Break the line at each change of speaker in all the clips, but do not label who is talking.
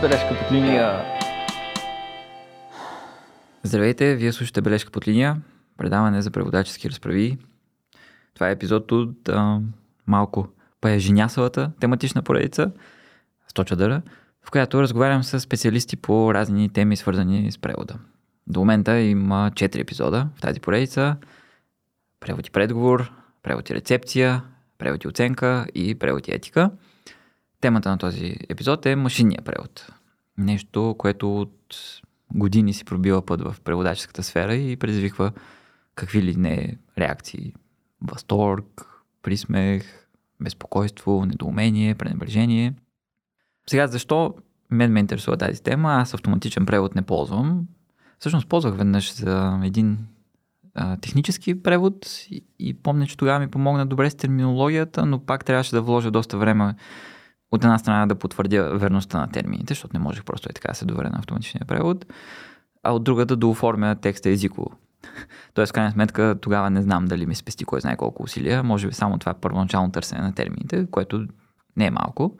Бележка под линия. Здравейте, вие слушате Бележка под линия, предаване за преводачески разправи. Това е епизод от а, малко паяженясалата тематична поредица Сточадъра, в която разговарям с специалисти по разни теми, свързани с превода. До момента има 4 епизода в тази поредица. Превод и предговор, превод и рецепция, превод и оценка и превод и етика. Темата на този епизод е машинния превод. Нещо, което от години си пробива път в преводаческата сфера и предизвиква какви ли не реакции. Възторг, присмех, безпокойство, недоумение, пренебрежение. Сега, защо мен ме интересува тази тема? Аз автоматичен превод не ползвам. Всъщност ползвах веднъж за един а, технически превод и, и помня, че тогава ми помогна добре с терминологията, но пак трябваше да вложа доста време от една страна да потвърдя верността на термините, защото не можех просто и така да се доверя на автоматичния превод, а от друга да дооформя текста езиково. Тоест, в крайна сметка, тогава не знам дали ми спести кой знае колко усилия. Може би само това първоначално търсене на термините, което не е малко.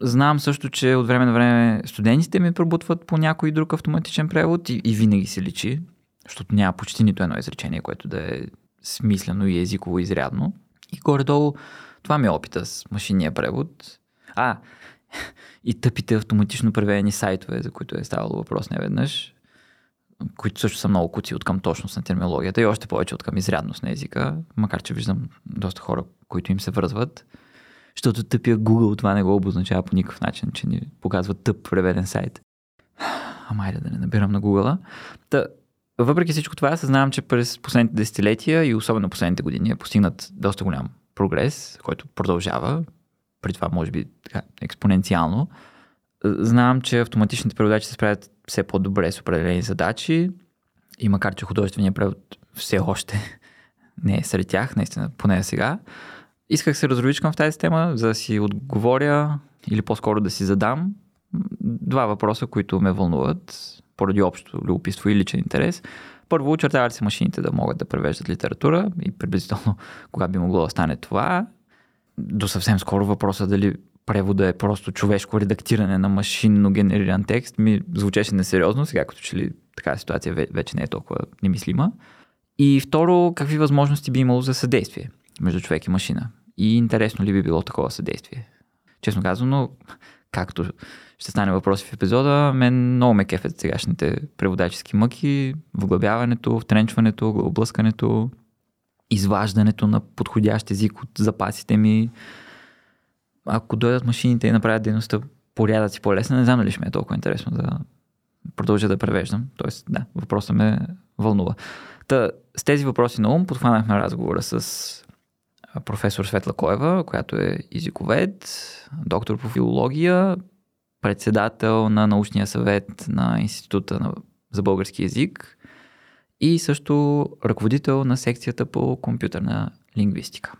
Знам също, че от време на време студентите ми пробутват по някой друг автоматичен превод и, и винаги се личи, защото няма почти нито едно изречение, което да е смислено и езиково изрядно. И горе-долу това ми е опита с машинния превод. А, и тъпите автоматично преведени сайтове, за които е ставало въпрос не веднъж, които също са много куци от към точност на терминологията и още повече от към изрядност на езика, макар че виждам доста хора, които им се връзват. Защото тъпия Google това не го обозначава по никакъв начин, че ни показва тъп преведен сайт. Ама айде да не набирам на Google. Та, въпреки всичко това, съзнавам, че през последните десетилетия и особено последните години е постигнат доста голям прогрес, който продължава, при това може би така, експоненциално. Знам, че автоматичните преводачи се справят все по-добре с определени задачи и макар, че художественият превод все още не е сред тях, наистина, поне сега, исках се разровичкам в тази тема, за да си отговоря или по-скоро да си задам два въпроса, които ме вълнуват поради общо любопитство и личен интерес. Първо, очертава ли се машините да могат да превеждат литература и приблизително кога би могло да стане това. До съвсем скоро въпроса дали превода е просто човешко редактиране на машинно генериран текст ми звучеше несериозно, сега като че ли така ситуация вече не е толкова немислима. И второ, какви възможности би имало за съдействие между човек и машина? И интересно ли би било такова съдействие? Честно казано, както ще стане въпроси в епизода, мен много ме кефят сегашните преводачески мъки, вглъбяването, втренчването, облъскането, изваждането на подходящ език от запасите ми. Ако дойдат машините и направят дейността порядъци по-лесна, не знам дали ще ми е толкова интересно да продължа да превеждам. Тоест, да, въпросът ме вълнува. Та, с тези въпроси на ум подхванахме разговора с професор Светла Коева, която е езиковед, доктор по филология, председател на научния съвет на Института за български язик и също ръководител на секцията по компютърна лингвистика.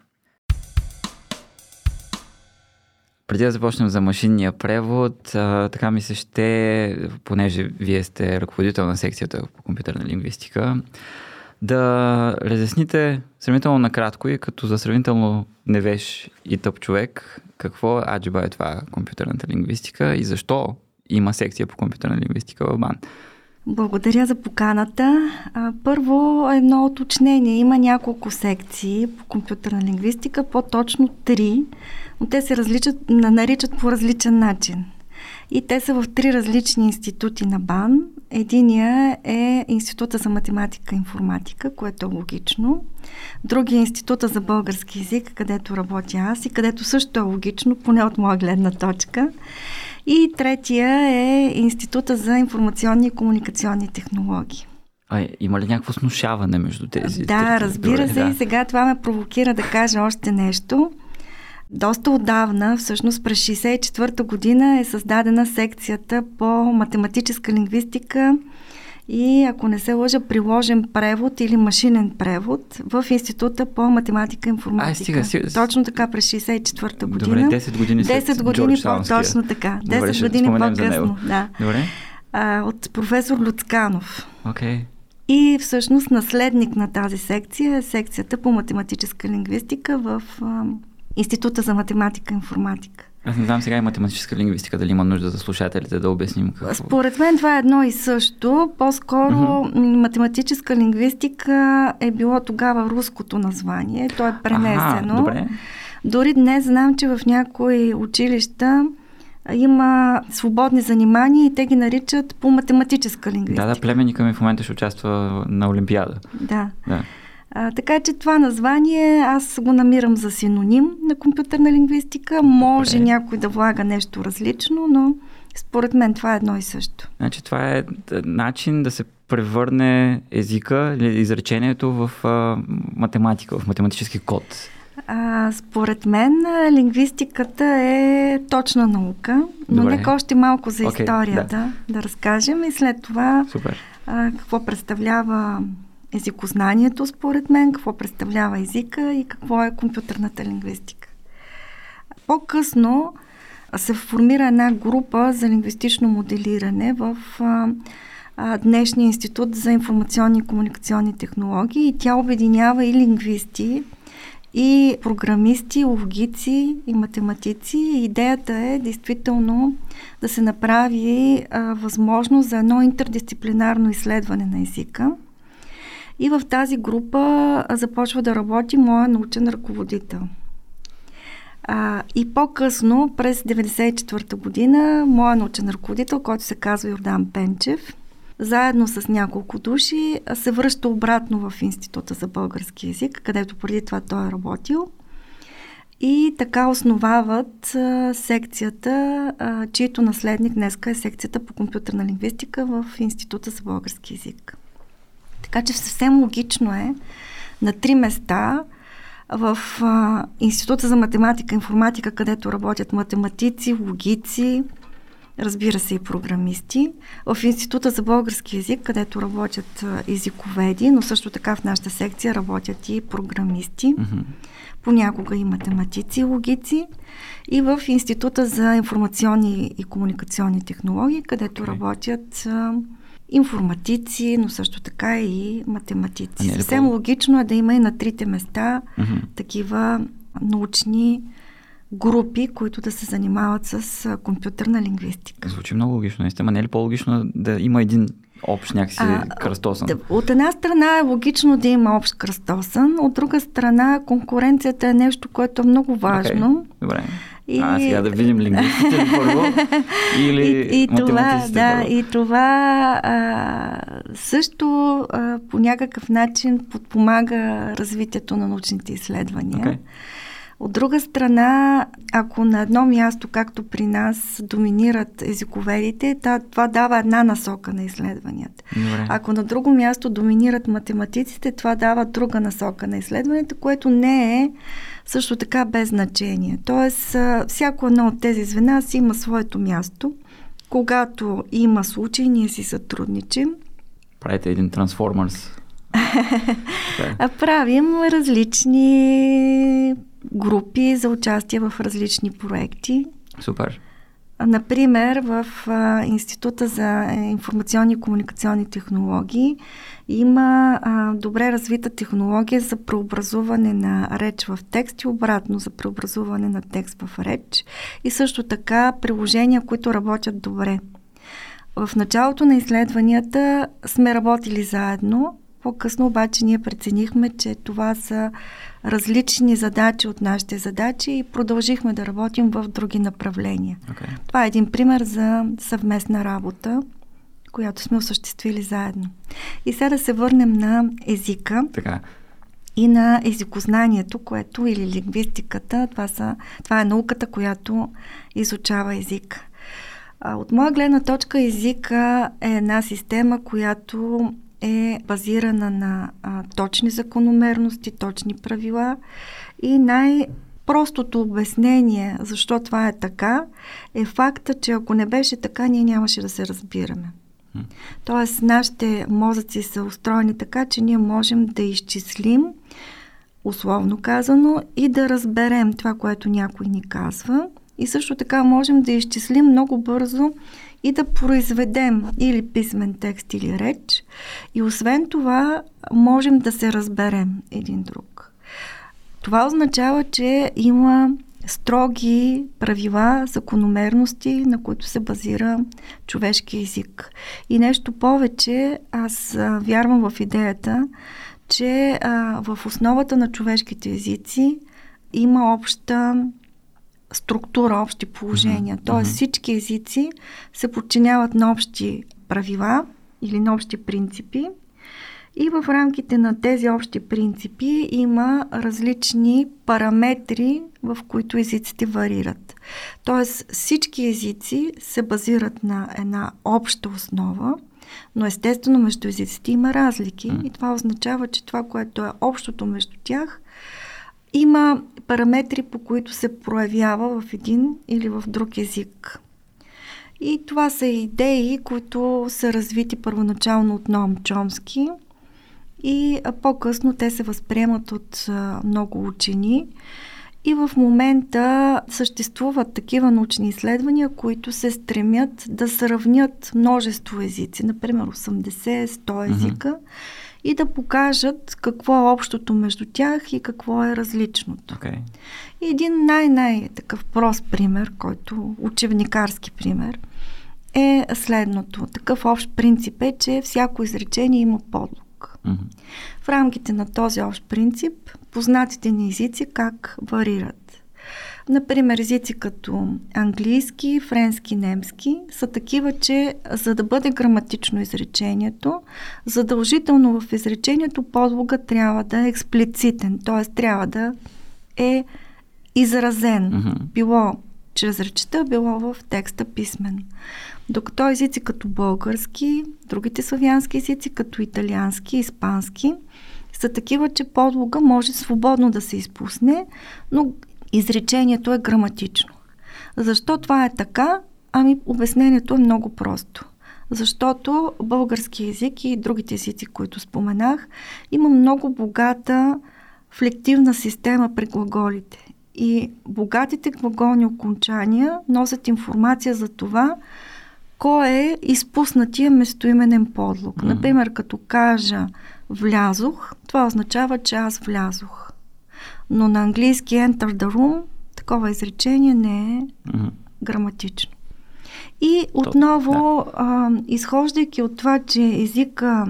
Преди да започнем за машинния превод, така ми се ще, понеже вие сте ръководител на секцията по компютърна лингвистика, да разясните сравнително накратко и като за сравнително невеж и тъп човек, какво аджиба е това компютърната лингвистика и защо има секция по компютърна лингвистика в БАН?
Благодаря за поканата. Първо едно уточнение. Има няколко секции по компютърна лингвистика, по-точно три, но те се различат, наричат по различен начин. И те са в три различни институти на БАН. Единия е Института за математика и информатика, което е логично. Другия е Института за български язик, където работя аз и където също е логично, поне от моя гледна точка. И третия е Института за информационни и комуникационни технологии.
А има ли някакво снушаване между тези?
Да, разбира се. Да. И сега това ме провокира да кажа още нещо. Доста отдавна, всъщност през 1964 година е създадена секцията по математическа лингвистика и, ако не се лъжа, приложен превод или машинен превод в Института по математика и информатика. А, стига, стига. Точно така през 64-та година.
Добре, 10 години 10
години по-точно така. 10 Добре, години по-късно. Да.
Добре.
А, от професор Люцканов.
Okay.
И всъщност наследник на тази секция е секцията по математическа лингвистика в а, Института за математика и информатика.
Аз не знам сега и математическа лингвистика, дали има нужда за слушателите да обясним какво.
Според мен това е едно и също. По-скоро mm-hmm. математическа лингвистика е било тогава руското название. То е пренесено.
Ага, добре.
Дори днес знам, че в някои училища има свободни занимания и те ги наричат по математическа лингвистика.
Да, да, племенника ми в момента ще участва на Олимпиада.
Да. да. А, така че това название аз го намирам за синоним на компютърна лингвистика. Може Добре. някой да влага нещо различно, но според мен това е едно и също.
Значи това е начин да се превърне езика или изречението в а, математика, в математически код.
А, според мен лингвистиката е точна наука, но Добре. нека още малко за okay, историята да. да разкажем и след това
Супер.
А, какво представлява езикознанието, според мен, какво представлява езика и какво е компютърната лингвистика. По-късно се формира една група за лингвистично моделиране в а, а, днешния институт за информационни и комуникационни технологии и тя обединява и лингвисти, и програмисти, логици и математици. Идеята е действително да се направи а, възможност за едно интердисциплинарно изследване на езика – и в тази група започва да работи моя научен ръководител. А, и по-късно, през 1994 година, моя научен ръководител, който се казва Йордан Пенчев, заедно с няколко души, се връща обратно в Института за български язик, където преди това той е работил. И така основават а, секцията, а, чието наследник днеска е секцията по компютърна лингвистика в Института за български язик. Така че съвсем логично е на три места в а, Института за математика и информатика, където работят математици, логици, разбира се и програмисти, в Института за български язик, където работят езиковеди, но също така в нашата секция работят и програмисти, mm-hmm. понякога и математици и логици, и в Института за информационни и комуникационни технологии, където okay. работят информатици, но също така и математици. Е Съвсем логично е да има и на трите места mm-hmm. такива научни групи, които да се занимават с компютърна лингвистика.
Звучи много логично, наистина. Не е ли по-логично да има един общ някакси а, кръстосан?
От една страна е логично да има общ кръстосан, от друга страна конкуренцията е нещо, което е много важно.
Okay. Добре. И... А, сега да видим лингвистите ли първо или и, и
това, да,
първо.
и това а, също а, по някакъв начин подпомага развитието на научните изследвания. Okay. От друга страна, ако на едно място, както при нас, доминират езиковедите, това дава една насока на изследванията.
Добре.
Ако на друго място доминират математиците, това дава друга насока на изследванията, което не е също така без значение. Тоест, всяко едно от тези звена си има своето място. Когато има случай, ние си сътрудничим.
Правите един трансформърс.
Правим различни групи за участие в различни проекти.
Супер.
Например, в а, Института за информационни и комуникационни технологии има а, добре развита технология за преобразуване на реч в текст и обратно за преобразуване на текст в реч и също така приложения, които работят добре. В началото на изследванията сме работили заедно, по-късно обаче ние преценихме, че това са различни задачи от нашите задачи и продължихме да работим в други направления. Okay. Това е един пример за съвместна работа, която сме осъществили заедно. И сега да се върнем на езика.
Така.
И на езикознанието, което или лингвистиката, това, са, това е науката, която изучава език. От моя гледна точка езика е една система, която е базирана на а, точни закономерности, точни правила и най- Простото обяснение защо това е така е факта, че ако не беше така, ние нямаше да се разбираме. Тоест, нашите мозъци са устроени така, че ние можем да изчислим, условно казано, и да разберем това, което някой ни казва. И също така можем да изчислим много бързо и да произведем или писмен текст или реч. И освен това, можем да се разберем един друг. Това означава, че има строги правила, закономерности, на които се базира човешки език. И нещо повече, аз вярвам в идеята, че а, в основата на човешките езици има обща структура, общи положения. Mm-hmm. Тоест всички езици се подчиняват на общи правила или на общи принципи. И в рамките на тези общи принципи има различни параметри, в които езиците варират. Тоест всички езици се базират на една обща основа, но естествено между езиците има разлики mm. и това означава, че това, което е общото между тях, има параметри, по които се проявява в един или в друг език. И това са идеи, които са развити първоначално от Ноам Чомски и по-късно те се възприемат от много учени. И в момента съществуват такива научни изследвания, които се стремят да сравнят множество езици, например 80-100 езика, mm-hmm. И да покажат какво е общото между тях и какво е различното.
Okay.
И един най-най такъв прост пример, който учебникарски пример, е следното. Такъв общ принцип е, че всяко изречение има подлог. Mm-hmm. В рамките на този общ принцип, познатите ни езици как варират. Например, езици като английски, френски, немски са такива, че за да бъде граматично изречението, задължително в изречението подлога трябва да е експлицитен, т.е. трябва да е изразен. Mm-hmm. Било чрез речета, било в текста писмен. Докато езици като български, другите славянски езици като италиански, испански са такива, че подлога може свободно да се изпусне, но изречението е граматично. Защо това е така? Ами обяснението е много просто. Защото български език и другите езици, които споменах, има много богата флективна система при глаголите. И богатите глаголни окончания носят информация за това, кой е изпуснатия местоименен подлог. Mm-hmm. Например, като кажа влязох, това означава, че аз влязох. Но на английски enter the room такова изречение не е mm-hmm. граматично. И отново, да. а, изхождайки от това, че езика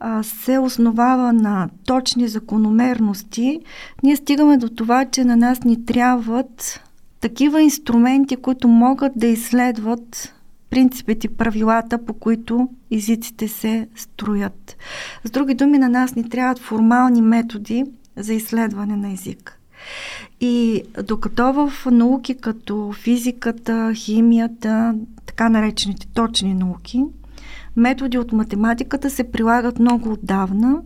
а, се основава на точни закономерности, ние стигаме до това, че на нас ни трябват такива инструменти, които могат да изследват принципите, правилата, по които езиците се строят. С други думи, на нас ни трябват формални методи за изследване на език. И докато в науки като физиката, химията, така наречените точни науки, методи от математиката се прилагат много отдавна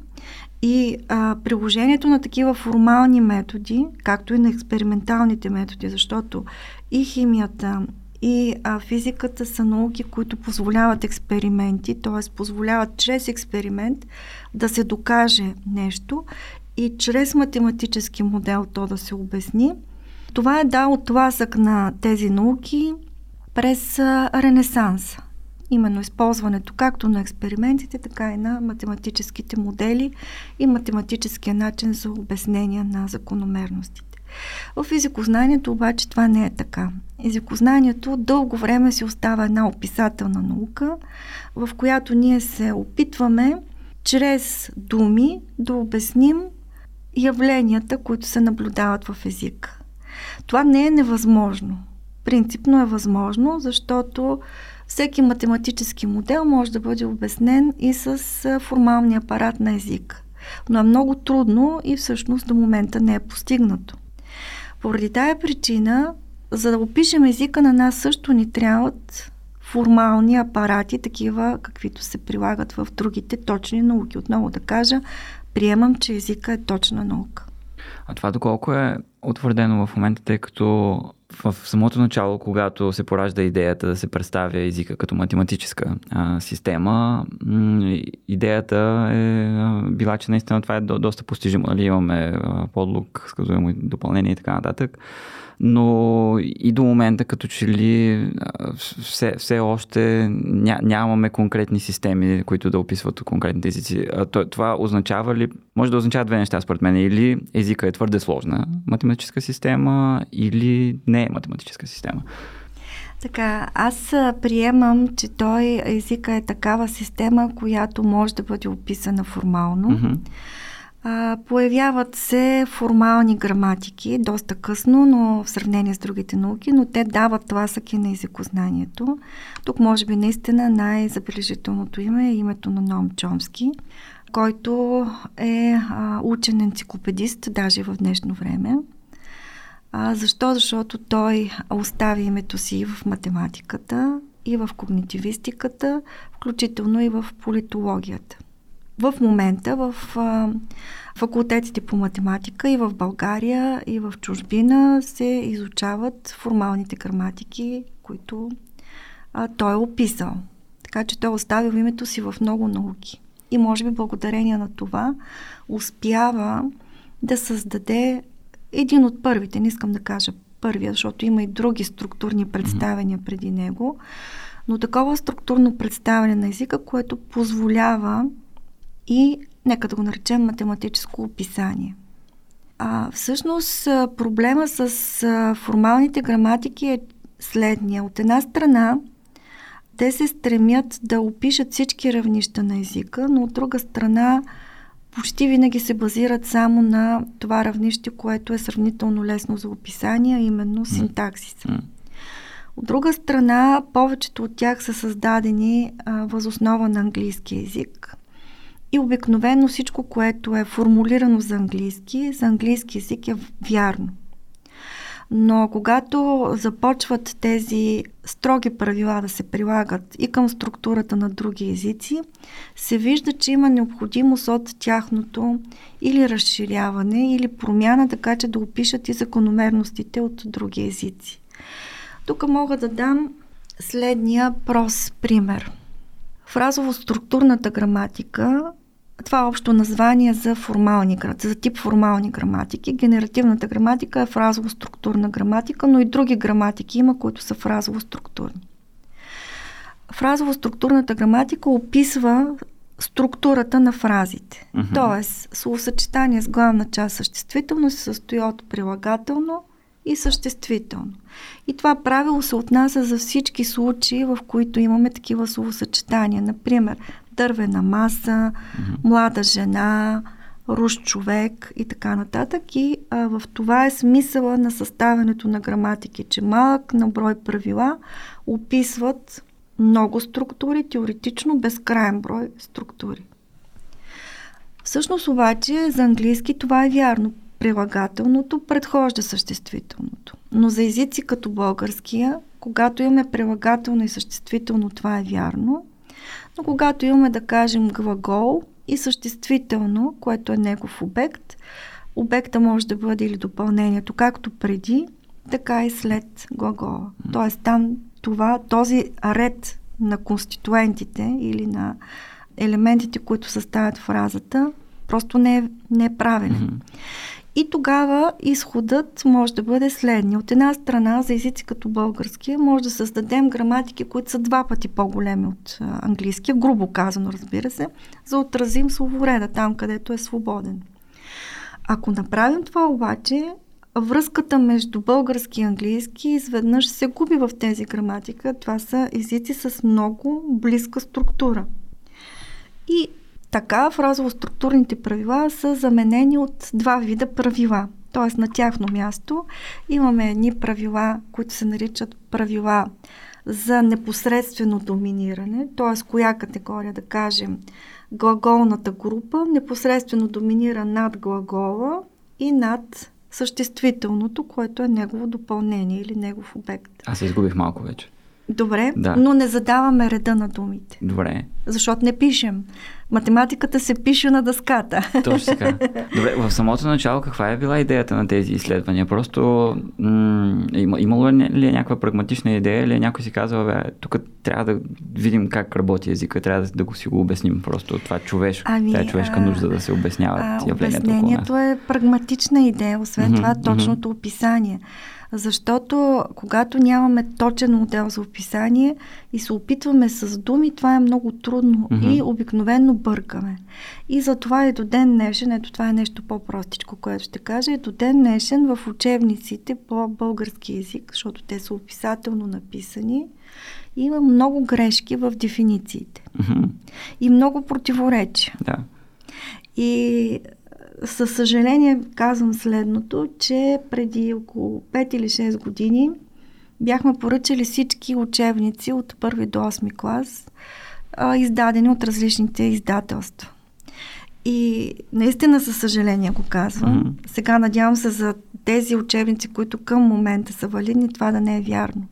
и а, приложението на такива формални методи, както и на експерименталните методи, защото и химията, и а, физиката са науки, които позволяват експерименти, т.е. позволяват чрез експеримент да се докаже нещо и чрез математически модел то да се обясни. Това е дал тласък на тези науки през Ренесанса. Именно използването както на експериментите, така и на математическите модели и математическия начин за обяснение на закономерностите. В езикознанието обаче това не е така. Езикознанието дълго време си остава една описателна наука, в която ние се опитваме чрез думи да обясним явленията, които се наблюдават в език. Това не е невъзможно. Принципно е възможно, защото всеки математически модел може да бъде обяснен и с формалния апарат на език. Но е много трудно и всъщност до момента не е постигнато. Поради тая причина, за да опишем езика на нас също ни трябват формални апарати, такива каквито се прилагат в другите точни науки. Отново да кажа, приемам, че езика е точна наука.
А това доколко е утвърдено в момента, тъй като в самото начало, когато се поражда идеята да се представя езика като математическа а, система, идеята е била, че наистина това е до, доста постижимо. Нали? Имаме подлог, сказуемо допълнение и така нататък. Но и до момента, като че ли все, все още ня, нямаме конкретни системи, които да описват конкретните езици. Това означава ли, може да означава две неща според мен. Или езика е твърде сложна математическа система, или не е математическа система.
Така, аз приемам, че той езика е такава система, която може да бъде описана формално. Mm-hmm. А, появяват се формални граматики, доста късно, но в сравнение с другите науки, но те дават тласъки на езикознанието. Тук може би наистина най-забележителното име е името на Ном Чомски, който е а, учен енциклопедист, даже в днешно време. А, защо? Защото той остави името си в математиката, и в когнитивистиката, включително и в политологията. В момента в а, факултетите по математика и в България, и в чужбина се изучават формалните граматики, които а, той е описал. Така че той оставил името си в много науки. И може би благодарение на това успява да създаде един от първите, не искам да кажа първия, защото има и други структурни представения преди него, но такова структурно представяне на езика, което позволява и, нека да го наречем, математическо описание. А, всъщност проблема с а, формалните граматики е следния. От една страна, те се стремят да опишат всички равнища на езика, но от друга страна почти винаги се базират само на това равнище, което е сравнително лесно за описание, именно синтаксиса. От друга страна, повечето от тях са създадени а, възоснова на английски язик. И обикновено всичко, което е формулирано за английски, за английски язик е вярно. Но когато започват тези строги правила да се прилагат и към структурата на други езици, се вижда, че има необходимост от тяхното или разширяване, или промяна, така че да опишат и закономерностите от други езици. Тук мога да дам следния прост пример. Фразово-структурната граматика това общо название за формални, за тип формални граматики. Генеративната граматика е фразово-структурна граматика, но и други граматики има, които са фразово-структурни. Фразово-структурната граматика описва структурата на фразите. Mm-hmm. Тоест, словосъчетание с главна част съществително се състои от прилагателно и съществително. И това правило се отнася за всички случаи, в които имаме такива словосъчетания. Например, дървена маса, mm-hmm. млада жена, руш човек и така нататък. И а, в това е смисъла на съставянето на граматики, че малък на брой правила описват много структури, теоретично безкрайен брой структури. Всъщност обаче за английски това е вярно. Прилагателното предхожда съществителното. Но за езици като българския, когато имаме прилагателно и съществително, това е вярно. Но когато имаме, да кажем, глагол и съществително, което е негов обект, обекта може да бъде или допълнението, както преди, така и след глагола. Тоест там това, този ред на конституентите или на елементите, които съставят фразата, просто не е, не е правилен. Mm-hmm. И тогава изходът може да бъде следния. От една страна, за езици като българския, може да създадем граматики, които са два пъти по-големи от английския, грубо казано, разбира се, за отразим словореда там, където е свободен. Ако направим това обаче, връзката между български и английски изведнъж се губи в тези граматика. Това са езици с много близка структура. И така, фразово-структурните правила са заменени от два вида правила. Т.е. на тяхно място имаме едни правила, които се наричат правила за непосредствено доминиране, т.е. коя категория, да кажем, глаголната група непосредствено доминира над глагола и над съществителното, което е негово допълнение или негов обект.
Аз се изгубих малко вече.
Добре,
Да.
но не задаваме реда на думите.
Добре.
Защото не пишем. Математиката се пише на дъската.
Точно така. Добре, в самото начало каква е била идеята на тези изследвания? Просто м- има, имало ли е някаква прагматична идея или някой си казва, бе, тук трябва да видим как работи езика, трябва да, да го си го обясним просто това човешко,
Ами,
тая човешка
а,
нужда да се обясняват
А,
явленията около нас.
обяснението е прагматична идея, освен
Мгм,
това точното описание. Защото когато нямаме точен модел за описание и се опитваме с думи, това е много трудно
Мгм.
и обикновенно бъркаме. И затова и до ден днешен, ето това е нещо по-простичко, което ще кажа, и до ден днешен в учебниците по български язик, защото те са описателно написани, има много грешки в дефинициите
Мгм,
и много противоречия.
Да.
И със съжаление казвам следното, че преди около 5 или 6 години бяхме поръчали всички учебници от първи до 8 клас, а, издадени от различните издателства. И наистина със съжаление го казвам.
Мгм.
Сега надявам се за тези учебници, които към момента са валидни, това да не е вярно.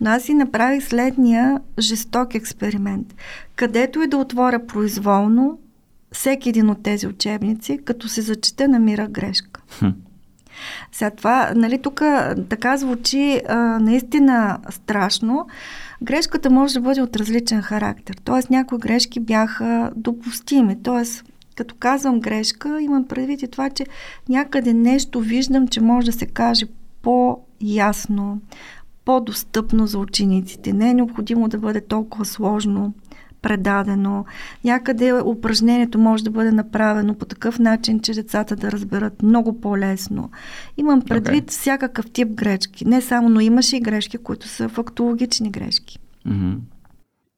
Но аз си направих следния жесток експеримент. Където и да отворя произволно, всеки един от тези учебници, като се зачете, намира грешка.
Хм.
Сега това, нали, тук така звучи а, наистина страшно. Грешката може да бъде от различен характер. Тоест някои грешки бяха допустими. Тоест, като казвам грешка, имам предвид и това, че някъде нещо виждам, че може да се каже по-ясно, по-достъпно за учениците. Не е необходимо да бъде толкова сложно предадено. Някъде упражнението може да бъде направено по такъв начин, че децата да разберат много по-лесно. Имам предвид okay. всякакъв тип грешки. Не само, но имаше и грешки, които са фактологични грешки.
Мгм.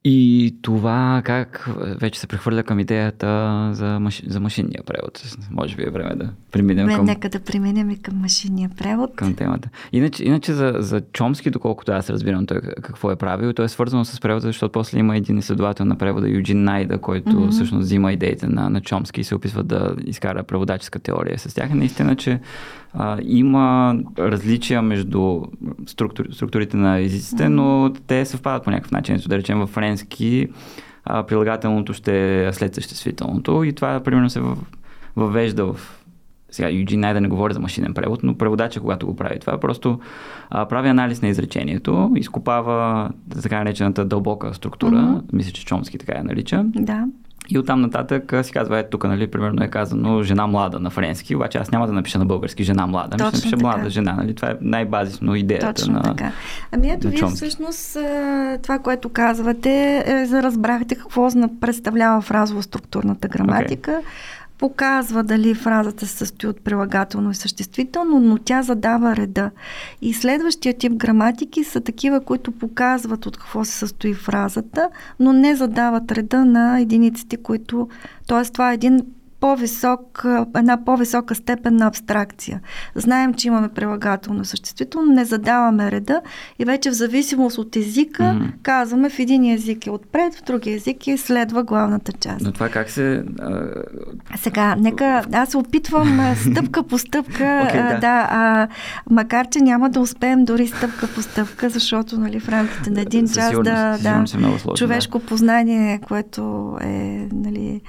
И това как вече се прехвърля към идеята за, маш... за машинния превод. Може би е време да преминем
Бе,
към...
Нека да преминем и към машинния превод.
Към темата. Иначе, иначе за, за Чомски, доколкото аз разбирам той какво е правил, то е свързано с превода, защото после има един изследовател на превода, Юджин Найда, който mm-hmm. всъщност взима идеите на, на Чомски и се опитва да изкара преводаческа теория с тях. Наистина, че а, има различия между структури, структурите на езиците, но те съвпадат по някакъв начин. Да речем във френски а, прилагателното ще е след съществителното и това примерно се въвежда в сега Юджин Найда не говори за машинен превод, но преводача, когато го прави това, просто а, прави анализ на изречението, изкопава така наречената дълбока структура, mm-hmm. мисля, че Чомски така я нарича.
Да.
И оттам нататък си казва, е тук, нали, примерно е казано жена млада на френски, обаче аз няма да напиша на български жена млада, ами ще напиша
така.
млада жена, нали? Това е най-базисно идеята
Точно
на
така. Ами ето вие всъщност това, което казвате, е, за разбрахте какво представлява фразово-структурната граматика. Okay показва дали фразата се състои от прилагателно и съществително, но тя задава реда. И следващия тип граматики са такива, които показват от какво се състои фразата, но не задават реда на единиците, които... Тоест, това е един по-висок, една по-висока степен на абстракция. Знаем, че имаме прилагателно съществително, не задаваме реда и вече в зависимост от езика mm-hmm. казваме в един език е отпред, в други език е следва главната част.
Но това как се... А...
Сега, нека, аз се опитвам стъпка по стъпка, okay, да, да а, макар че няма да успеем дори стъпка по стъпка, защото нали, в рамките на един час да, да
сложно,
човешко
да.
познание, което е нали,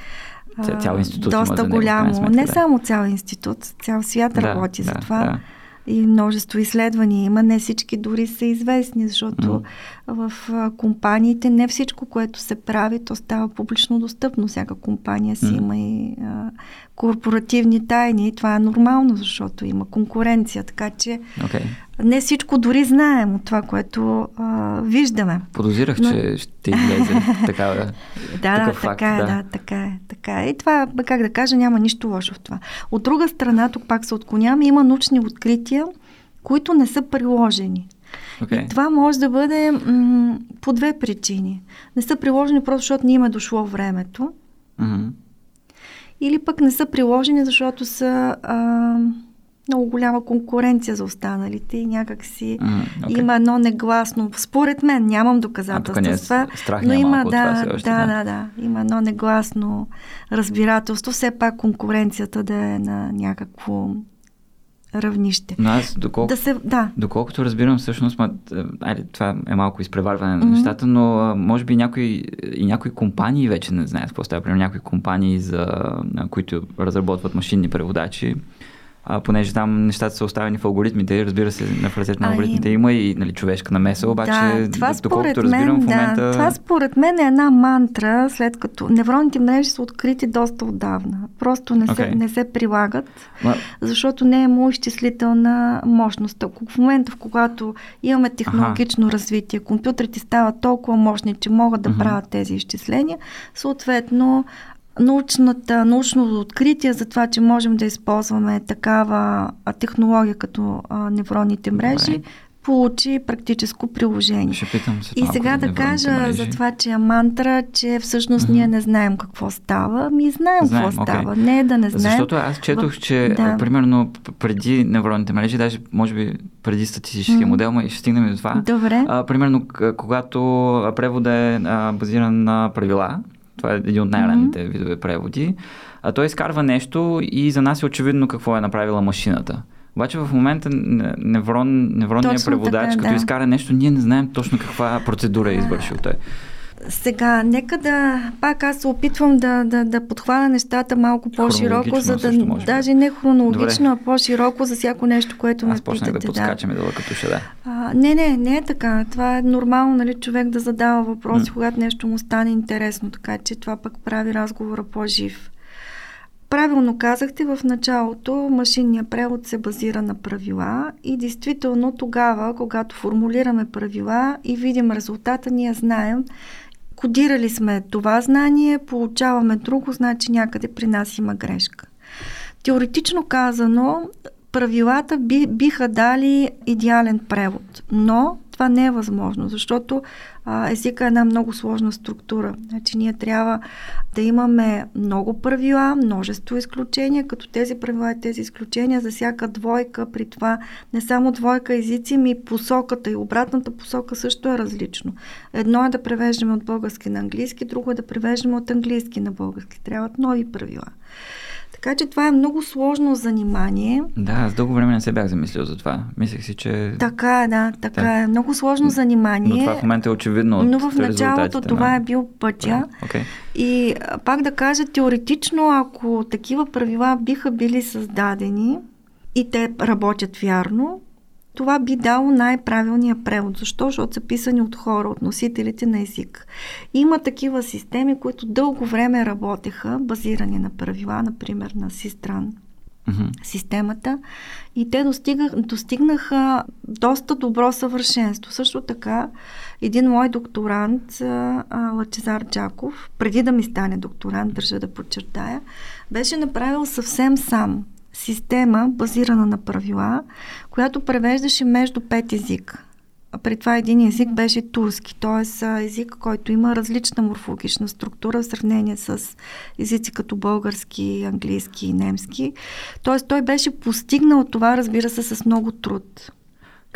цял институт
доста
има
голямо.
За него,
не
да.
само цял институт, цял свят
да,
работи
да,
за това.
Да.
И множество изследвания има, не всички дори са известни, защото mm. в компаниите не всичко, което се прави, то става публично достъпно. Всяка компания си mm. има и а, корпоративни тайни и това е нормално, защото има конкуренция, така че
okay.
не всичко дори знаем от това, което а, виждаме.
Подозирах, Но... че ще излезе такава
Да, да,
факт,
така е,
да.
да, така е, така е. И това, как да кажа, няма нищо лошо в това. От друга страна, тук пак се отклоняваме, има научни открития, които не са приложени.
Okay.
И това може да бъде м- по две причини. Не са приложени просто защото не им е дошло времето.
Mm-hmm.
Или пък не са приложени, защото са а, много голяма конкуренция за останалите и някак си
mm, okay.
има едно негласно, според мен, нямам доказателства,
а,
но има,
да, още,
да, да, да, има едно негласно разбирателство, все пак конкуренцията да е на някакво равнище.
Но аз, доколко,
да се, да.
доколкото разбирам, всъщност, ма, айде, това е малко изпреварване на mm-hmm. нещата, но може би някои, и някои компании вече не знаят какво става. Примерно някои компании, за, които разработват машинни преводачи, а, понеже там нещата са оставени в алгоритмите разбира се, на ръцете на алгоритмите има и нали, човешка намеса, обаче
да, това
доколкото разбирам
мен,
в момента...
Да, това според мен е една мантра, след като невронните мрежи са открити доста отдавна. Просто не, okay. се, не се прилагат, защото не е имало изчислителна мощност. В момента, в когато имаме технологично ага. развитие, компютрите стават толкова мощни, че могат да uh-huh. правят тези изчисления, съответно научната, научното откритие за това, че можем да използваме такава технология като а, невронните мрежи, Добре. получи практическо приложение.
Ще питам
се И сега да кажа мрежи. за това, че е мантра, че всъщност mm-hmm. ние не знаем какво става. Ми знаем, знаем какво okay. става. Не е да не знаем.
Защото аз четох, че да. примерно преди невронните мрежи, даже може би преди статистическия mm-hmm. модел, и ще стигнем до това.
Добре.
А, примерно, когато превода е а, базиран на правила, това е един от най-ранните mm-hmm. видове преводи. А той изкарва нещо и за нас е очевидно какво е направила машината. Обаче в момента неврон, невронният преводач, така, като да. изкара нещо, ние не знаем точно каква процедура е извършил той.
Сега, нека да, пак аз се опитвам да, да, да подхвана нещата малко по-широко, за да, даже не хронологично, Добре. а по-широко за всяко нещо, което аз ме питате. Аз
почнах да подскачаме да. като ще да.
А, не, не, не е така. Това е нормално, нали, човек да задава въпроси, mm. когато нещо му стане интересно, така че това пък прави разговора по-жив. Правилно казахте в началото, машинният превод се базира на правила и действително тогава, когато формулираме правила и видим резултата, ние знаем, Кодирали сме това знание, получаваме друго, значи някъде при нас има грешка. Теоретично казано, правилата би, биха дали идеален превод, но това не е възможно, защото а, езика е една много сложна структура. Значи ние трябва да имаме много правила, множество изключения, като тези правила и тези изключения за всяка двойка, при това не само двойка езици, ми посоката и обратната посока също е различно. Едно е да превеждаме от български на английски, друго е да превеждаме от английски на български. Трябват нови правила. Така че това е много сложно занимание.
Да, аз дълго време не се бях замислил за това. Мислех си, че...
Така е, да, така да. е. Много сложно занимание.
Но това в момента е очевидно
Но в началото това е бил пътя.
Okay.
И пак да кажа, теоретично, ако такива правила биха били създадени и те работят вярно, това би дало най-правилния превод. Защо? Защото са писани от хора, от носителите на език. Има такива системи, които дълго време работеха, базирани на правила, например на Систран, mm-hmm. системата, и те достигах, достигнаха доста добро съвършенство. Също така, един мой докторант, Лачезар Джаков, преди да ми стане докторант, държа да подчертая, беше направил съвсем сам система, базирана на правила, която превеждаше между пет езика. А при това един език беше турски, т.е. език, който има различна морфологична структура в сравнение с езици като български, английски и немски. Т.е. той беше постигнал това, разбира се, с много труд.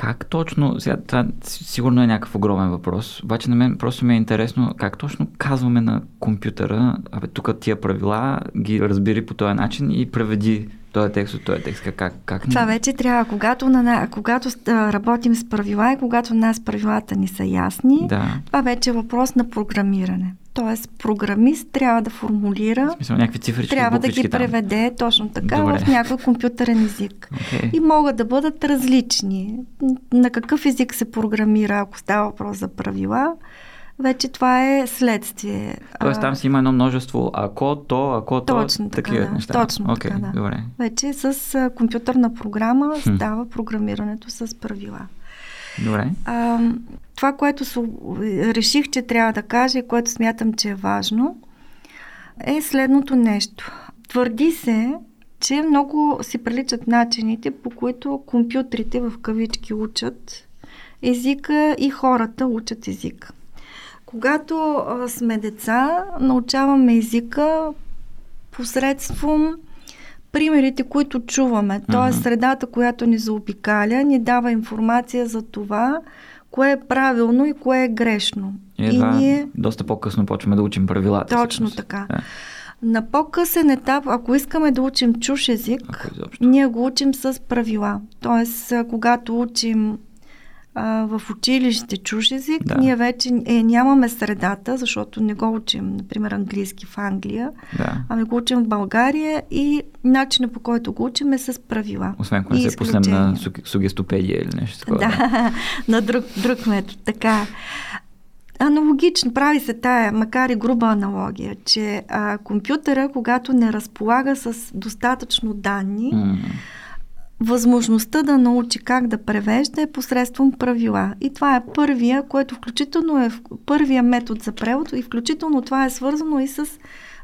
Как точно, сега това сигурно е някакъв огромен въпрос, обаче на мен просто ми е интересно как точно казваме на компютъра, абе тук тия правила ги разбери по този начин и преведи този текст от този текст. Как, как
Това вече трябва, когато, на, когато работим с правила и когато нас правилата ни са ясни,
да.
това вече е въпрос на програмиране. Тоест, програмист трябва да формулира,
в смисъл, някакви цифри,
трябва да ги преведе там. точно така Добре. в някакъв компютърен език.
Okay.
И могат да бъдат различни. На какъв език се програмира, ако става въпрос за правила, вече това е следствие.
Тоест там си има едно множество ако, то, ако, то, точно такива
да.
неща.
Точно
okay,
така, да.
Добре.
Вече с компютърна програма става програмирането с правила.
Добре.
А, това, което реших, че трябва да кажа и което смятам, че е важно, е следното нещо. Твърди се, че много си приличат начините, по които компютрите в кавички учат езика и хората учат езика. Когато а, сме деца, научаваме езика посредством примерите, които чуваме. Тоест, средата, която ни заобикаля, ни дава информация за това, кое е правилно и кое е грешно.
И, и ние... доста по-късно почваме да учим правилата.
Точно всъщност. така. Да. На по-късен етап, ако искаме да учим чуж език, ние го учим с правила. Тоест, когато учим а, в училище чуж език, да. ние вече е, нямаме средата, защото не го учим, например, английски в Англия,
да.
ами го учим в България и начинът по който го учим е с правила.
Освен когато се пуснем на сугестопедия или нещо такова.
Да, на друг, друг метод, така. Аналогично прави се тая, макар и груба аналогия, че а, компютъра, когато не разполага с достатъчно данни, mm възможността да научи как да превежда е посредством правила. И това е първия, което включително е първия метод за превод и включително това е свързано и с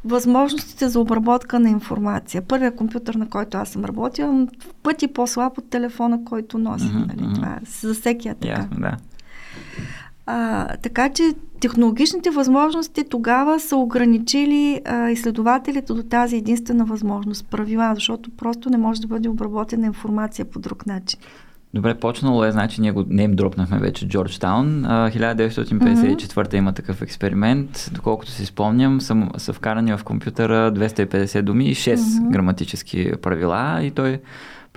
възможностите за обработка на информация. Първият компютър, на който аз съм работила, в пъти по-слаб от телефона, който носи. Mm-hmm. Нали? Това е, за всеки е така.
Ясно, да.
А, така че технологичните възможности тогава са ограничили а, изследователите до тази единствена възможност, правила, защото просто не може да бъде обработена информация по друг начин.
Добре, почнало е, значи ние го нейм дропнахме вече Джорджтаун. 1954 mm-hmm. има такъв експеримент. Доколкото си спомням, са, са вкарани в компютъра 250 думи и 6 mm-hmm. граматически правила и той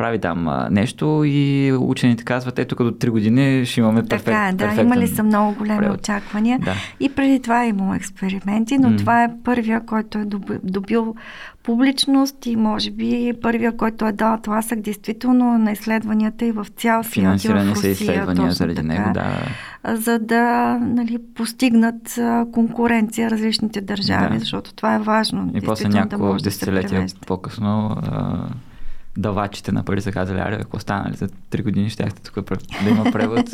прави там а, нещо и учените казват, ето като 3 години ще имаме перфект,
Така е, да, имали са много големи превод. очаквания. Да. И преди това е имало експерименти, но mm. това е първия, който е добил публичност и може би първия, който е дал тласък действително на изследванията и в цял свят.
Финансирани са изследвания заради така, него, да.
За да нали, постигнат конкуренция различните държави, да. защото това е важно.
И после няколко да десетилетия по-късно давачите на пари са казали, аре, ако останали за 3 години, ще тук да има превод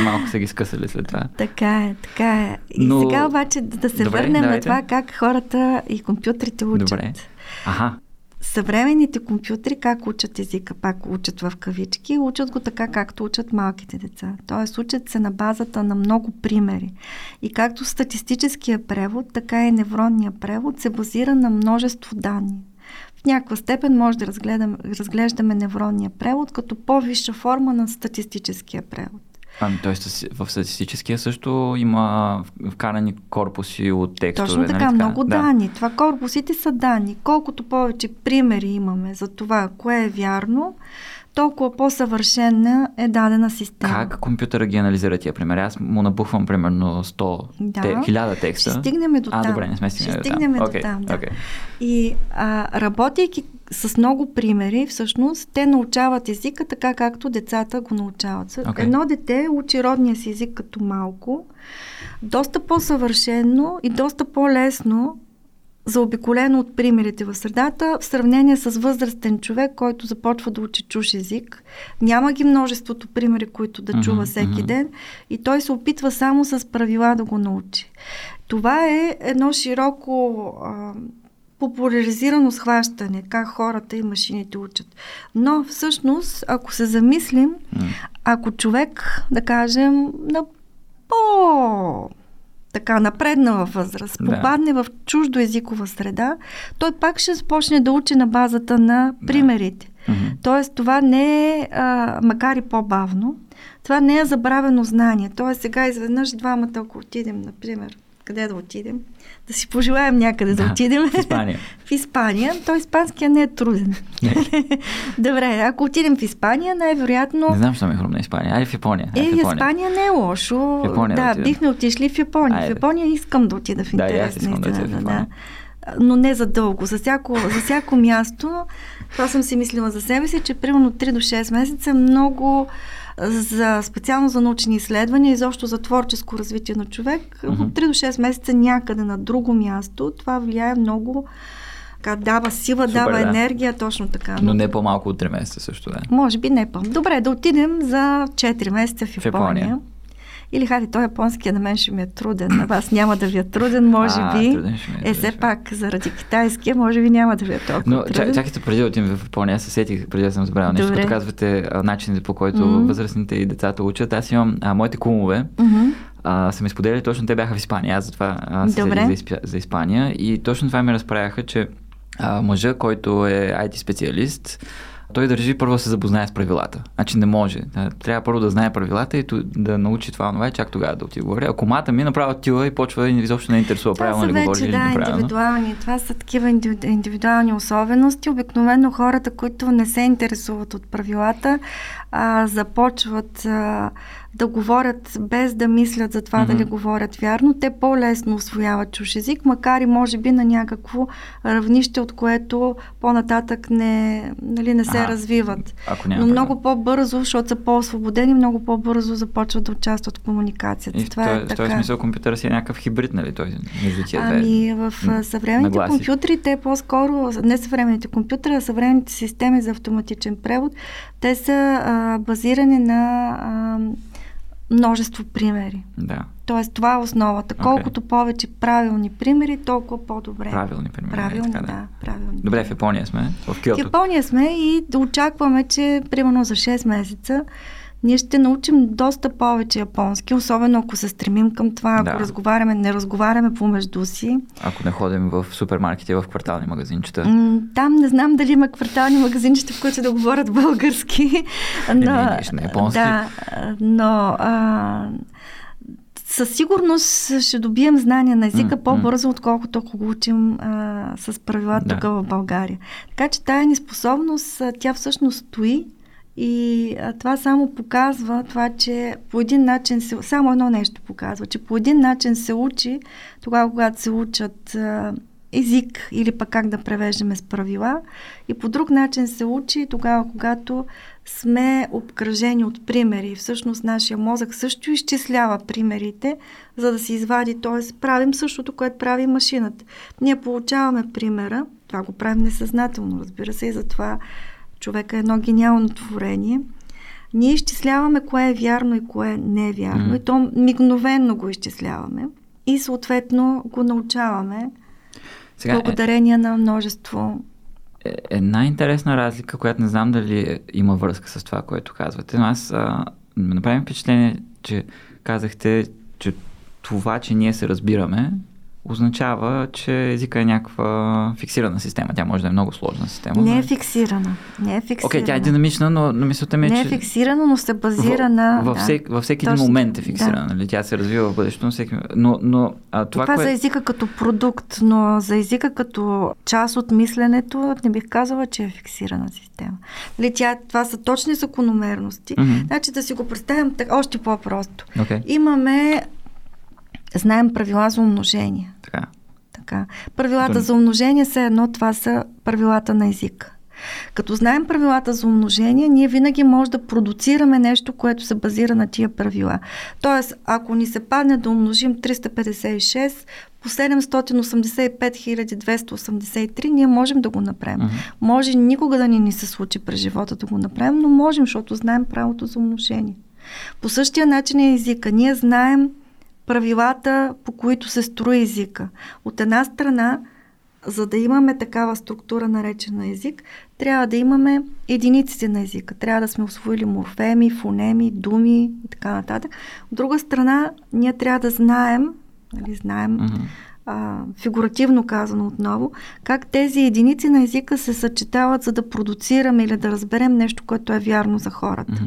и малко са ги скъсали след това.
Така е, така е. И Но... сега обаче да се Добре, върнем давайте. на това как хората и компютрите учат. Добре.
Аха.
Съвременните компютри как учат езика, пак учат в кавички, учат го така, както учат малките деца. Тоест учат се на базата на много примери. И както статистическия превод, така и невронния превод се базира на множество данни в някаква степен може да разгледаме, разглеждаме невронния превод като по-висша форма на статистическия превод.
Ами, т.е. в статистическия също има вкарани корпуси от текстове.
Точно така,
нали
много да. данни. Това корпусите са данни. Колкото повече примери имаме за това, кое е вярно, толкова по-съвършена е дадена система.
Как компютъра ги анализира тия примери? Аз му набухвам примерно 100, да. те, 1000 текста.
Ще стигнем до там.
А, добре, не сме стигнали
до там. Ще стигнем до
okay,
там, да.
Okay.
И а, работейки с много примери, всъщност, те научават езика така, както децата го научават. Okay. Едно дете учи родния си език като малко, доста по-съвършено и доста по-лесно заобиколено от примерите в средата, в сравнение с възрастен човек, който започва да учи чуж език. Няма ги множеството примери, които да чува всеки ден и той се опитва само с правила да го научи. Това е едно широко а, популяризирано схващане, как хората и машините учат. Но всъщност, ако се замислим, ако човек, да кажем, на по така напреднала възраст, да. попадне в чуждо езикова среда, той пак ще започне да учи на базата на примерите. Да. Тоест, това не е, а, макар и по-бавно, това не е забравено знание. Тоест, сега изведнъж двамата, ако отидем, например, къде да отидем, да си пожелаем някъде да, да отидем.
В Испания.
в Испания. То испанския не е труден. Добре, ако отидем в Испания, най-вероятно...
Не знам, що ми е хрумна Испания. Айде в Япония.
Е, в Испания не е лошо. В Япония да, да бихме отишли в Япония. Айде. В Япония искам да отида в интерес. Да,
да, да, да.
Но не за дълго. За всяко, за всяко място, това съм си мислила за себе си, че примерно 3 до 6 месеца много за специално за научни изследвания, изобщо за творческо развитие на човек, mm-hmm. от 3 до 6 месеца някъде на друго място, това влияе много така, дава сила, Супер, дава да. енергия, точно така.
Но, не по-малко от 3 месеца също, да.
Може би не по. Добре, да отидем за 4 месеца в Япония. В Япония. Или хари, той японския на мен ще ми е труден, на вас няма да ви е труден, може
а,
би.
Труден ще ми
е, е, все пак, заради китайския, може би няма да ви е толкова
Но труден. чакайте преди да отидем в Япония, аз се сетих, преди да съм забравил нещо, като казвате начините по който mm-hmm. възрастните и децата учат. Аз имам а, моите кумове, mm-hmm. а, са ми споделили, точно те бяха в Испания, аз затова аз се за, за Испания и точно това ми разправяха, че а, мъжа, който е IT специалист, той държи първо да се запознае с правилата. Значи не може. Трябва първо да знае правилата и да научи това, това и чак тогава да отиде говори. Ако мата ми направо отива и почва и изобщо не интересува
това
правилно ли
вече,
говори
да,
или неправилно.
индивидуални. Това са такива индивидуални особености. Обикновено хората, които не се интересуват от правилата, а, започват а, да говорят без да мислят за това mm-hmm. дали говорят вярно, те по-лесно освояват чуж език, макар и може би на някакво равнище, от което по-нататък не, нали, не се а, развиват.
Ако
Но много по-бързо, защото са по-освободени, много по-бързо започват да участват в комуникацията.
И
това
в,
е
този, в този смисъл компютъра си е някакъв хибрид, нали? Той, между тия
ами, в съвременните нагласи. компютри, те по-скоро, не съвременните компютри, а съвременните системи за автоматичен превод, те са а, базирани на а, множество примери.
Да.
Тоест, това е основата. Okay. Колкото повече правилни примери, толкова по-добре.
Правилни примери.
Правилни,
е, така,
да. Правилни.
Добре, в Япония сме, в Киото.
В Япония сме и да очакваме, че примерно за 6 месеца ние ще научим доста повече японски, особено ако се стремим към това, ако да. разговаряме, не разговаряме помежду си.
Ако не ходим в супермаркети, в квартални магазинчета.
там не знам дали има квартални магазинчета, в които да говорят български.
Но, не, не, не, не японски.
Да, но а, със сигурност ще добием знания на езика mm, по-бързо, отколкото ако го учим а, с правила да. тук в България. Така че тая ни способност, тя всъщност стои и а, това само показва това, че по един начин се... Само едно нещо показва, че по един начин се учи, тогава когато се учат а, език или пък как да превеждаме с правила и по друг начин се учи тогава, когато сме обкръжени от примери. Всъщност нашия мозък също изчислява примерите, за да се извади, т.е. правим същото, което прави машината. Ние получаваме примера, това го правим несъзнателно, разбира се, и затова човека е едно гениално творение. Ние изчисляваме кое е вярно и кое не е вярно. Mm. И то мигновенно го изчисляваме. И съответно го научаваме Сега, благодарение е... на множество
е, една интересна разлика, която не знам дали има връзка с това, което казвате, но аз а, ме направим впечатление, че казахте, че това, че ние се разбираме, означава, че езика е някаква фиксирана система. Тя може да е много сложна система.
Не е фиксирана. Не е фиксирана.
Окей, okay, тя е динамична, но, но мисълта ми е,
Не
е
че... фиксирана, но се базира в, на...
Във, всек, във всеки един момент е фиксирана. Да. Нали? Тя се развива в бъдещето, но всеки... Но, но, а, това,
това
кое...
за езика като продукт, но за езика като част от мисленето не бих казала, че е фиксирана система. Нали, тя, това са точни закономерности. Mm-hmm. Значи да си го представям още по-просто.
Okay.
Имаме знаем правила за умножение.
Така.
така. Правилата за умножение са едно, това са правилата на езика. Като знаем правилата за умножение, ние винаги може да продуцираме нещо, което се базира на тия правила. Тоест, ако ни се падне да умножим 356 по 785 283, ние можем да го направим. Uh-huh. Може никога да ни ни се случи през живота да го направим, но можем, защото знаем правото за умножение. По същия начин е езика. Ние знаем правилата, по които се строи езика. От една страна, за да имаме такава структура, наречена език, трябва да имаме единиците на езика. Трябва да сме освоили морфеми, фонеми, думи и така нататък. От друга страна, ние трябва да знаем, нали, знаем, а, фигуративно казано отново, как тези единици на езика се съчетават, за да продуцираме или да разберем нещо, което е вярно за хората.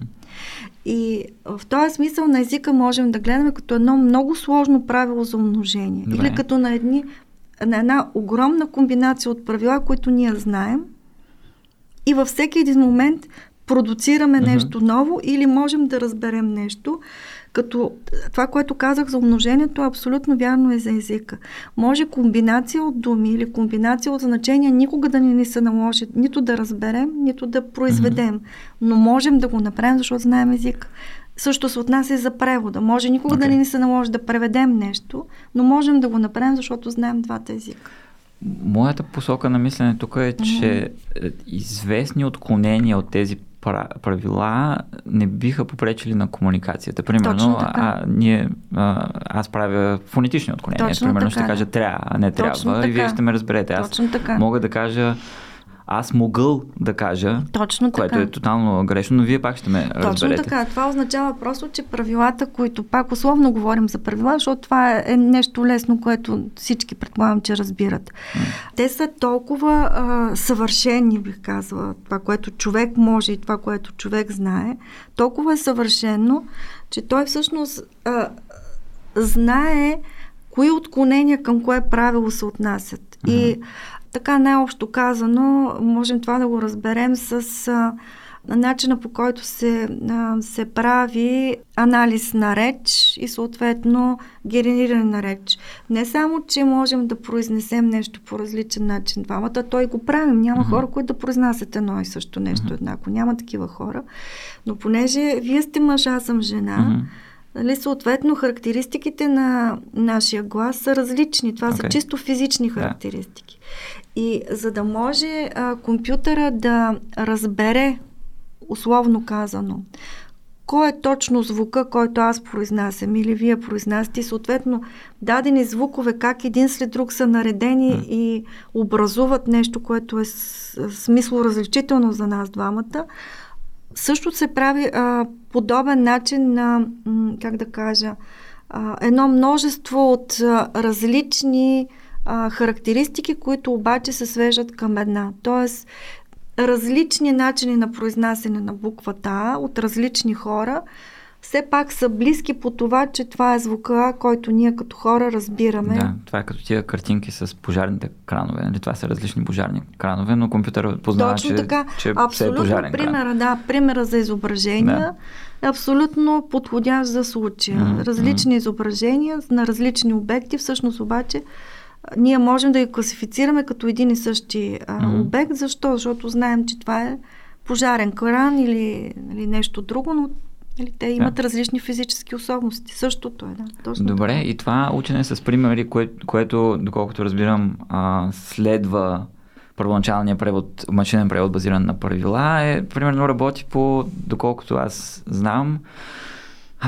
И в този смисъл на езика можем да гледаме като едно много сложно правило за умножение. Добре. Или като на, едни, на една огромна комбинация от правила, които ние знаем. И във всеки един момент продуцираме uh-huh. нещо ново или можем да разберем нещо, като това, което казах за умножението, абсолютно вярно е за езика. Може комбинация от думи или комбинация от значения никога да ни, ни се наложи нито да разберем, нито да произведем. Но можем да го направим, защото знаем език. Също се отнася и за превода. Може никога okay. да ни се наложи да преведем нещо, но можем да го направим, защото знаем двата езика.
Моята посока на мислене тук е, че mm-hmm. известни отклонения от тези правила не биха попречили на комуникацията. Примерно, а, ние, а, аз правя фонетични отклонения. Точно Примерно така, ще кажа трябва, а не Точно трябва. Така. И вие ще ме разберете. Аз
Точно така.
мога да кажа аз могъл да кажа,
Точно така.
което е тотално грешно, но вие пак ще ме
Точно
разберете.
така. Това означава просто, че правилата, които пак условно говорим за правила, защото това е нещо лесно, което всички предполагам, че разбират. Те са толкова а, съвършени, бих казала, това, което човек може и това, което човек знае, толкова е съвършено, че той всъщност а, знае кои отклонения към кое правило се отнасят. И така най-общо казано, можем това да го разберем с а, начина по който се, а, се прави анализ на реч и съответно генериране на реч. Не само, че можем да произнесем нещо по различен начин двамата, той го правим. Няма
Мгм.
хора, които да произнасят едно и също нещо еднакво. Няма такива хора. Но понеже вие сте мъж, аз съм жена,
Мгм.
Нали, съответно, характеристиките на нашия глас са различни. Това okay. са чисто физични характеристики. И за да може а, компютъра да разбере, условно казано, кой е точно звука, който аз произнасям или вие произнасяте, съответно дадени звукове, как един след друг са наредени
М.
и образуват нещо, което е смисло различително за нас двамата, също се прави а, подобен начин на, как да кажа, а, едно множество от а, различни а, характеристики, които обаче се свежат към една. Тоест, различни начини на произнасяне на буквата А от различни хора все пак са близки по това, че това е звука, който ние като хора разбираме.
Да, това е като тия картинки с пожарните кранове. Нали? Това са различни пожарни кранове, но компютър познава,
Точно
че,
така.
че
Абсолютно
е пожарен
примера,
кран.
да, примера за изображения е абсолютно подходящ за случая.
Мгм,
Различни изображения на различни обекти, всъщност обаче ние можем да ги класифицираме като един и същи а, обект. Защо? Защото знаем, че това е пожарен кран или, или нещо друго, но нали, те имат различни физически особености. Същото е, да. Точно
Добре,
така.
и това учене с примери, кое, което, доколкото разбирам, а, следва първоначалния превод, машинен превод, базиран на правила, е, примерно работи по, доколкото аз знам,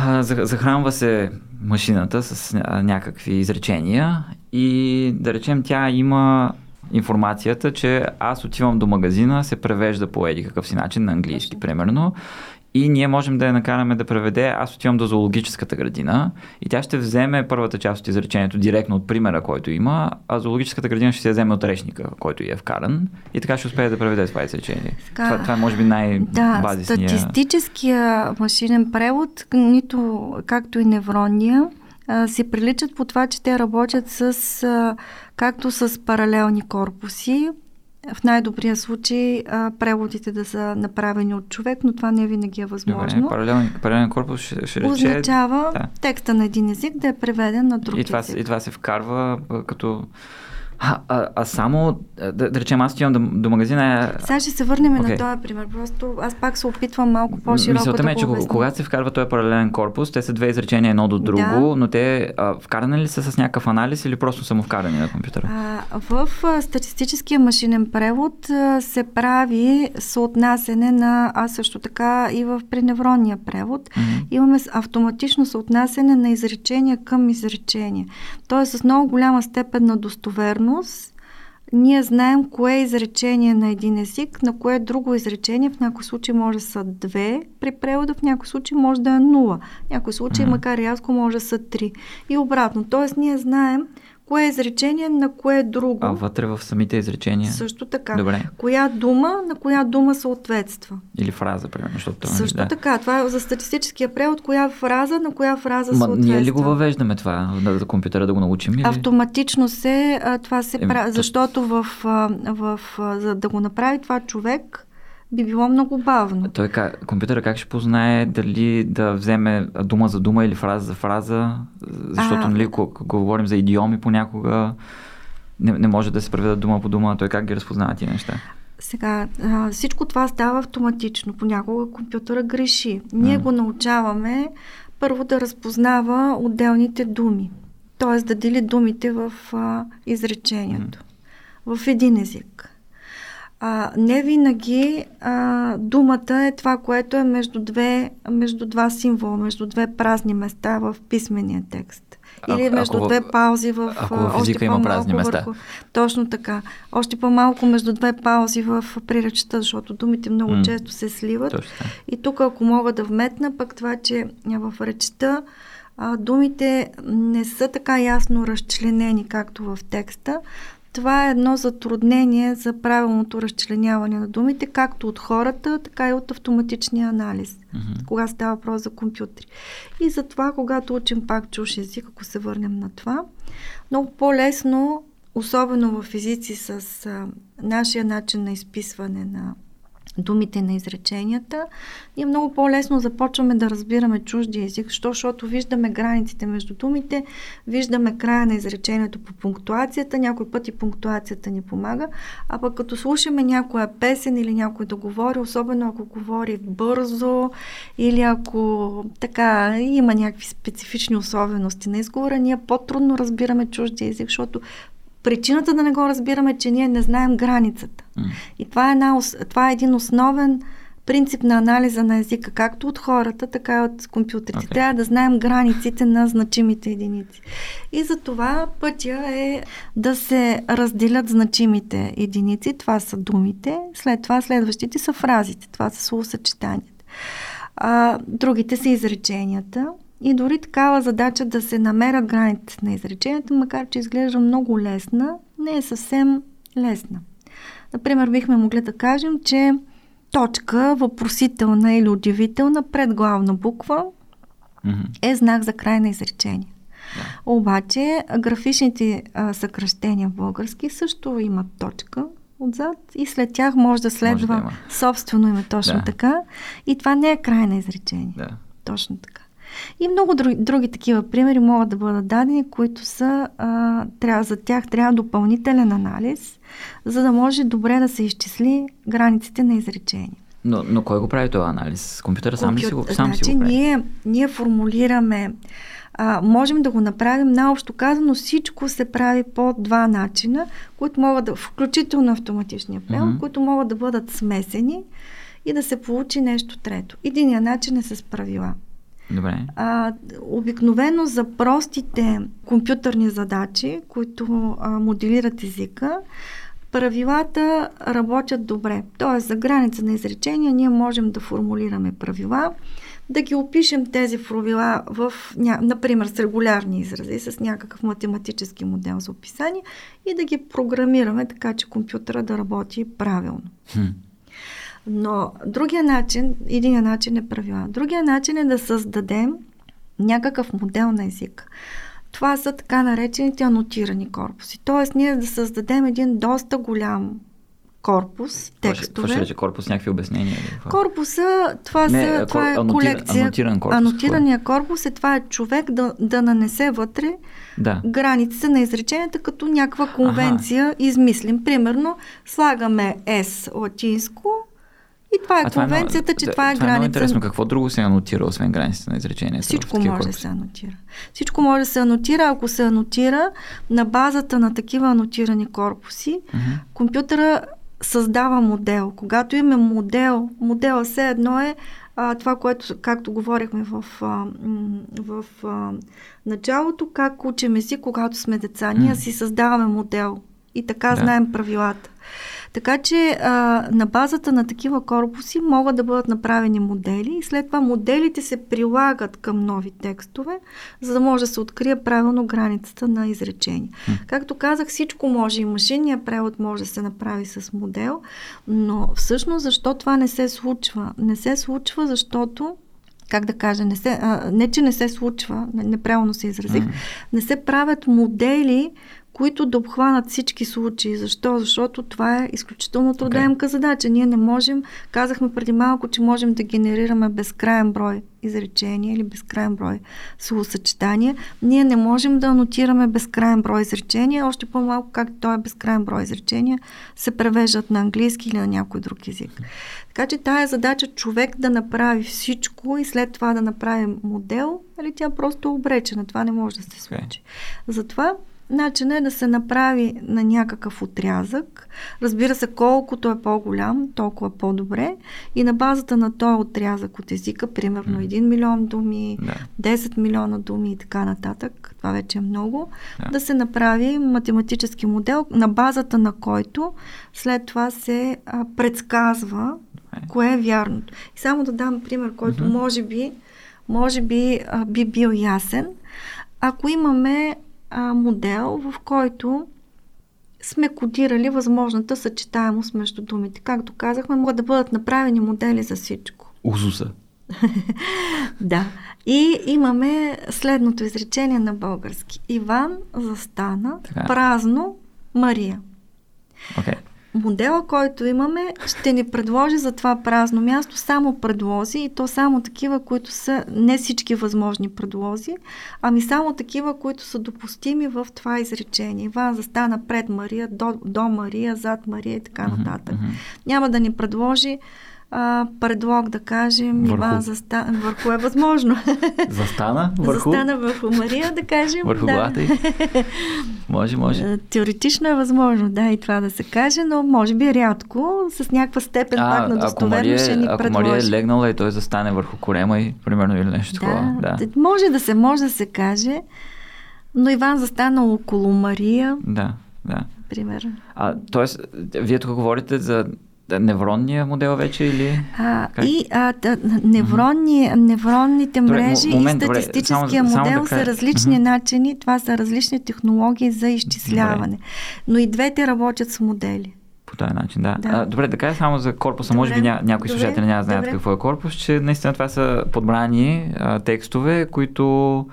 а, захранва се машината с ня- някакви изречения и да речем тя има информацията, че аз отивам до магазина, се превежда по еди какъв си начин на английски,
Точно.
примерно. И ние можем да я накараме да преведе. Аз отивам до зоологическата градина и тя ще вземе първата част от изречението директно от примера, който има, а зоологическата градина ще се вземе от речника, който е вкаран. И така ще успее да преведе това изречение.
Така,
Това, това е може би
Да,
най-базисния...
статистическия машинен превод, нито както и невронния, си приличат по това, че те работят с, както с паралелни корпуси, в най-добрия случай а, преводите да са направени от човек, но това не винаги е възможно.
Добре, паралелен, паралелен корпус ще, ще.
Означава
да.
текста на един език да е преведен на друг
И това,
език.
и това се вкарва като... А, а, а само, да, да речем, аз отивам до, до магазина...
Сега ще се върнем
Окей.
на този пример. Просто аз пак се опитвам малко по-широко
Мисълта ми е, че кога-
обясня.
когато се вкарва този паралелен корпус, те са две изречения едно до друго,
Да.
но те а, вкарани ли са с някакъв анализ или просто са му вкарани на компютъра?
А, в а, статистическия машинен превод а, се прави съотнасене на, а също така и в преневронния превод,
Мгм.
имаме автоматично съотнасене на изречения към изречение. Тоест с много голяма степен на достоверност ние знаем кое е изречение на един език, на кое е друго изречение. В някои случаи може да са две при превода, в някои случаи може да е нула. В някои случаи,
Мгм.
макар и рязко, може да са три. И обратно. Тоест ние знаем кое е изречение, на кое е друго.
А вътре в самите изречения?
Също така.
Добре.
Коя дума на коя дума съответства.
Или фраза, примерно, защото... това,
Също
да.
така. Това е за статистическия превод. Коя фраза на коя фраза
Ма,
съответства.
ние ли го въвеждаме това, за компютъра да го научим? Или?
Автоматично се, а, това се прави,
то-
защото в, а, в, а, за да го направи това човек, би било много бавно.
Той как, компютъра как ще познае дали да вземе дума за дума или фраза за фраза? Защото,
А.
нали, когато говорим за идиоми понякога, не, не може да се преведат дума по дума, той как ги разпознава тия неща?
Сега, а, всичко това става автоматично. Понякога компютъра греши. Ние
М.
го научаваме първо да разпознава отделните думи. Т.е. да дели думите в а, изречението. В един език. А, не винаги а, думата е това, което е между, две, между два символа, между две празни места в писмения текст. Или ако, между ако, две паузи в...
Ако в още има празни места. Върху,
точно така. Още по-малко между две паузи в приречета, защото думите много mm. често се сливат. Точно. И тук, ако мога да вметна, пък това, че в речета а, думите не са така ясно разчленени, както в текста, това е едно затруднение за правилното разчленяване на думите, както от хората, така и от автоматичния анализ, mm-hmm. кога става въпрос за компютри. И затова, когато учим пак чуж език, ако се върнем на това, много по-лесно, особено в езици с а, нашия начин на изписване на думите на изреченията, ние много по-лесно започваме да разбираме чужди език, що, защото виждаме границите между думите, виждаме края на изречението по пунктуацията, някой път и пунктуацията ни помага, а пък като слушаме някоя песен или някой да говори, особено ако говори бързо или ако така има някакви специфични особености на изговора, ние по-трудно разбираме чужди език, защото Причината да не го разбираме е, че ние не знаем границата. Mm. И това е, една, това е един основен принцип на анализа на езика, както от хората, така и от компютрите. Okay. Трябва да знаем границите на значимите единици. И за това пътя е да се разделят значимите единици. Това са думите. След това следващите са фразите. Това са словосъчетанията. А, другите са изреченията. И дори такава задача да се намерят границите на изречението, макар че изглежда много лесна, не е съвсем лесна. Например, бихме могли да кажем, че точка, въпросителна или удивителна пред главна буква mm-hmm. е знак за край на изречение. Да. Обаче графичните а, съкръщения в български също имат точка отзад и след тях може да следва може да собствено име точно да. така. И това не е край на изречение. Да. Точно така. И много други, други такива примери могат да бъдат дадени, които са, а, трябва, за тях трябва допълнителен анализ, за да може добре да се изчисли границите на изречение.
Но, но кой го прави този анализ? Компютъра сам, Компют... ли си го, сам
значи,
си го прави?
Ние, ние формулираме а, можем да го направим наобщо казано, всичко се прави по два начина, които могат да, включително автоматичния превод, mm-hmm. които могат да бъдат смесени и да се получи нещо трето. Единият начин е с правила.
Добре.
А, обикновено за простите компютърни задачи, които а, моделират езика, правилата работят добре. Тоест, за граница на изречения ние можем да формулираме правила, да ги опишем тези правила в, например, с регулярни изрази, с някакъв математически модел за описание и да ги програмираме така, че компютъра да работи правилно. Хм. Но другия начин, един начин е правила. Другия начин е да създадем някакъв модел на език. Това са така наречените анотирани корпуси. Тоест, ние да създадем един доста голям корпус, текстове.
Това ще корпус, някакви обяснения?
Корпуса, това, Не, са, това е колекция.
Анотиран корпус.
Анотирания корпус е това е човек да, да нанесе вътре да. границите на изреченията, като някаква конвенция Аха. измислим. Примерно, слагаме S латинско, и това е а конвенцията, това е, че това е това граница.
Е интересно. Какво друго се анотира, освен границите на изречението?
Всичко може да се анотира. Всичко може да се анотира, ако се анотира на базата на такива анотирани корпуси. Uh-huh. Компютъра създава модел. Когато имаме модел, модела все едно е а, това, което, както говорихме в, а, в а, началото, как учим език, когато сме деца. Ние си създаваме модел и така да. знаем правилата. Така че а, на базата на такива корпуси могат да бъдат направени модели и след това моделите се прилагат към нови текстове, за да може да се открие правилно границата на изречение. Както казах, всичко може и машинния превод може да се направи с модел, но всъщност защо това не се случва? Не се случва, защото как да кажа, не, се, а, не че не се случва, неправилно се изразих, mm. не се правят модели, които да обхванат всички случаи. Защо? Защото това е изключително трудоемка okay. задача. Ние не можем, казахме преди малко, че можем да генерираме безкрайен брой изречения или безкрайен брой словосъчетания. Ние не можем да анотираме безкрайен брой изречения, още по-малко как той е безкрайен брой изречения се превеждат на английски или на някой друг език. Така че тая задача човек да направи всичко и след това да направи модел, нали, тя просто е обречена. Това не може да се случи. Okay. Затова Начинът е да се направи на някакъв отрязък. Разбира се, колкото е по-голям, толкова по-добре. И на базата на този отрязък от езика, примерно 1 милион думи, да. 10 милиона думи и така нататък, това вече е много, да. да се направи математически модел, на базата на който след това се а, предсказва е. кое е вярното. И само да дам пример, който mm-hmm. може би, може би а, би бил ясен. Ако имаме а, модел, в който сме кодирали възможната съчетаемост между думите. Както казахме, могат да бъдат направени модели за всичко.
Узуса.
да. И имаме следното изречение на български. Иван застана така. празно Мария.
Okay
модела, който имаме, ще ни предложи за това празно място само предлози и то само такива, които са не всички възможни предлози, ами само такива, които са допустими в това изречение. Иван застана пред Мария, до, до Мария, зад Мария и така нататък. Mm-hmm. Няма да ни предложи а, предлог, да кажем, върху. Иван застана, върху е възможно.
Застана върху?
Застана върху Мария, да кажем.
Върху
да.
главата й. Може, може.
Теоретично е възможно, да, и това да се каже, но може би рядко, с някаква степен а, пак на достоверност ще ни
ако
предложи. Ако
Мария е легнала и той застане върху корема и, примерно, или нещо
да,
такова. Да,
може да се, може да се каже, но Иван застана около Мария.
Да, да.
Пример.
А, тоест, вие тук говорите за невронния модел вече или?
А, и а, да, невронни, невронните мрежи добре, момент, и статистическия добре, модел да са различни mm-hmm. начини, това са различни технологии за изчисляване. Добре. Но и двете работят с модели.
По този начин, да. да. А, добре, да кажа само за корпуса. Добре. Може би ня, някои слушатели няма да знаят добре. какво е корпус, че наистина това са подбрани а, текстове, които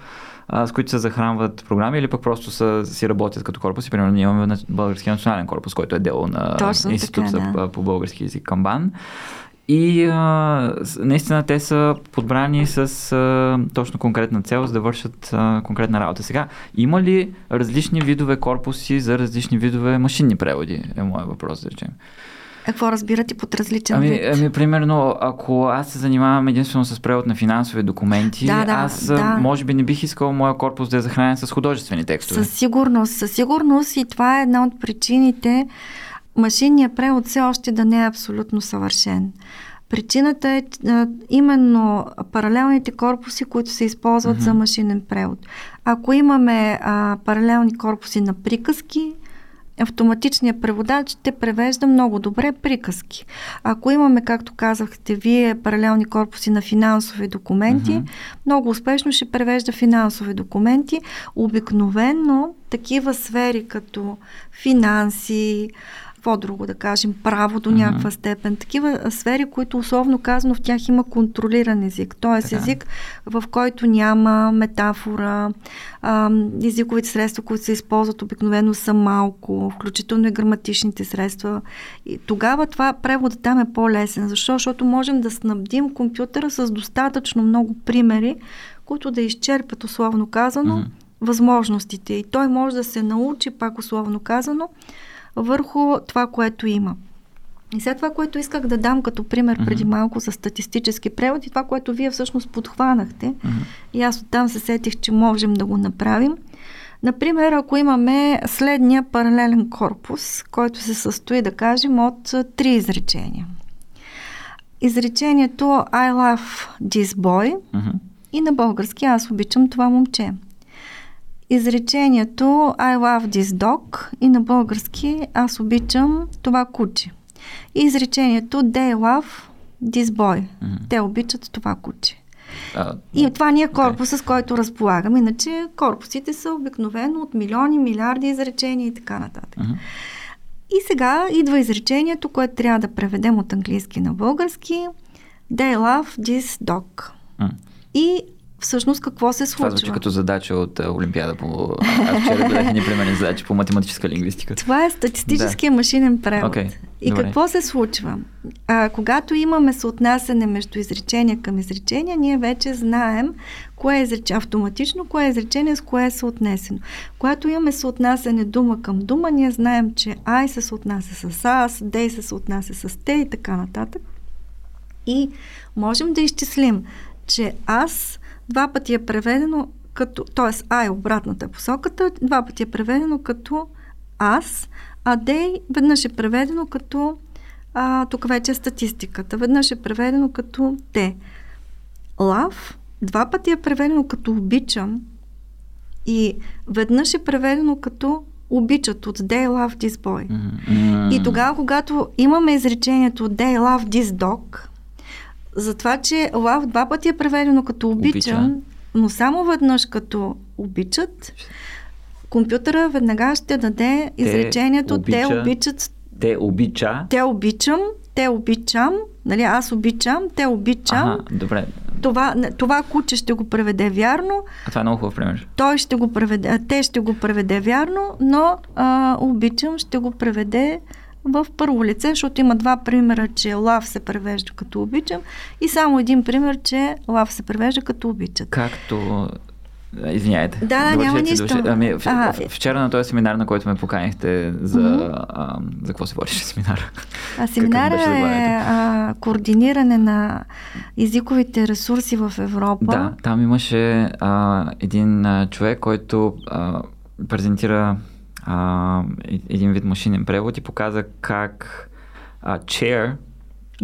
а, с които се захранват програми или пък просто са, си работят като корпуси. Примерно ние имаме Български национален корпус, който е дело на Точно Институт така, да. по български язик Камбан. И а, наистина те са подбрани с а, точно конкретна цел, за да вършат а, конкретна работа. Сега, има ли различни видове корпуси за различни видове машинни преводи? Е моят въпрос, да речем.
Какво разбирате под различен
ами,
вид?
Ами, примерно, ако аз се занимавам единствено с превод на финансови документи, да, да, аз да. може би не бих искал моя корпус да е захранен с художествени текстове.
Със сигурност, със сигурност и това е една от причините машинният превод все още да не е абсолютно съвършен. Причината е а, именно паралелните корпуси, които се използват mm-hmm. за машинен превод. Ако имаме а, паралелни корпуси на приказки, автоматичният преводач ще превежда много добре приказки. Ако имаме, както казахте вие, паралелни корпуси на финансови документи, mm-hmm. много успешно ще превежда финансови документи. Обикновенно такива сфери като финанси, какво друго да кажем, право до някаква степен. Такива сфери, които условно казано в тях има контролиран език. Тоест така. език, в който няма метафора, а, езиковите средства, които се използват обикновено са малко, включително и граматичните средства. И тогава това преводът там е по-лесен. Защо? Защото можем да снабдим компютъра с достатъчно много примери, които да изчерпят, условно казано, mm-hmm. възможностите. И той може да се научи, пак условно казано, върху това, което има. И след това, което исках да дам като пример преди малко за статистически превод и това, което вие всъщност подхванахте, mm-hmm. и аз оттам се сетих, че можем да го направим. Например, ако имаме следния паралелен корпус, който се състои, да кажем, от три изречения. Изречението I love this boy mm-hmm. и на български аз обичам това момче изречението I love this dog и на български аз обичам това куче. И изречението They love this boy. Mm-hmm. Те обичат това куче. А, и това ни е корпуса, okay. с който разполагам. Иначе корпусите са обикновено от милиони, милиарди изречения и така нататък. Mm-hmm. И сега идва изречението, което трябва да преведем от английски на български. They love this dog. Mm. И всъщност какво се случва.
Това звучи като задача от а, Олимпиада по... Аз вчера гледах едни примерни задачи по математическа лингвистика.
Това е статистическия да. машинен превод. Okay. И Добре. какво се случва? А, когато имаме съотнасяне между изречения към изречения, ние вече знаем кое е изречение, автоматично кое е изречение, с кое е съотнесено. Когато имаме съотнасяне дума към дума, ние знаем, че I се съотнася с аз, they се съотнася с те и така нататък. И можем да изчислим, че аз Два пъти е преведено като, т.е. А е обратната посоката, два пъти е преведено като аз, а Дей веднъж е преведено като а, тук вече е статистиката. Веднъж е преведено като те. Лав два пъти е преведено като обичам и веднъж е преведено като обичат от They love this boy. Mm-hmm. И тогава, когато имаме изречението They love this dog, за това, че love два пъти е преведено като обичам, Обича. но само веднъж като обичат, компютъра веднага ще даде изречението
те,
обича, те обичат.
Те обича.
Те обичам, те обичам, нали, аз обичам, те обичам. Ага,
добре.
Това, това куче ще го преведе вярно.
А това е много хубав пример.
Той ще го преведе, те ще го преведе вярно, но а, обичам ще го преведе в първо лице, защото има два примера, че лав се превежда като обичам и само един пример, че лав се превежда като обичат.
Както Извиняйте.
Да, да, няма нищо.
Ами, в, а, вчера на този семинар, на който ме поканихте, за, mm-hmm. а, за какво се водеше семинар?
А семинара е а, координиране на езиковите ресурси в Европа.
Да, там имаше а, един а, човек, който а, презентира един вид машинен превод и показа как а, chair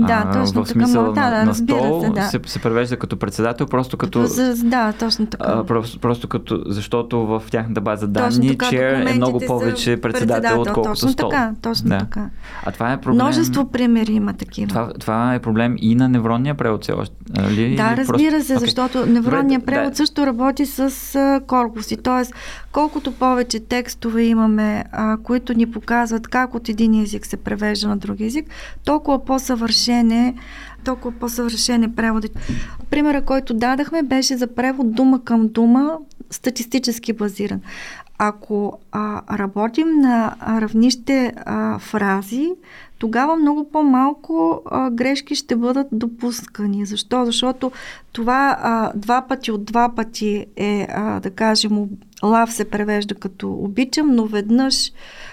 да, а, точно
в смисъл
така.
На, да,
на стол
се, да. се, се превежда като председател, просто като...
За, да, точно така.
А, просто, просто като, защото в тяхната база данни така, chair е много повече председател, председател отколкото
точно
стол.
Така, точно
да.
така.
А това е проблем...
Множество примери има такива.
Това, това е проблем и на невронния превод все още. Ли?
Да, разбира просто... се, защото okay. невронния превод да. също работи с корпуси. Тоест, колкото повече текстове имаме, а, които ни показват как от един език се превежда на друг език, толкова по-съвършен е толкова по-съвършен е преводът. Примера, който дадахме, беше за превод дума към дума, статистически базиран. Ако а, работим на равнище а, фрази, тогава много по-малко а, грешки ще бъдат допускани. Защо? Защото това а, два пъти от два пъти е, а, да кажем, лав се превежда като обичам, но веднъж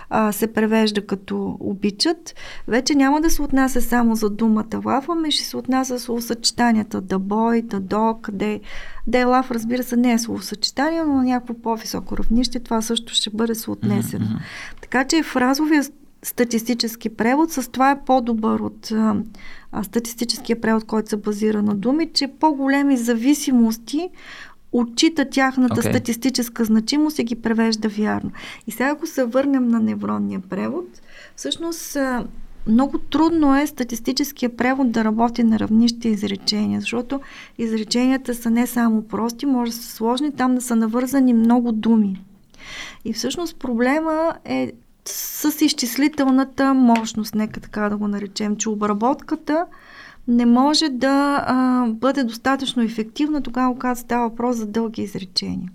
а, се превежда като обичат. Вече няма да се отнася само за думата лав, ами ще се отнася с съчетанията да бой, да док, да да лав, разбира се, не е словосъчетание, но на някакво по-високо равнище това също ще бъде съотнесено. Mm-hmm. Така че фразовия статистически превод. С това е по-добър от а, статистическия превод, който се базира на думи, че по-големи зависимости отчита тяхната okay. статистическа значимост и ги превежда вярно. И сега, ако се върнем на невронния превод, всъщност много трудно е статистическия превод да работи на равнище изречения, защото изреченията са не само прости, може да са сложни, там да са навързани много думи. И всъщност проблема е с изчислителната мощност, нека така да го наречем, че обработката не може да а, бъде достатъчно ефективна тогава, когато става въпрос за дълги изречения.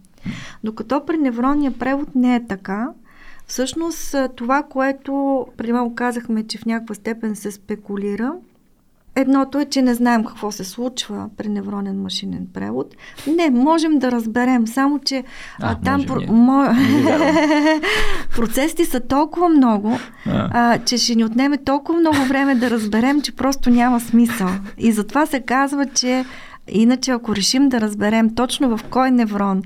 Докато при невронния превод не е така, всъщност това, което преди малко казахме, че в някаква степен се спекулира, Едното е, че не знаем какво се случва при невронен машинен превод. Не, можем да разберем, само че а, а, там про... мо... процесите са толкова много, а. А, че ще ни отнеме толкова много време да разберем, че просто няма смисъл. И затова се казва, че Иначе, ако решим да разберем точно в кой неврон,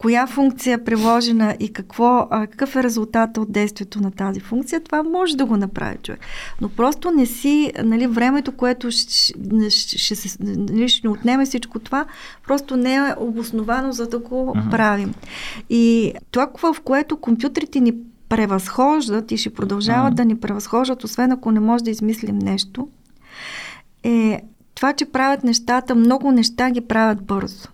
коя функция е приложена и какво, а, какъв е резултата от действието на тази функция, това може да го направи човек. Но просто не си, нали, времето, което ще, ще, ще, нали, ще ни отнеме всичко това, просто не е обосновано за да го uh-huh. правим. И това, в което компютрите ни превъзхождат и ще продължават uh-huh. да ни превъзхождат, освен ако не може да измислим нещо, е това, че правят нещата, много неща ги правят бързо.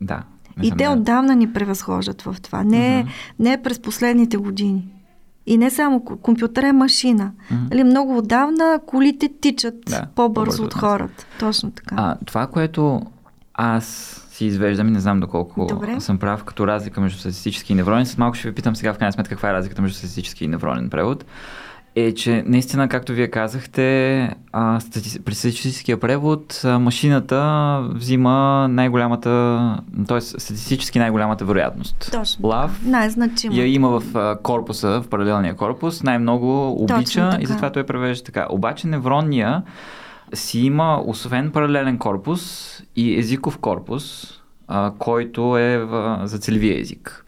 Да.
И те отдавна ни превъзхождат в това. Не, uh-huh. не през последните години. И не само компютър е машина. Mm-hmm. Али, много отдавна колите тичат да, по-бързо, по-бързо от хората. Точно така.
А, това, което аз си извеждам и не знам доколко
Добре.
съм прав като разлика между статистически и невронен. След малко ще ви питам сега в крайна сметка каква е разликата между статистически и невронен превод е, че наистина, както вие казахте, а, стати... при статистическия превод а, машината взима най-голямата, т.е. статистически най-голямата вероятност.
Точно.
Лав
най-значимо.
я има в а, корпуса, в паралелния корпус, най-много обича и затова той превежда така. Обаче невронния си има, освен паралелен корпус и езиков корпус, а, който е в, за целевия език.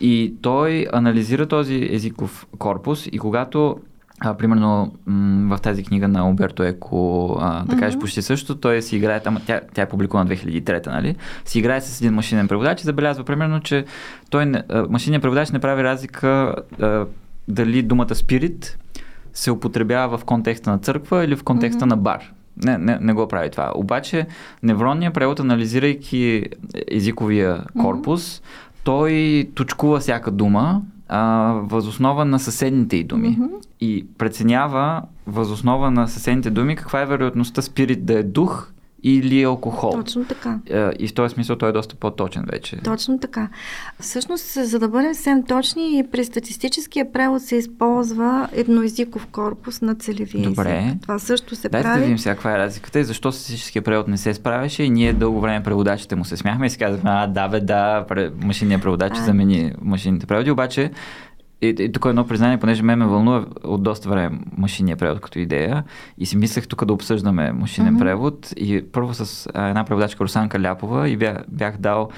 И той анализира този езиков корпус и когато а, примерно м- в тази книга на Умберто Еко, а, да кажеш mm-hmm. почти също, той си играе, там, тя, тя е публикувана 2003, нали? Си играе с един машинен преводач и забелязва примерно, че той, машинният преводач не прави разлика а, дали думата спирит се употребява в контекста на църква или в контекста mm-hmm. на бар. Не, не, не го прави това. Обаче невронният превод, анализирайки езиковия корпус, mm-hmm. той точкува всяка дума а, възоснова на съседните й думи. Mm-hmm. И преценява възоснова на съседните думи каква е вероятността спирит да е дух или алкохол.
Точно така.
Е, и в този смисъл той е доста по-точен вече.
Точно така. Всъщност, за да бъдем съвсем точни, при статистическия превод се използва едноизиков корпус на целевия
Добре.
език. Това също се
Дайте
прави.
да видим сега каква е разликата и защо статистическия превод не се справяше и ние дълго време преводачите му се смяхме и си казахме, а да бе, да, машинният преводач а... замени машинните преводи, обаче и, и тук е едно признание, понеже ме ме вълнува от доста време машинния превод като идея и си мислех тук да обсъждаме машинен mm-hmm. превод и първо с а, една преводачка Русанка Ляпова и бях, бях дал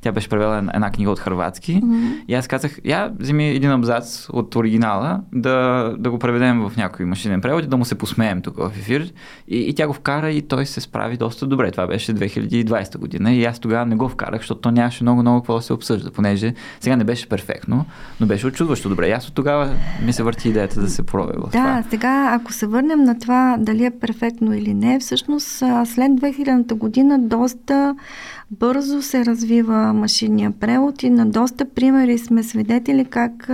тя беше превела една книга от хрватски. Mm-hmm. И аз казах, я вземи един абзац от оригинала, да, да го преведем в някой машинен превод и да му се посмеем тук в ефир. И, и тя го вкара и той се справи доста добре. Това беше 2020 година и аз тогава не го вкарах, защото то нямаше много-много какво да се обсъжда, понеже сега не беше перфектно, но беше очудващо добре. И аз от тогава ми се върти идеята да се пробва в
да,
това.
Да, сега ако се върнем на това дали е перфектно или не, всъщност след 2000 година доста бързо се развива машинния превод и на доста примери сме свидетели как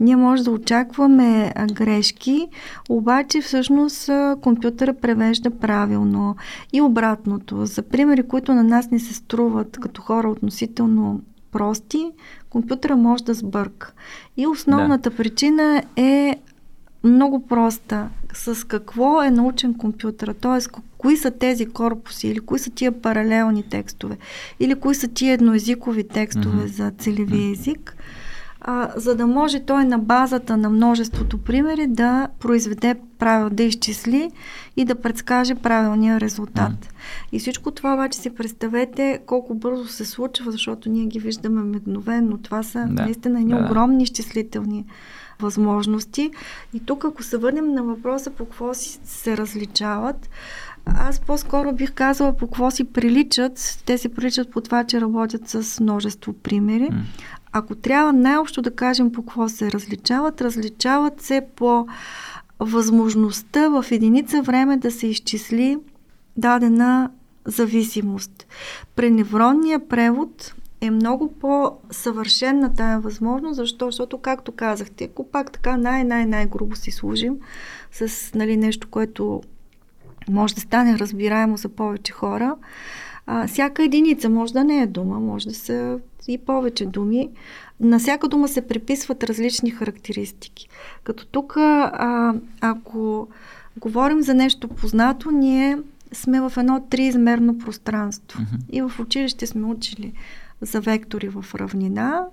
ние може да очакваме грешки, обаче всъщност компютъра превежда правилно и обратното. За примери, които на нас не се струват като хора относително прости, компютъра може да сбърка. И основната да. причина е много проста. С какво е научен компютър? Т.е. кои са тези корпуси или кои са тия паралелни текстове или кои са тия едноязикови текстове mm-hmm. за целеви език, а, за да може той на базата на множеството примери да произведе правил, да изчисли и да предскаже правилния резултат. Mm-hmm. И всичко това обаче си представете колко бързо се случва, защото ние ги виждаме мигновено. Това са да. наистина едни да, огромни изчислителни възможности. И тук, ако се върнем на въпроса по какво си се различават, аз по-скоро бих казала по какво си приличат. Те си приличат по това, че работят с множество примери. Mm. Ако трябва най-общо да кажем по какво се различават, различават се по възможността в единица време да се изчисли дадена зависимост. При невронния превод е много по-съвършенна тая възможност, защо? Защото, както казахте, ако пак така най-най-най-грубо си служим с нали, нещо, което може да стане разбираемо за повече хора, а, всяка единица може да не е дума, може да са и повече думи. На всяка дума се приписват различни характеристики. Като тук, а, ако говорим за нещо познато, ние сме в едно триизмерно пространство. Uh-huh. И в училище сме учили за вектори в равнина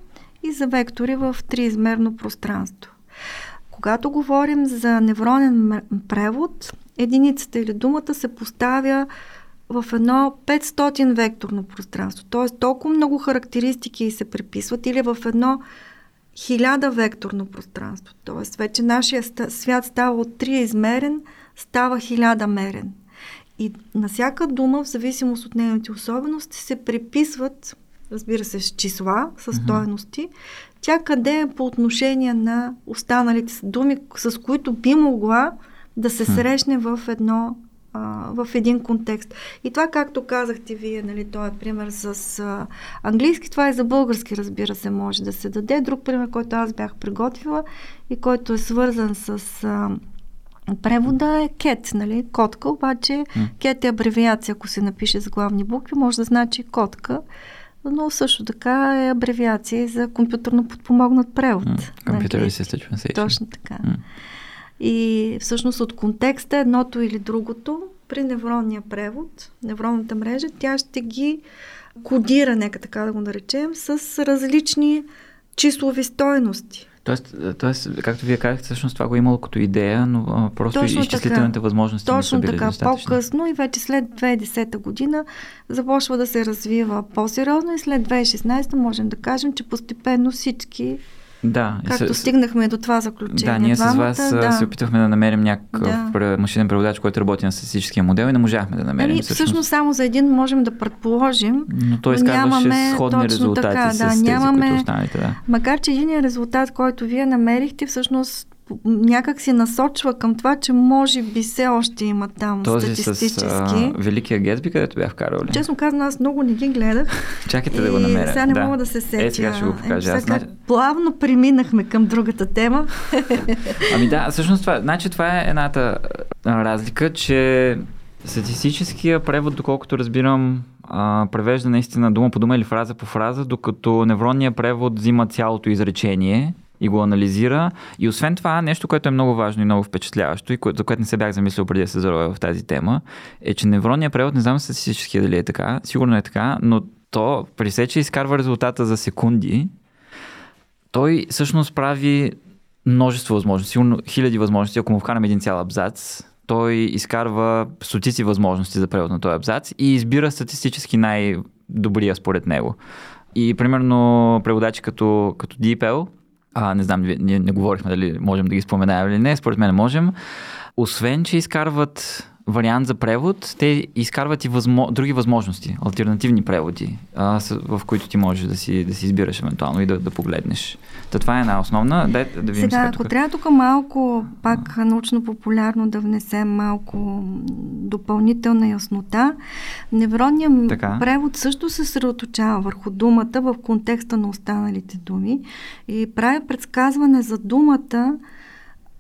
и за вектори в триизмерно пространство. Когато говорим за невронен превод, единицата или думата се поставя в едно 500 векторно пространство. Т.е. толкова много характеристики се приписват или в едно 1000 векторно пространство. Т.е. вече нашия свят става от триизмерен, става 1000 мерен. И на всяка дума, в зависимост от нейните особености, се приписват разбира се, с числа, с стоености, mm-hmm. тя къде е по отношение на останалите думи, с които би могла да се срещне в едно а, в един контекст. И това, както казахте вие, нали, този е пример с а, английски, това и за български, разбира се, може да се даде. Друг пример, който аз бях приготвила и който е свързан с а, превода е кет, нали, котка, обаче mm. кет е абревиация, ако се напише с главни букви, може да значи котка но също така е абревиация за компютърно подпомогнат превод.
Computer Assisted Translation.
Точно така. Mm. И всъщност от контекста едното или другото при невронния превод, невронната мрежа, тя ще ги кодира, нека така да го наречем, с различни числови стойности.
Тоест, тоест, както вие казахте, всъщност това го е имало като идея, но а, просто Точно изчислителните така. възможности
Точно
не са били
така,
достатъчни.
по-късно и вече след 2010 година започва да се развива по-сериозно и след 2016 можем да кажем, че постепенно всички
да.
Както с... стигнахме до това заключение.
Да, ние с вас да. се опитвахме да намерим някакъв да. машинен преводач, който работи на статистическия модел и не можахме да намерим.
Ами, всъщност. всъщност само за един можем да предположим.
Но той изказваше сходни резултати така, с да, тези, нямаме, които останалите. Да.
Макар, че един резултат, който вие намерихте, всъщност някак си насочва към това, че може би все още има там
Този
статистически.
С, а, Великия Гетби, където бях вкарал ли?
Честно казано, аз много не ги гледах.
Чакайте да го намеря.
Сега не да. мога да се сетя.
Е, сега ще го покажа.
Е, сега плавно преминахме към другата тема.
ами да, всъщност това, значи това е едната разлика, че статистическия превод, доколкото разбирам, а, превежда наистина дума по дума или фраза по фраза, докато невронният превод взима цялото изречение и го анализира. И освен това, нещо, което е много важно и много впечатляващо, и кое, за което не се бях замислил преди да се заровя в тази тема, е, че невронният превод, не знам статистически дали е така, сигурно е така, но то при се, че изкарва резултата за секунди, той всъщност прави множество възможности, сигурно хиляди възможности, ако му вкараме един цял абзац, той изкарва стотици възможности за превод на този абзац и избира статистически най-добрия според него. И примерно преводачи като, като DeepL, а, не знам, ние не говорихме дали можем да ги споменаем или не, според мен можем. Освен, че изкарват вариант за превод, те изкарват и възмо... други възможности, альтернативни преводи, а, с, в които ти можеш да си, да си избираш евентуално и да, да погледнеш. Та това е една основна. Дай да видим
сега, сега ако тук. трябва тук малко, пак научно-популярно да внесем малко допълнителна яснота, невронният така. превод също се съсредоточава върху думата в контекста на останалите думи и прави предсказване за думата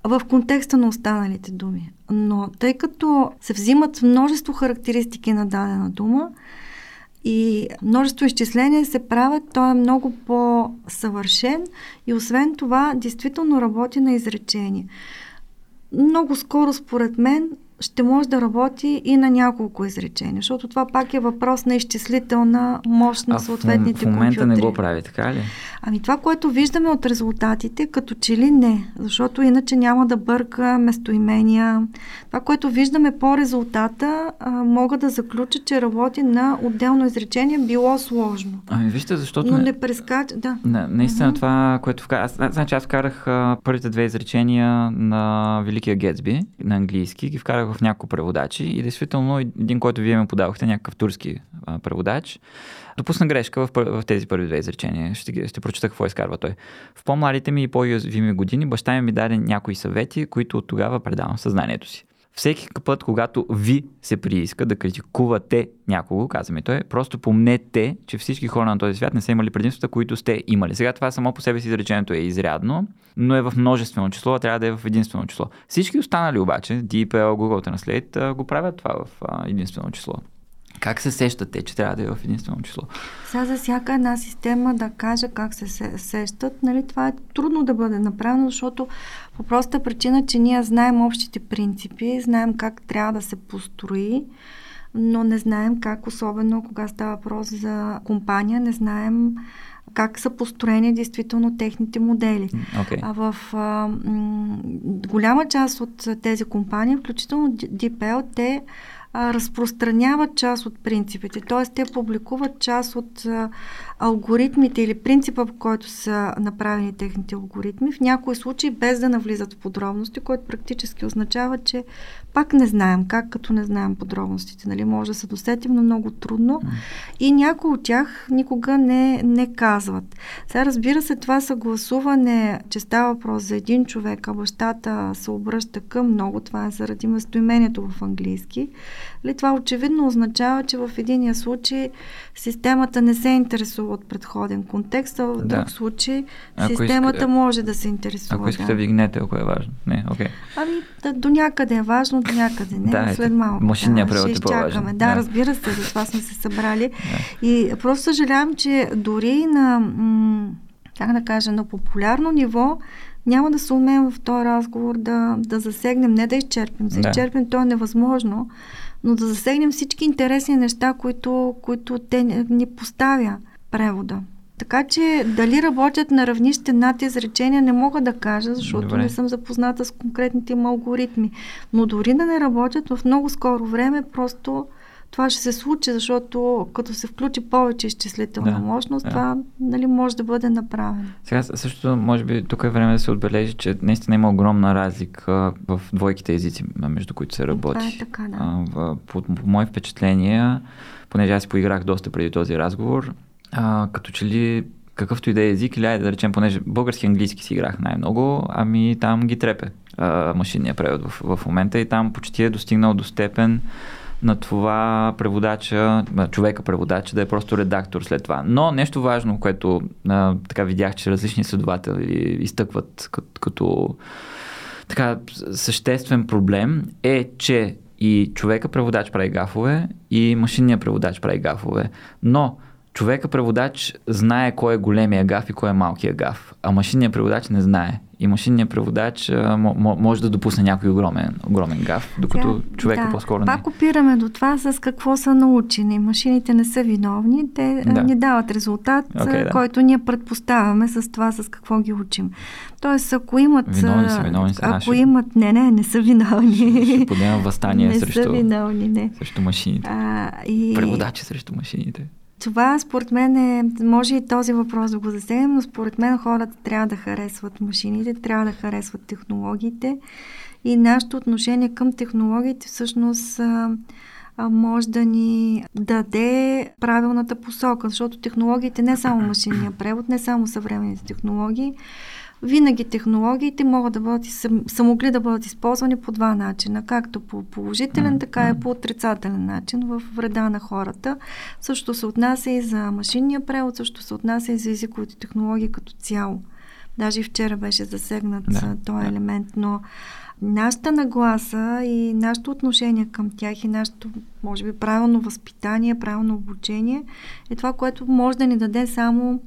в контекста на останалите думи. Но тъй като се взимат множество характеристики на дадена дума и множество изчисления се правят, той е много по-съвършен и освен това действително работи на изречение. Много скоро, според мен, ще може да работи и на няколко изречения, защото това пак е въпрос на изчислителна мощ на съответните
компютри. в момента
компютри.
не го прави, така ли?
Ами това, което виждаме от резултатите, като че ли не, защото иначе няма да бърка местоимения. Това, което виждаме по резултата, а, мога да заключа, че работи на отделно изречение, било сложно.
Ами вижте, защото...
Но не прескача, да.
Не, наистина uh-huh. това, което вкарах... Аз, значи аз вкарах а, първите две изречения на Великия Гетсби на английски, ги вкарах в няколко преводачи и действително един, който вие ме подавахте, някакъв турски а, преводач, допусна грешка в, в тези първи две изречения. Ще, ще прочета какво изкарва той. В по-младите ми и по-уязвими години баща ми ми даде някои съвети, които от тогава предавам съзнанието си. Всеки път, когато ви се прииска да критикувате някого, казваме той, просто помнете, че всички хора на този свят не са имали предимствата, които сте имали. Сега това само по себе си изречението е изрядно, но е в множествено число, а трябва да е в единствено число. Всички останали обаче, DeepL, Google Translate, го правят това в единствено число. Как се сещат те, че трябва да е в единствено число?
Сега за всяка една система да кажа как се сещат, нали, това е трудно да бъде направено, защото по проста причина, че ние знаем общите принципи, знаем как трябва да се построи, но не знаем как, особено кога става въпрос за компания, не знаем как са построени действително техните модели.
Okay.
А в а, м- голяма част от тези компании, включително DeepL, те а, разпространяват част от принципите, т.е. те публикуват част от а, алгоритмите или принципа, по който са направени техните алгоритми, в някои случаи без да навлизат в подробности, което практически означава, че пак не знаем как, като не знаем подробностите. Нали? Може да се досетим, но много трудно. И някои от тях никога не, не казват. Сега разбира се, това съгласуване, че става въпрос за един човек, а бащата се обръща към много, това е заради местоимението в английски. Ли, това очевидно означава, че в единия случай системата не се интересува от предходен контекст, а в да. друг случай ако системата иска, може да се интересува.
Ако искате да вигнете, ако е важно. Не. Okay.
Ами, да, до някъде е важно, до някъде не. Да, след малко.
Машинния да, превод
е по-важен. Да, да, разбира се, за това сме се събрали. Да. И просто съжалявам, че дори на, м- как да кажа, на популярно ниво няма да се умеем в този разговор да, да засегнем, не да изчерпим. За да. изчерпим то е невъзможно, но да засегнем всички интересни неща, които, които те ни поставя превода. Така че дали работят на равнище над изречения не мога да кажа, защото
Добре.
не съм запозната с конкретните им алгоритми. Но дори да не работят в много скоро време, просто това ще се случи, защото като се включи повече изчислителна
Да,
мощност,
да.
това нали, може да бъде направено.
Сега също, може би, тук е време да се отбележи, че наистина има огромна разлика в двойките езици, между които се работи.
Това е така, да.
А, в, по, по мои впечатления, понеже аз поиграх доста преди този разговор, а, като че ли какъвто и да е език, или да речем, понеже български и английски си играх най-много, ами там ги трепе а, машинния превод в, в момента и там почти е достигнал до степен на това преводача, човека преводач да е просто редактор след това. Но нещо важно, което а, така видях, че различни следователи изтъкват като, като така съществен проблем е, че и човека преводач прави гафове, и машинния преводач прави гафове. Но човека преводач знае кой е големия гаф и кой е малкия гаф, а машинният преводач не знае. И машинният преводач а, мо- мо- може да допусне някой огромен, огромен гаф, докато
Тя-
човека
да,
по-скоро не.
Пак опираме до това с какво са научени. Машините не са виновни, те
Да.
ни дават резултат,
Окей, да.
който ние предпоставяме с това с какво ги учим. Тоест, ако имат...
Виновни са, виновни са.
Ако
ще-
имат... Не, не, не са виновни.
Ще подема възстание
не са
срещу,
виновни, не.
срещу машините.
А, и...
Преводачи срещу машините.
Това според мен е, може и този въпрос да го засегнем, но според мен хората трябва да харесват машините, трябва да харесват технологиите. И нашето отношение към технологиите всъщност може да ни даде правилната посока, защото технологиите не само машинния превод, не само съвременните технологии, винаги технологиите могат да бъдат, са, могли да бъдат използвани по два начина, както по положителен, така и по отрицателен начин в вреда на хората. Също се отнася и за машинния превод, също се отнася и за езиковите технологии като цяло. Даже и вчера беше засегнат
да,
този
да.
елемент, но нашата нагласа и нашето отношение към тях и нашето, може би, правилно възпитание, правилно обучение е това, което може да ни даде само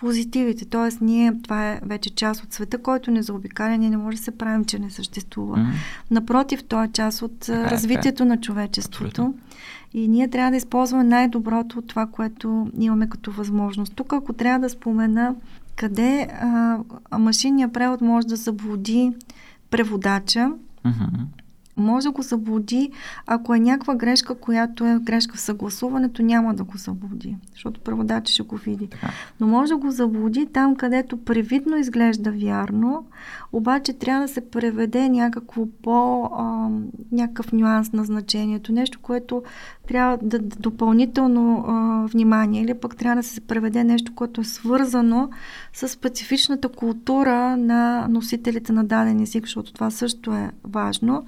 позитивите. Тоест, ние, това е вече част от света, който не заобикаля, ние не може да се правим, че не съществува.
М.
Напротив, то е част от
Така е, така е.
развитието на човечеството.
Абсолютно.
И ние трябва да използваме най-доброто от това, което имаме като възможност. Тук, ако трябва да спомена къде а, машинния превод може да заблуди преводача,
Мгм.
Може да го заблуди, ако е някаква грешка, която е грешка в съгласуването, няма да го заблуди, защото преводача ще го види.
Така.
Но може да го заблуди там, където привидно изглежда вярно, обаче трябва да се преведе някакво по, а, някакъв нюанс на значението, нещо, което трябва да да допълнително а, внимание или пък трябва да се преведе нещо, което е свързано с специфичната култура на носителите на даден език, защото това също е важно.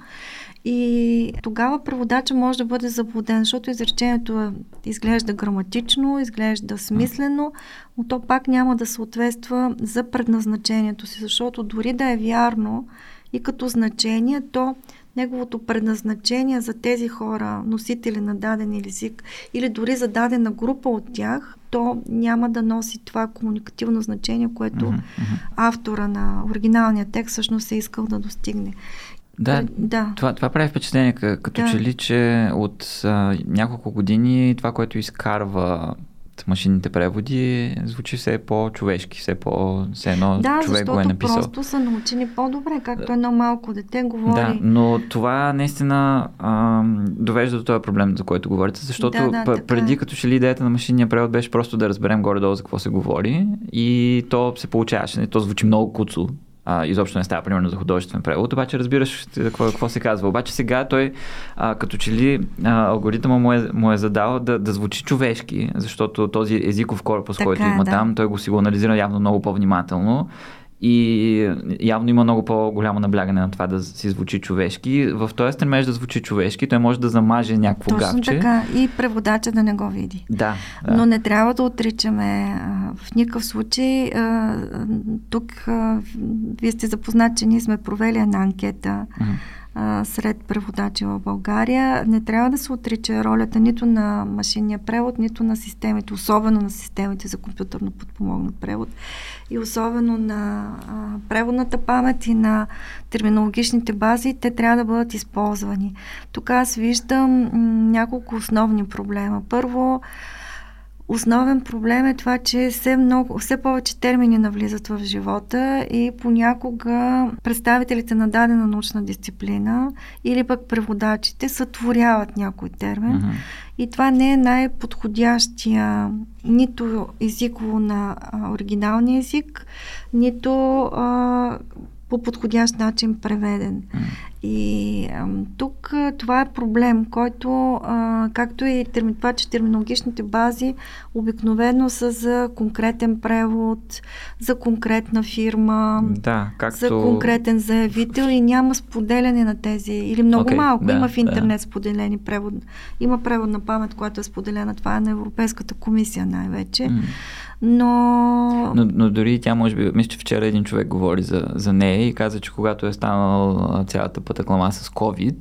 И тогава преводача може да бъде заблуден, защото изречението е, изглежда граматично, изглежда смислено, но то пак няма да съответства за предназначението си, защото дори да е вярно и като значение, то неговото предназначение за тези хора, носители на даден език или дори за дадена група от тях, то няма да носи това комуникативно значение, което автора на оригиналния текст всъщност е искал да достигне.
Да,
да.
Това, това прави впечатление, като
Да.
че ли, че от а, няколко години това, което изкарва машинните преводи, звучи все по-човешки, все по... Все едно
Да,
човек го е написал.
просто са научени по-добре, както едно малко дете говори.
Да, но това наистина а, довежда до този проблем, за който говорите, защото
Да, да,
п- преди
е.
като че ли идеята на машинния превод беше просто да разберем горе-долу за какво се говори и то се получаваше. И То звучи много куцо. А, изобщо не става, примерно, за художествен превод, обаче разбираш какво, какво се казва. Обаче сега той, а, като че ли а, алгоритъма му е, му е задал да, да звучи човешки, защото този езиков корпус,
Така
който
е,
има
да.
там, той го сигнализира явно много по-внимателно и явно има много по-голямо наблягане на това да си звучи човешки. В този стремеж да звучи човешки, той може да замаже някакво
Точно
гавче.
така. И преводача да не го види.
Да, да.
Но не трябва да отричаме в никакъв случай. Тук вие сте запознат, че ние сме провели една анкета
Мгм.
Сред преводачи в България. Не трябва да се отрича ролята нито на машинния превод, нито на системите, особено на системите за компютърно подпомогнат превод и особено на а, преводната памет и на терминологичните бази, те трябва да бъдат използвани. Тук аз виждам м, няколко основни проблема. Първо, основен проблем е това, че все, много, все повече термини навлизат в живота и понякога представителите на дадена научна дисциплина или пък преводачите сътворяват някой термин. Uh-huh. И това не е най-подходящия нито езиково на а, оригиналния език, нито а, по подходящ начин преведен. Mm. И а, тук а, това е проблем, който, а, както и терми, това, че терминологичните бази обикновено са за конкретен превод, за конкретна фирма,
да, както...
за конкретен заявител и няма споделяне на тези, или много okay, малко. Да, има в интернет да. споделени превод. Има превод на памет, която е споделена. Това е на Европейската комисия най-вече. Mm но...
но... Но дори тя, може би, мисля, че вчера един човек говори за, за нея и каза, че когато е станал цялата пътаклама с COVID,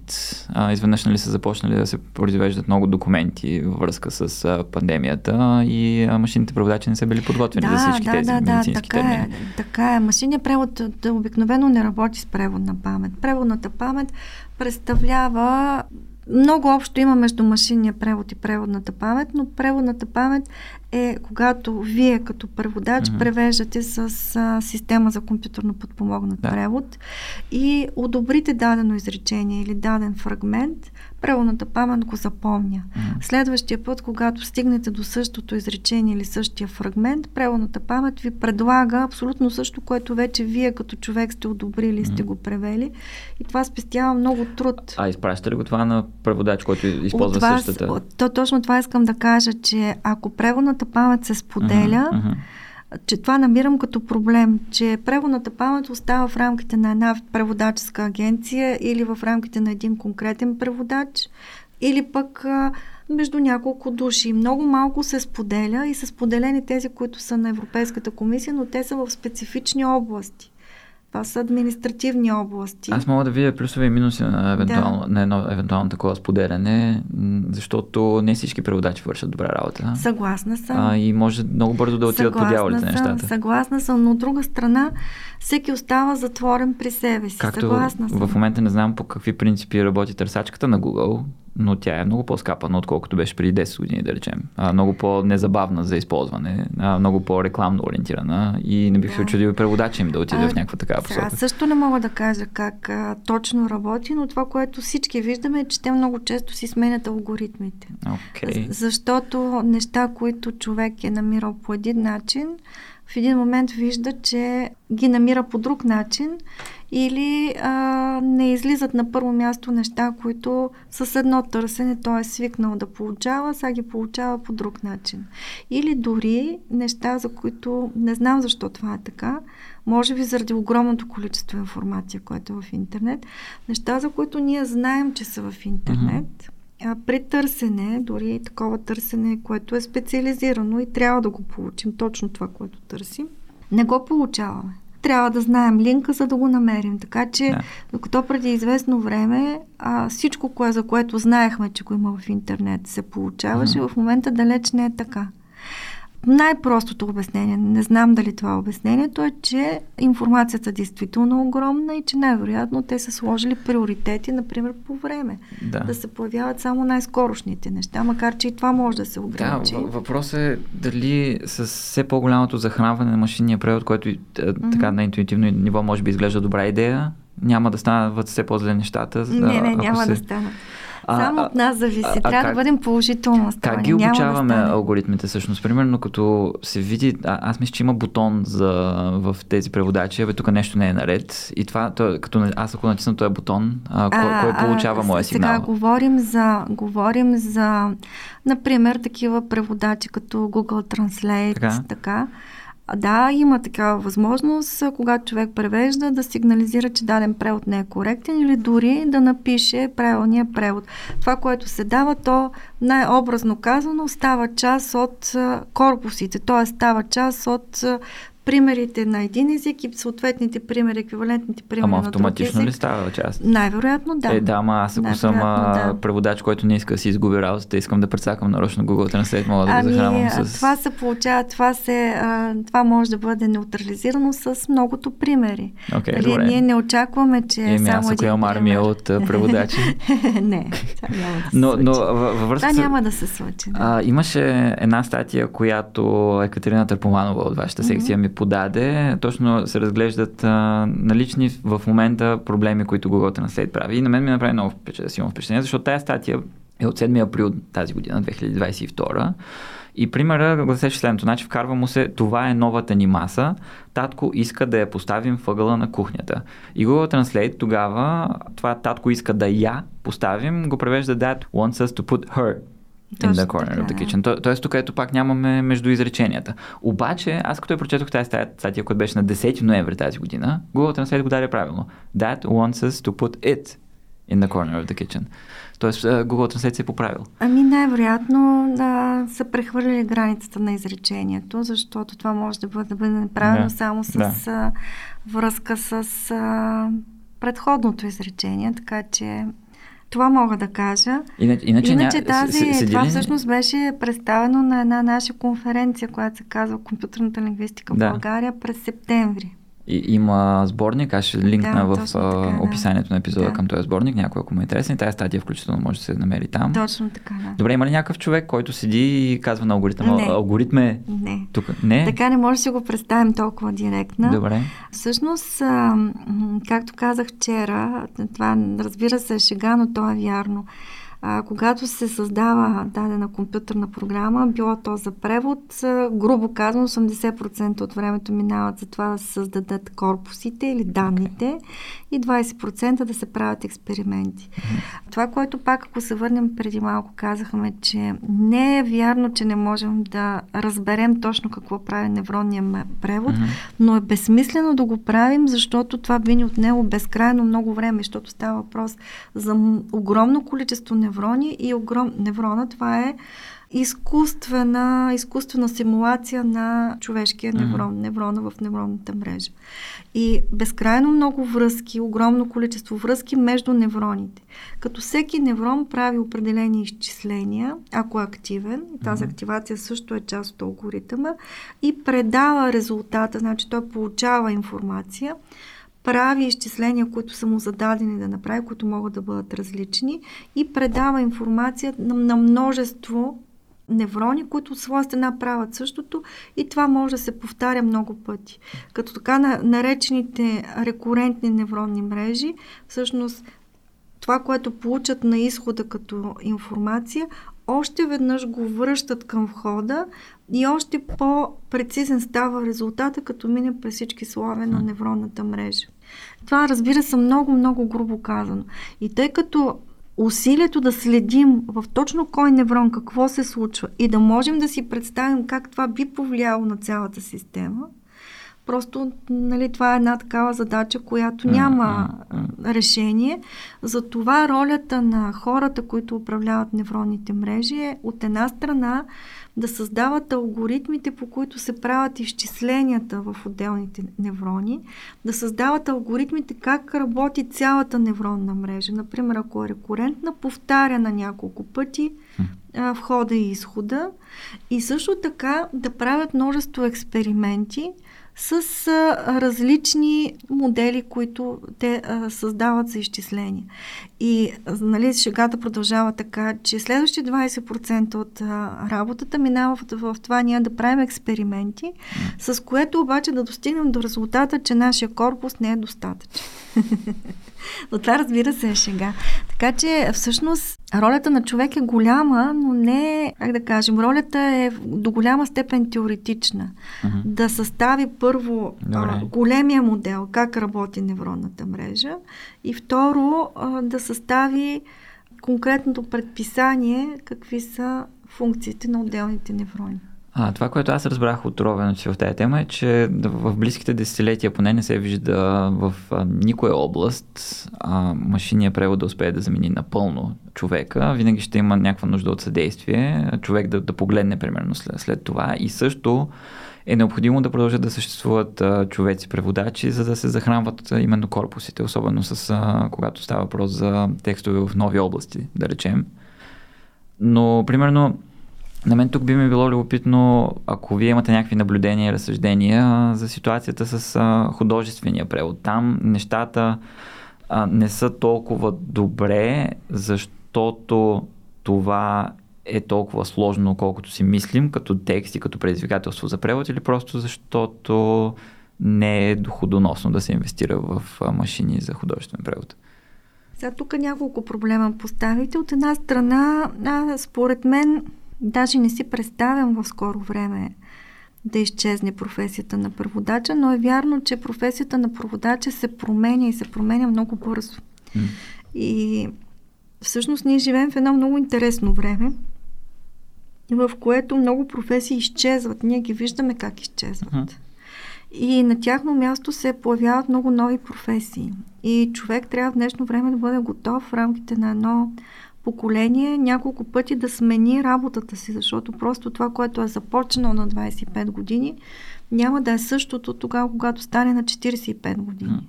а, изведнъж нали са започнали да се произвеждат много документи във връзка с а, пандемията и а, машините преводачи не са били подготвени
да,
за всички
да,
тези
да,
медицински
да, така
термини.
Е, така е. Машинният превод да, обикновено не работи с преводна памет. Преводната памет представлява много общо има между машинния превод и преводната памет, но преводната памет е когато вие като преводач mm-hmm. превеждате с а, система за компютърно подпомогнат да. превод и одобрите дадено изречение или даден фрагмент, преводната памет го запомня. Mm-hmm. Следващия път, когато стигнете до същото изречение или същия фрагмент, преводната памет ви предлага абсолютно също, което вече вие като човек сте одобрили mm-hmm. сте го превели. И това спестява много труд.
А изпращате ли го това на преводач, който използва
от вас,
същата?
То, точно това искам да кажа, че ако преводната памет се споделя, uh-huh, uh-huh че това намирам като проблем, че преводната памет остава в рамките на една преводаческа агенция или в рамките на един конкретен преводач, или пък а, между няколко души. Много малко се споделя и са споделени тези, които са на Европейската комисия, но те са в специфични области. Това са административни области.
Аз мога да видя плюсове и минуси на, евентуално, да. на едно евентуално такова споделяне, защото не всички преводачи вършат добра работа.
Съгласна съм.
А, и може много бързо да отидат по дяволите нещата.
Съгласна съм, но от друга страна всеки остава затворен при себе си.
Както
Съгласна съм.
в момента не знам по какви принципи работи търсачката на Google, но тя е много по-скапана, отколкото беше преди 10 години, да речем. А, много по-незабавна за използване, а, много по-рекламно ориентирана и не бих да. се очудил преводача им да отиде а, в някаква такава посока.
Аз също не мога да кажа как а, точно работи, но това, което всички виждаме е, че те много често си сменят алгоритмите.
Okay.
Защото неща, които човек е намирал по един начин, в един момент вижда, че ги намира по друг начин или а, не излизат на първо място неща, които с едно търсене той е свикнал да получава, сега ги получава по друг начин. Или дори неща, за които не знам защо това е така, може би заради огромното количество информация, което е в интернет, неща, за които ние знаем, че са в интернет, mm-hmm. при търсене, дори такова търсене, което е специализирано и трябва да го получим, точно това, което търсим, не го получаваме трябва да знаем линка, за да го намерим. Така че, да. докато преди известно време а, всичко, кое, за което знаехме, че го има в интернет, се получаваше, mm. в момента далеч не е така. Най-простото обяснение, не знам дали това е обяснението, е, че информацията е действително огромна и че най-вероятно те са сложили приоритети, например, по време. Да, да се появяват само най-скорошните неща, макар че и това може да се ограничи.
Да, въпрос е дали с все по-голямото захранване на машинния превод, който mm-hmm. така на интуитивно ниво може би изглежда добра идея, няма да станат все по-зле нещата.
Не, не, няма се... да станат. А, Само от нас зависи. А, Трябва а, да бъдем положително настроени.
Как ги обучаваме да алгоритмите всъщност? Примерно като се види, а, аз мисля, че има бутон за, в тези преводачи, абе тук нещо не е наред. И това, то, като аз ако натисна този бутон, а, кой, а, кой получава моя сигнал?
Сега говорим за, говорим за, например, такива преводачи като Google Translate, така. така да, има такава възможност, когато човек превежда, да сигнализира, че даден превод не е коректен или дори да напише правилния превод. Това, което се дава, то най-образно казано става част от корпусите, т.е. става част от примерите на един език и съответните примери, еквивалентните примери
Ама
на друг
автоматично
език.
ли става част?
Най-вероятно да.
Е, да, ама аз ако съм
да.
преводач, който не иска да си изгуби работата, искам да прецакам нарочно Google Translate, мога да го
Ами,
захранвам
а,
с...
това се получава, това, се, а, това може да бъде неутрализирано с многото примери.
Окей,
Нали,
добре.
ние не очакваме, че
Еми,
само
аз ако имам армия от преводачи.
не, това няма да се
но, но във връзка
това няма да се случи. Да.
А, имаше една статия, която Екатерина Търпоманова от вашата секция ми подаде. Точно се разглеждат а, налични в момента проблеми, които Google Translate прави. И на мен ми направи много силно впечатление, защото тази статия е от 7 април тази година, 2022. И примера гласеше следното. Значи вкарва му се, това е новата ни маса, татко иска да я поставим въгъла на кухнята. И Google Translate тогава, това татко иска да я поставим, го превежда that wants us to put her in the corner of the kitchen. То, тоест тук ето пак нямаме между изреченията. Обаче, аз като я прочетох тази статия, която беше на 10 ноември тази година, Google Translate го даде правилно. That wants us to put it in the corner of the kitchen. Тоест Google Translate се е поправил.
Ами най-вероятно да са прехвърлили границата на изречението, защото това може да бъде, да бъде направено
Да,
само с
да.
връзка с предходното изречение, така че това мога да кажа.
Иначе, иначе,
Иначе
ня...
тази,
с- с- седи
това всъщност беше представено на една наша конференция, която се казва Компютърната лингвистика в
Да.
България през септември.
И, има сборник, аз ще линкна
Да,
в
така, да.
описанието на епизода
Да.
към този сборник, някой ако му е интересен. Тази статия включително може да се намери там.
Точно така, да.
Добре, има ли някакъв човек, който седи и казва на алгоритъма,
Не.
алгоритме
Не.
тук? Не?
Така не може да си го представим толкова директно.
Добре.
Всъщност, както казах вчера, това разбира се е шега, но то е вярно. А, когато се създава дадена компютърна програма, било то за превод, а, грубо казано 80% от времето минават за това да се създадат корпусите или данните и 20% да се правят експерименти. Това, което пак, ако се върнем преди малко, казахме, че не е вярно, че не можем да разберем точно какво прави невронния превод,
Мгм.
но е безсмислено да го правим, защото това би ни отнело безкрайно много време, защото става въпрос за огромно количество неврони и огром... неврона това е изкуствена, изкуствена симулация на човешкия неврон, неврона в невронната мрежа. И безкрайно много връзки, огромно количество връзки между невроните. Като всеки неврон прави определени изчисления, ако е активен, и тази
Мгм.
активация също е част от алгоритъма, и предава резултата, значи той получава информация, прави изчисления, които са му зададени да направи, които могат да бъдат различни и предава информация на, на множество неврони, които от своя страна правят същото и това може да се повтаря много пъти. Като така на- наречените рекурентни невронни мрежи, всъщност това, което получат на изхода като информация, още веднъж го връщат към входа и още по-прецизен става резултата, като мине през всички слоеве на невронната мрежа. Това, разбира се, много, много грубо казано. И тъй като усилието да следим в точно кой неврон какво се случва и да можем да си представим как това би повлияло на цялата система, Просто нали, това е една такава задача, която няма решение. Затова ролята на хората, които управляват невронните мрежи е от една страна да създават алгоритмите, по които се правят изчисленията в отделните неврони, да създават алгоритмите как работи цялата невронна мрежа. Например, ако е рекурентна, повтаря на няколко пъти а, входа и изхода и също така да правят множество експерименти, с а, различни модели, които те а, създават за изчисления. И нали, шегата продължава така, че следващите 20% от а, работата минава в, в това ние да правим експерименти, с което обаче да достигнем до резултата, че нашия корпус не е достатъчен. Но това разбира се е шега. Така че всъщност ролята на човек е голяма, но не как да кажем, ролята е до голяма степен теоретична.
Мгм.
Да състави първо а, големия модел, как работи невронната мрежа и второ а, да състави конкретното предписание какви са функциите на отделните неврони.
А, това, което аз разбрах от ровенето си в тази тема е, че в близките десетилетия поне не се вижда в никоя област а, машиния превод да успее да замени напълно човека. Винаги ще има някаква нужда от съдействие, човек да, да погледне примерно след, след това и също е необходимо да продължат да съществуват а, човеци-преводачи, за да се захранват а, именно корпусите, особено с, а, когато става въпрос за текстове в нови области, да речем. Но, примерно, на мен тук би ми било любопитно, ако вие имате някакви наблюдения и разсъждения за ситуацията с художествения превод. Там нещата не са толкова добре, защото това е толкова сложно, колкото си мислим, като текст и като предизвикателство за превод, или просто защото не е доходоносно да се инвестира в машини за художествен превод?
Сега тук няколко проблема поставите. От една страна, според мен, даже не си представям в скоро време да изчезне професията на преводача, но е вярно, че професията на преводача се променя и се променя много бързо. Mm. И всъщност ние живеем в едно много интересно време, в което много професии изчезват. Ние ги виждаме как изчезват. Uh-huh. И на тяхно място се появяват много нови професии. И човек трябва в днешно време да бъде готов в рамките на едно поколение няколко пъти да смени работата си, защото просто това, което е започнало на 25 години, няма да е същото тогава, когато стане на 45 години.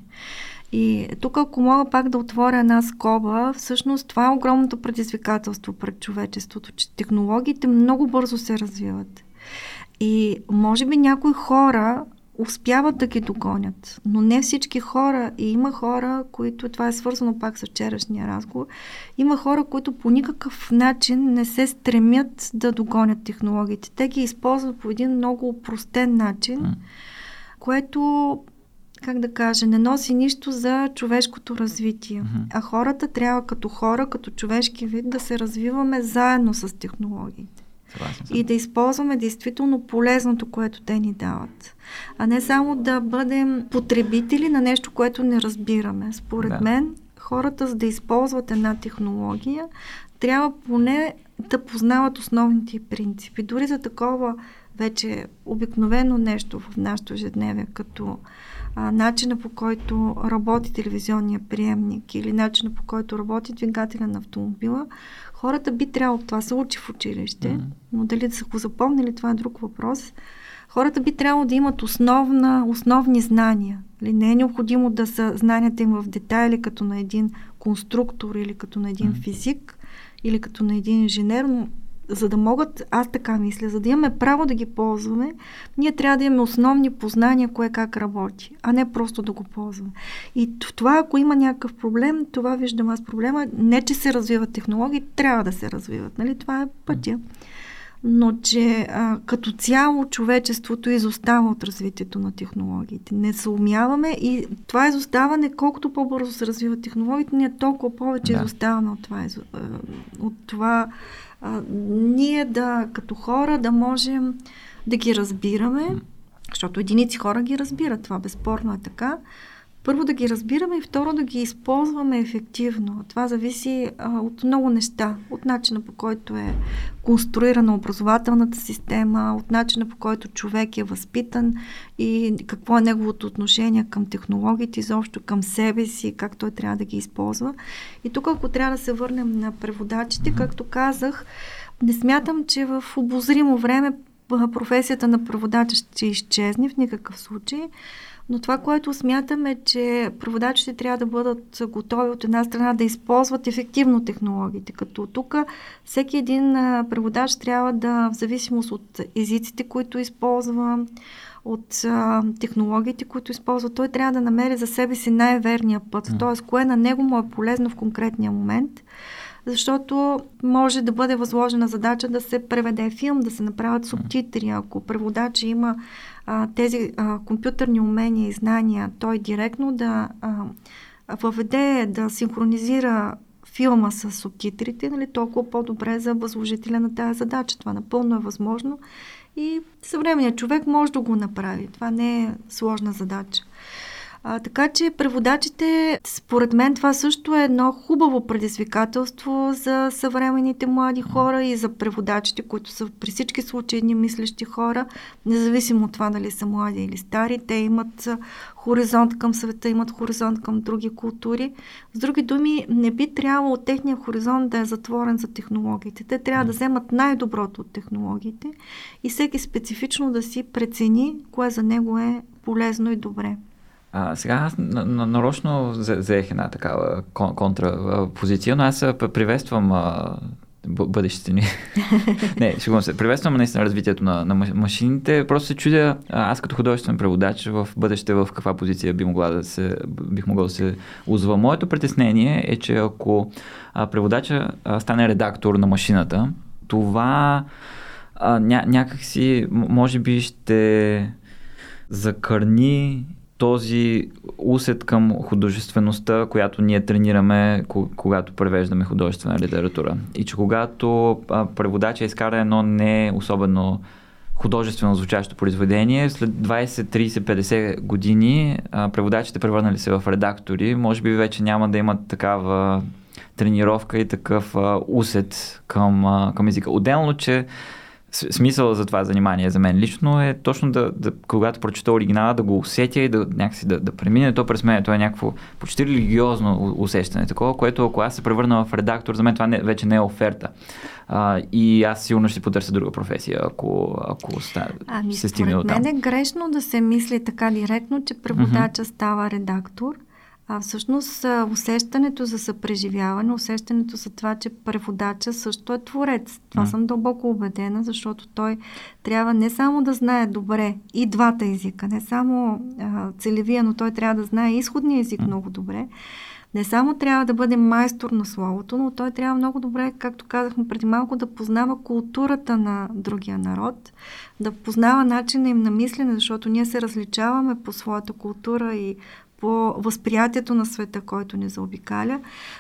И тук, ако мога пак да отворя една скоба, всъщност това е огромното предизвикателство пред човечеството, че технологиите много бързо се развиват. И може би някои хора успяват да ги догонят. Но не всички хора, и има хора, които, това е свързано пак с вчерашния разговор, има хора, които по никакъв начин не се стремят да догонят технологиите. Те ги използват по един много простен начин, което как да кажа, не носи нищо за човешкото развитие. Uh-huh. А хората трябва като хора, като човешки вид да се развиваме заедно с технологиите. И да използваме действително полезното, което те ни дават. А не само да бъдем потребители на нещо, което не разбираме. Според да. мен, хората, за да използват една технология, трябва поне да познават основните принципи. Дори за такова вече обикновено нещо в нашото ежедневие, като а, начина по който работи телевизионния приемник или начина по който работи двигателя на автомобила, хората би трябвало, това се учи в училище, mm-hmm. но дали да са го запомнили, това е друг въпрос. Хората би трябвало да имат основна, основни знания. Нали, не е необходимо да са знанията им в детайли, като на един конструктор или като на един физик или като на един инженер, но за да могат, аз така мисля, за да имаме право да ги ползваме, ние трябва да имаме основни познания кое как работи, а не просто да го ползваме. И в това, ако има някакъв проблем, това виждам аз проблема. Не, че се развиват технологии, трябва да се развиват. Нали? Това е пътя. Но че а, като цяло човечеството изостава от развитието на технологиите. Не се умяваме и това изоставане, колкото по-бързо се развиват технологиите, ние толкова повече да. изоставаме от това, от това а, ние да, като хора, да можем да ги разбираме, защото единици хора ги разбират, това безспорно е така. Първо да ги разбираме и второ да ги използваме ефективно. Това зависи а, от много неща. От начина по който е конструирана образователната система, от начина по който човек е възпитан и какво е неговото отношение към технологиите, изобщо към себе си, как той трябва да ги използва. И тук, ако трябва да се върнем на преводачите, както казах, не смятам, че в обозримо време професията на преводача ще изчезне в никакъв случай. Но това, което смятам е, че преводачите трябва да бъдат готови от една страна да използват ефективно технологиите. Като тук всеки един преводач трябва да, в зависимост от езиците, които използва, от а, технологиите, които използва, той трябва да намери за себе си най-верния път. Mm. Т.е. кое на него му е полезно в конкретния момент защото може да бъде възложена задача да се преведе филм, да се направят субтитри. Ако преводач има а, тези а, компютърни умения и знания, той директно да а, въведе, да синхронизира филма с субтитрите, нали, толкова по-добре за възложителя на тази задача. Това напълно е възможно и съвременният човек може да го направи. Това не е сложна задача. А, така че преводачите, според мен това също е едно хубаво предизвикателство за съвременните млади хора и за преводачите, които са при всички случаи едни мислещи хора, независимо от това дали са млади или стари, те имат хоризонт към света, имат хоризонт към други култури. С други думи, не би трябвало техния хоризонт да е затворен за технологиите. Те трябва да вземат най-доброто от технологиите и всеки специфично да си прецени кое за него е полезно и добре.
А, сега аз нарочно взех една такава контрапозиция, но аз приветствам а, бъдещето ни. не, шегувам се. Приветствам наистина развитието на, на машините. Просто се чудя, аз като художествен преводач в бъдеще в каква позиция би могла да се, бих могъл да се узва. Моето притеснение е, че ако а, преводача а, стане редактор на машината, това а, ня, някакси може би ще закърни този усет към художествеността, която ние тренираме, когато превеждаме художествена литература. И че когато преводача изкара едно не особено художествено звучащо произведение, след 20, 30, 50 години преводачите превърнали се в редактори, може би вече няма да имат такава тренировка и такъв усет към, към езика. Отделно, че смисъл за това занимание за мен лично е точно да, да когато прочета оригинала, да го усетя и да някакси да, да премине то през мен. То е някакво почти религиозно усещане, такова, което ако аз се превърна в редактор, за мен това не, вече не е оферта. А, и аз сигурно ще потърся друга професия, ако, ако ста,
ами,
се стигне
от там. Мен е грешно да се мисли така директно, че преводача mm-hmm. става редактор. А всъщност усещането за съпреживяване, усещането за това, че преводача също е творец. Това mm. съм дълбоко убедена, защото той трябва не само да знае добре и двата езика, не само а, целевия, но той трябва да знае изходния език mm. много добре. Не само трябва да бъде майстор на словото, но той трябва много добре, както казахме преди малко, да познава културата на другия народ, да познава начина им на мислене, защото ние се различаваме по своята култура и по възприятието на света, който ни заобикаля,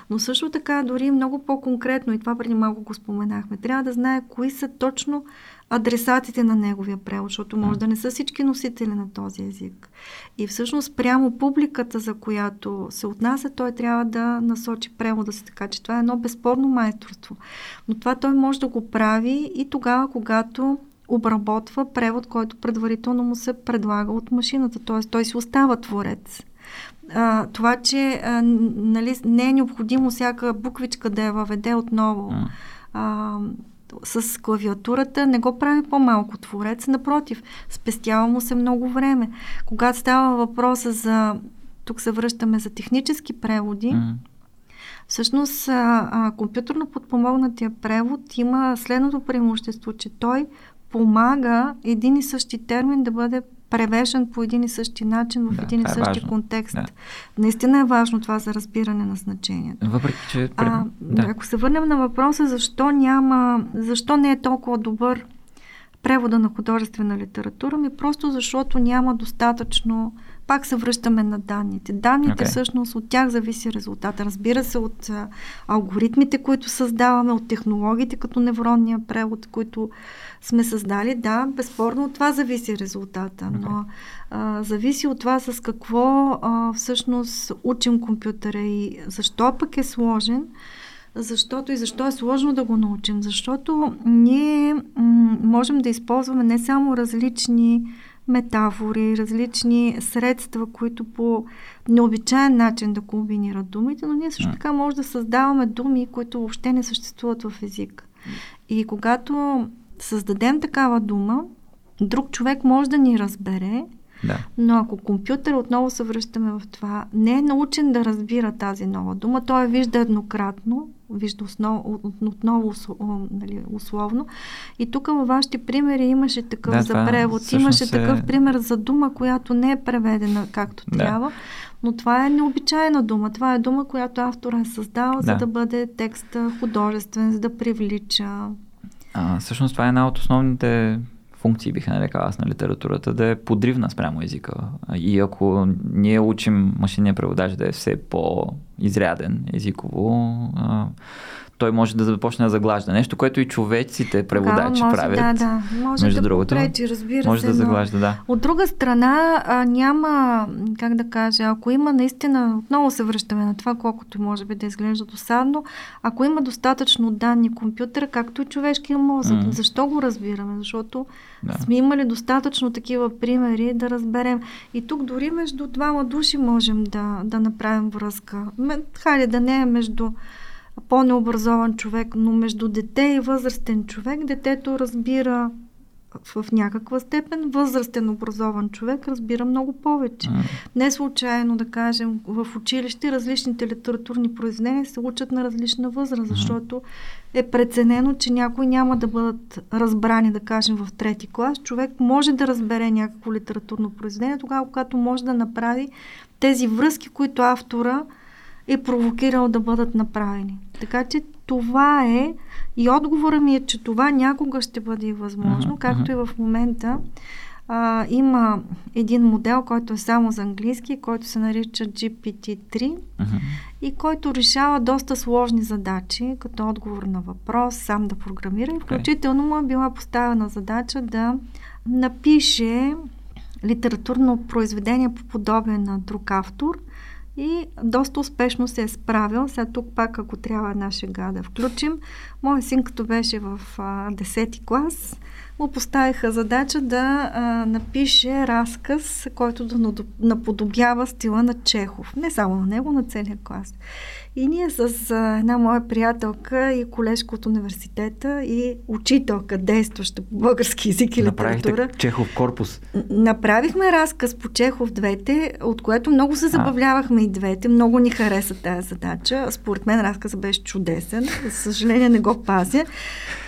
но също така дори много по-конкретно, и това преди малко го споменахме, трябва да знае кои са точно адресатите на неговия превод, защото може да не са всички носители на този език. И всъщност прямо публиката, за която се отнася, той трябва да насочи превода си, така че това е едно безспорно майсторство. Но това той може да го прави и тогава, когато обработва превод, който предварително му се предлага от машината. Т.е. той си остава творец а, това, че а, нали, не е необходимо всяка буквичка да я въведе отново а, с клавиатурата, не го прави по-малко творец. Напротив, спестява му се много време. Когато става въпроса за, тук се връщаме за технически преводи, mm. Всъщност, а, а, компютърно подпомогнатия превод има следното преимущество, че той помага един и същи термин да бъде превеждан по един и същи начин, в да, един и е същи е контекст. Да. Наистина е важно това за разбиране на значението.
Въпреки, че...
А, да. Ако се върнем на въпроса, защо няма, защо не е толкова добър превода на художествена литература, ми просто защото няма достатъчно пак се връщаме на данните. Данните okay. всъщност от тях зависи резултата. Разбира се от а, алгоритмите, които създаваме, от технологиите като невронния превод, които сме създали. Да, безспорно от това зависи резултата, okay. но а, зависи от това с какво а, всъщност учим компютъра и защо пък е сложен. Защото и защо е сложно да го научим? Защото ние м- можем да използваме не само различни метафори, различни средства, които по необичайен начин да комбинират думите, но ние също така може да създаваме думи, които въобще не съществуват в език. И когато създадем такава дума, друг човек може да ни разбере, да. Но ако компютър, отново се връщаме в това, не е научен да разбира тази нова дума, той я вижда еднократно, вижда основ, отново нали, условно. И тук във вашите примери имаше такъв да, за превод, имаше е... такъв пример за дума, която не е преведена както да. трябва. Но това е необичайна дума. Това е дума, която автора е създал, да. за да бъде текста художествен, за да привлича.
А, всъщност това е една от основните функции, биха нарекал аз на литературата, да е подривна спрямо езика. И ако ние учим машинния преводач да е все по-изряден езиково, той може да започне да заглажда. Нещо, което и човеците преводачи
може,
правят.
Да, да. Може
между
да
другото,
попречи, разбира
може
се.
да
но
заглажда, да.
От друга страна, а, няма, как да кажа, ако има наистина, отново се връщаме на това, колкото може би да изглежда досадно, ако има достатъчно данни компютъра, както и човешкия мозък,
Мгм.
защо го разбираме? Защото
Да.
сме имали достатъчно такива примери да разберем. И тук дори между двама души можем да, да направим връзка. Хайде да не е между по-необразован човек, но между дете и възрастен човек, детето разбира в някаква степен, възрастен образован човек разбира много повече.
М.
Не случайно, да кажем, в училище различните литературни произведения се учат на различна възраст, защото е преценено, че някои няма да бъдат разбрани, да кажем, в трети клас. Човек може да разбере някакво литературно произведение, тогава, когато може да направи тези връзки, които автора е провокирал да бъдат направени. Така че това е и отговора ми е, че това някога ще бъде възможно,
Мгм,
както и в момента а, има един модел, който е само за английски, който се нарича GPT-3
Мгм.
и който решава доста сложни задачи, като отговор на въпрос, сам да програмира. И включително му е била поставена задача да напише литературно произведение по подобие на друг автор и доста успешно се е справил. Сега тук пак, ако трябва една шега да включим, моят син като беше в а, 10-ти клас, му поставиха задача да а, напише разказ, който да наподобява стила на Чехов. Не само на него, на целия клас. И ние с а, една моя приятелка и колежка от университета и учителка, действаща по български язик и литература,
Направихте Чехов корпус.
Направихме разказ по Чехов двете, от което много се забавлявахме и двете. Много ни хареса тази задача. Според мен разказът беше чудесен. За съжаление не го пазя.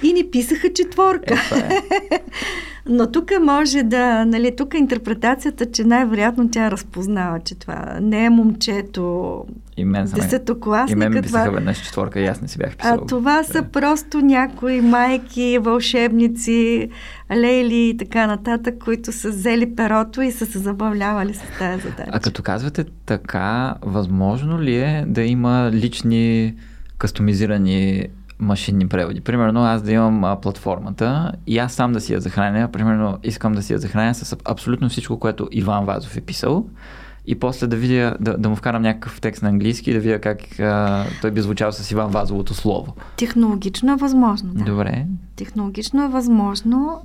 И ни писаха четворка.
Е, е.
Но тук може да, нали, тук е интерпретацията, че най-вероятно тя разпознава, че това не е момчето
И мен, са ме- и мен ми
десетокласника.
писаха
Това,
веднъж четворка и аз не си бях писал.
а това са
Да.
просто някои майки, вълшебници, лейли и така нататък, които са взели перото и са се забавлявали с тази задача.
А като казвате така, възможно ли е да има лични кастомизирани машинни преводи? Примерно аз да имам а, платформата и аз сам да си я захраня. Примерно искам да си я захраня с абсолютно всичко, което Иван Вазов е писал. И после да видя, да, да му вкарам някакъв текст на английски и да видя как а, той би звучал с Иван Вазовото слово.
Технологично е възможно, да.
Добре.
Технологично е възможно.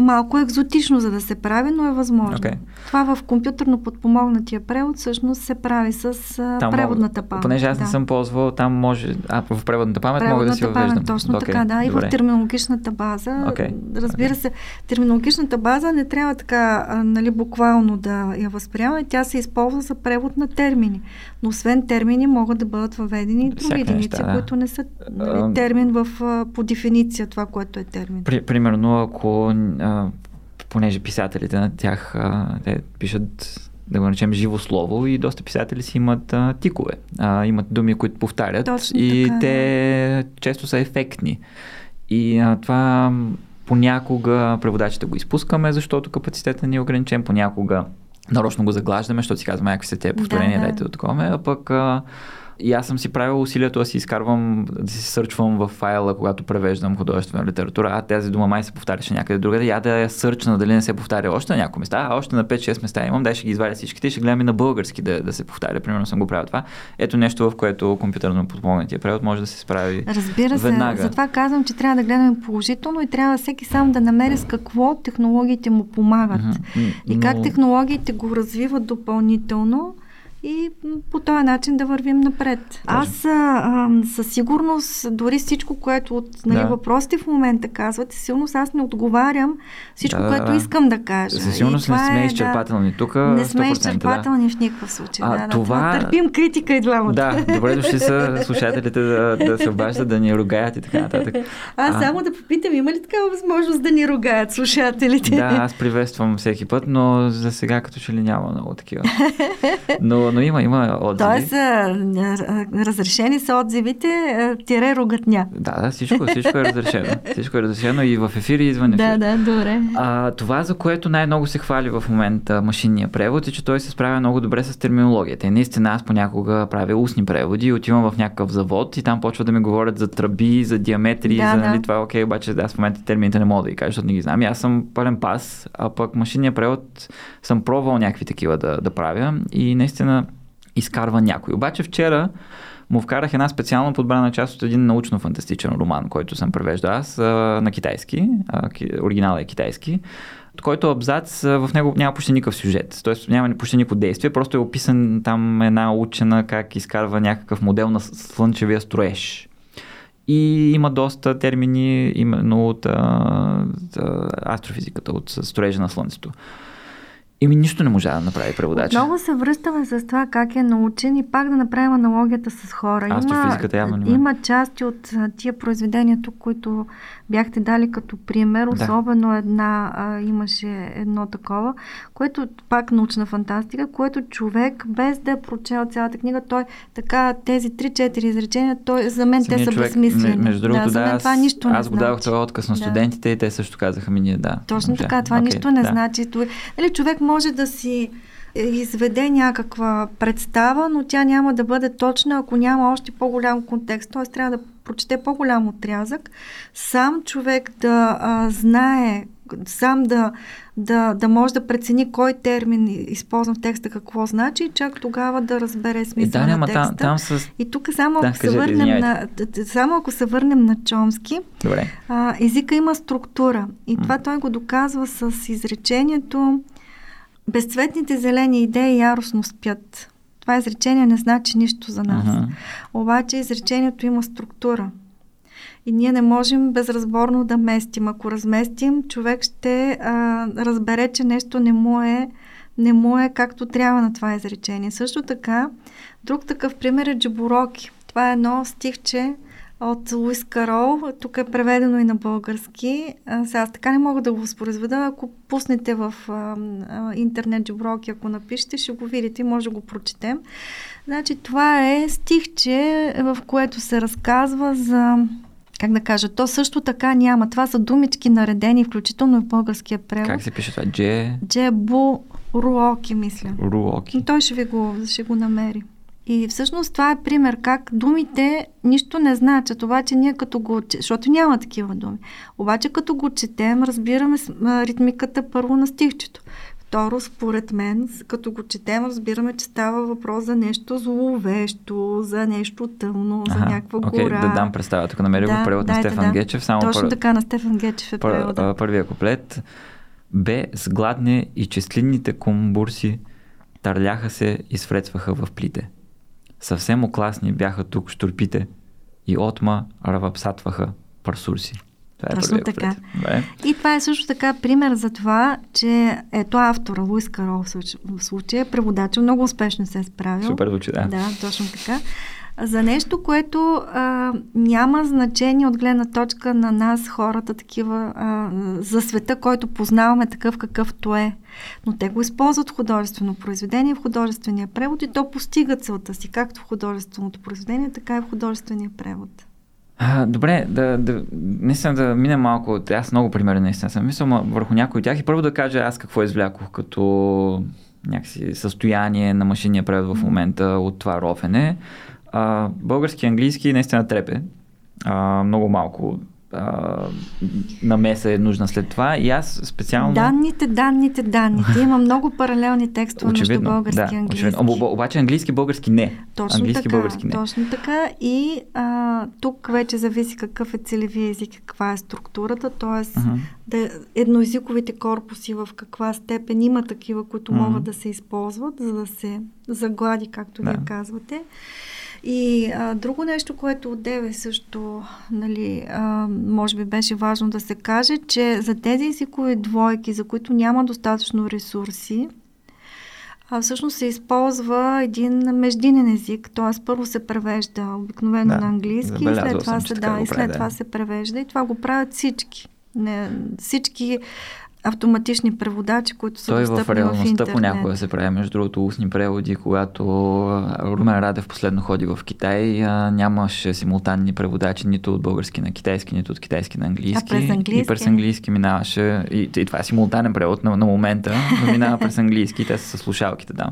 Малко екзотично, за да се прави, но е възможно.
Окей.
Това в компютърно подпомогнатия превод всъщност се прави с
Там
преводната памет.
Понеже аз не
да.
съм ползвал, там може, а в преводната памет мога да си
Преводната
въвеждам.
памет, точно
Окей,
така, да. И
добре.
в терминологичната база.
Окей,
Разбира
окей.
се, терминологичната база не трябва така нали, буквално да я възприемаме. Тя се използва за превод на термини. Но освен термини могат да бъдат въведени и други единици,
неща, да.
които не са нали, термин в, по дефиниция това, което е термин.
При, примерно, ако, а, понеже писателите на тях, а, те пишат, да го наречем, живо слово и доста писатели си имат а, тикове. А, имат думи, които повтарят
Точно
и
така,
те често са ефектни. И а, това понякога преводачите го изпускаме, защото капацитетът ни е ограничен, понякога нарочно го заглаждаме, защото си казваме, някакви са те повторения,
Да, да.
дайте да такова, а пък а, и аз съм си правил усилието да си изкарвам, да си сърчвам в файла, когато превеждам художествена литература. А тази дума май се повтаряше някъде другаде. Я да я сърчна дали не се повтаря още на някои места, а още на 5-6 места имам. Дай ще ги извадя всичките и ще гледам и на български да, да се повтаря. Примерно съм го правил това. Ето нещо, в което компютърно подпомогнатия превод може да се справи.
Разбира се,
веднага.
затова казвам, че трябва да гледаме положително и трябва всеки сам да намери с какво технологиите му помагат.
М,
И как
но-
технологиите го развиват допълнително и по този начин да вървим напред. Аз а, със сигурност, дори всичко, което от нали,
Да.
въпросите в момента казвате, силно аз не отговарям всичко,
Да, да,
което
да.
искам да кажа.
Със сигурност не сме
е,
изчерпателни тук.
Не сме
100%,
изчерпателни в никакъв случай.
А,
да, да,
това-
Търпим критика и двамата.
Да, да добре дошли са слушателите да, да се обаждат, да ни ругаят и така нататък.
Аз
А.
само да попитам, има ли такава възможност да ни ругаят слушателите?
Да, аз приветствам всеки път, но за сега като че ли няма много такива. Но, но има, има отзиви.
Тоест, разрешени са отзивите, тире рогатня.
Да, да, всичко, всичко е разрешено. Всичко е разрешено и в ефир и извън ефир.
Да, да, добре.
А, това, за което най-много се хвали в момента машинния превод е, че той се справя много добре с терминологията. И наистина аз понякога правя устни преводи отивам в някакъв завод и там почва да ми говорят за тръби, за диаметри, да, за нали, да. това, окей, обаче аз в момента термините не мога да ги кажа, защото не ги знам. И аз съм пълен пас, а пък машинния превод съм пробвал някакви такива да, да правя и наистина изкарва някой. Обаче вчера му вкарах една специално подбрана част от един научно-фантастичен роман, който съм превеждал аз на китайски. Оригиналът е китайски който абзац, в него няма почти никакъв сюжет, т.е. няма почти никакво действие, просто е описан там една учена как изкарва някакъв модел на слънчевия строеж. И има доста термини именно от а, астрофизиката, от строежа на Слънцето. Ими нищо не може да направи преводач.
Много се връщаме с това как е научен и пак да направим аналогията с хора.
Астрофизиката
има,
явно
има части от тия произведения тук, които бяхте дали като пример. Да. Особено една а, имаше едно такова, което пак научна фантастика, което човек без да е прочел цялата книга, той така тези 3-4 изречения, той, за мен Самия те са безсмислени.
Между другото, да, за мен да, това аз, нищо не аз го дадох това отказ на студентите да. и те също казаха ми ние да.
Точно така, това okay, нищо не да. значи. Нали, човек може да си изведе някаква представа, но тя няма да бъде точна, ако няма още по-голям контекст. Т.е. трябва да прочете по-голям отрязък, сам човек да а, знае, сам да, да, да може да прецени кой термин използвам в текста, какво значи, и чак тогава да разбере смисъл да, на текста. Там, там с... И тук само да, ако се върнем на, само ако се върнем на Чомски,
Добре.
А, езика има структура. И това той го доказва с изречението Безцветните зелени идеи яростно спят. Това изречение не значи нищо за нас. Uh-huh. Обаче изречението има структура. И ние не можем безразборно да местим. Ако разместим, човек ще а, разбере, че нещо не му е не му е както трябва на това изречение. Също така, друг такъв пример е Джабуроки. Това е едно стихче, от Луис Карол. Тук е преведено и на български. Сега аз така не мога да го възпроизведа. Ако пуснете в а, а, интернет джоброки, ако напишете, ще го видите и може да го прочетем. Значи това е стихче, в което се разказва за как да кажа, то също така няма. Това са думички наредени, включително и в българския превод.
Как се пише това? Дже...
Джебу Руоки, мисля.
Руоки.
Той ще ви го, ще го намери. И всъщност това е пример как думите нищо не значат, обаче ние като го, защото няма такива думи, обаче като го четем, разбираме ритмиката първо на стихчето. Второ, според мен, като го четем, разбираме, че става въпрос за нещо зловещо, за нещо тъмно, за някаква okay, гора.
Да дам представа. Тук намеря да, го превод на Стефан да. Гечев.
Само Точно пър... така, на Стефан Гечев е пър... превода.
Първия куплет. Бе сгладне и честлинните комбурси търляха се и сврецваха в плите. Съвсем окласни бяха тук штурпите и отма равапсатваха парсурси.
Това е Точно така. Бе. И това е също така пример за това, че ето автора Луис Карол в случая, преводача, много успешно се е справил.
Супер звучи, да.
Да, точно така за нещо, което а, няма значение от гледна точка на нас, хората, такива, а, за света, който познаваме такъв какъвто е. Но те го използват в художествено произведение, в художествения превод и то постига целта си, както в художественото произведение, така и в художествения превод.
А, добре, да, да, наистина да минем малко. Аз много примери наистина съм мислял върху някои от тях и първо да кажа аз какво извлякох като някакси състояние на машинния превод в момента от това рофене. А, български и английски наистина трепе. А, много малко а, намеса е нужна след това. И аз специално...
Данните, данните, данните. Има много паралелни текстове очевидно, между български да, и английски. Очевидно.
Об, обаче английски български не.
Точно
английски
така,
български не.
Точно така. И а, тук вече зависи какъв е целевия език, каква е структурата. Тоест, uh-huh. да, едноязиковите корпуси в каква степен има такива, които uh-huh. могат да се използват, за да се заглади, както да. вие казвате. И а, друго нещо, което от Деве също, нали, а, може би беше важно да се каже, че за тези езикови двойки, за които няма достатъчно ресурси, а, всъщност се използва един междинен език, т.е. първо се превежда обикновено да, на английски, след това се да, и след това се превежда и това го правят всички. Не, всички автоматични преводачи, които са
Той в реалността
в
понякога се прави, между другото, устни преводи, когато Румен Радев последно ходи в Китай, нямаше симултанни преводачи нито от български на китайски, нито от китайски на английски.
А през английски?
И през английски минаваше, и, и това е симултанен превод на, на момента, но минава през английски и те са със слушалките там.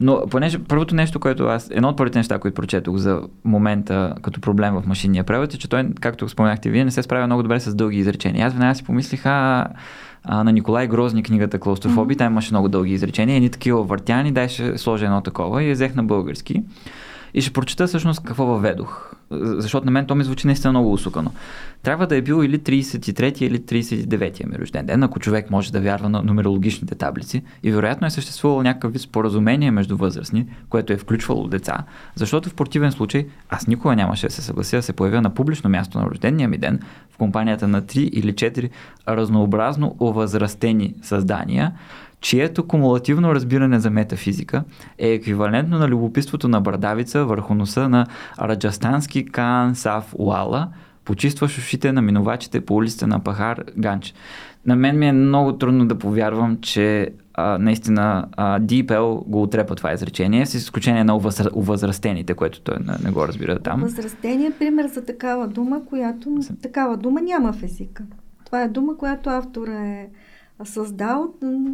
Но понеже първото нещо, което аз, едно от първите неща, които прочетох за момента като проблем в машинния превод е, че той, както споменахте вие, не се справя много добре с дълги изречения. Аз веднага си помислих, а, а, на Николай Грозни книгата Клаустрофоби, mm-hmm. там имаше много дълги изречения, едни такива въртяни, дай ще сложа едно такова и я взех на български. И ще прочета всъщност какво въведох. Защото на мен то ми звучи наистина много усукано. Трябва да е бил или 33 или 39-я ми рожден ден, ако човек може да вярва на нумерологичните таблици. И вероятно е съществувало някакъв вид споразумение между възрастни, което е включвало деца. Защото в противен случай аз никога нямаше да се съглася да се появя на публично място на рождения ми ден в компанията на 3 или 4 разнообразно овъзрастени създания, чието кумулативно разбиране за метафизика е еквивалентно на любопитството на брадавица върху носа на раджастански Каан Саф Уала, почистваш ушите на минувачите по улицата на Пахар Ганч. На мен ми е много трудно да повярвам, че а, наистина а, DeepL го отрепа това изречение, с изключение на увъзрастените, което той не, не го разбира там.
Възрастение е пример за такава дума, която такава дума няма в езика. Това е дума, която автора е създал,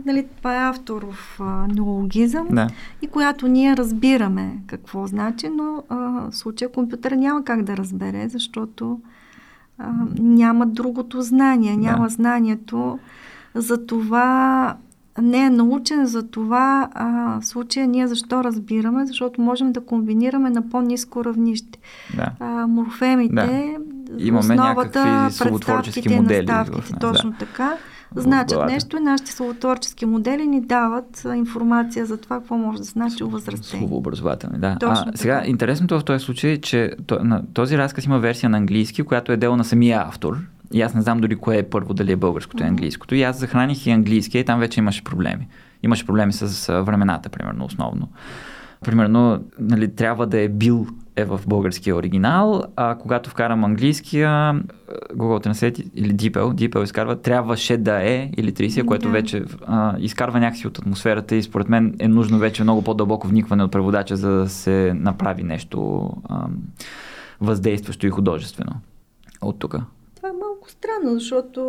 нали, това е авторов а, неологизъм
да.
и която ние разбираме какво значи, но а, в случая компютър няма как да разбере, защото а, няма другото знание, няма да. знанието за това, не е научен за това а, случая ние защо разбираме, защото можем да комбинираме на по-низко равнище.
Да.
А, морфемите,
да. Имаме основата, представките,
модели наставките, точно да. така значат нещо и нашите словотворчески модели ни дават информация за това, какво може да значи възрастение.
образователни, да. Точно а, сега, интересното в този случай е, че този разказ има версия на английски, която е дело на самия автор. И аз не знам дори кое е първо, дали е българското и английското. И аз захраних и английски, и там вече имаше проблеми. Имаше проблеми с времената, примерно, основно. Примерно, нали, трябва да е бил е в българския оригинал, а когато вкарам английския, Google Translate или DeepL, DeepL изкарва трябваше да е или 30, което да. вече а, изкарва някакси от атмосферата и според мен е нужно вече много по-дълбоко вникване от преводача, за да се направи нещо а, въздействащо и художествено от тук.
Това е малко странно, защото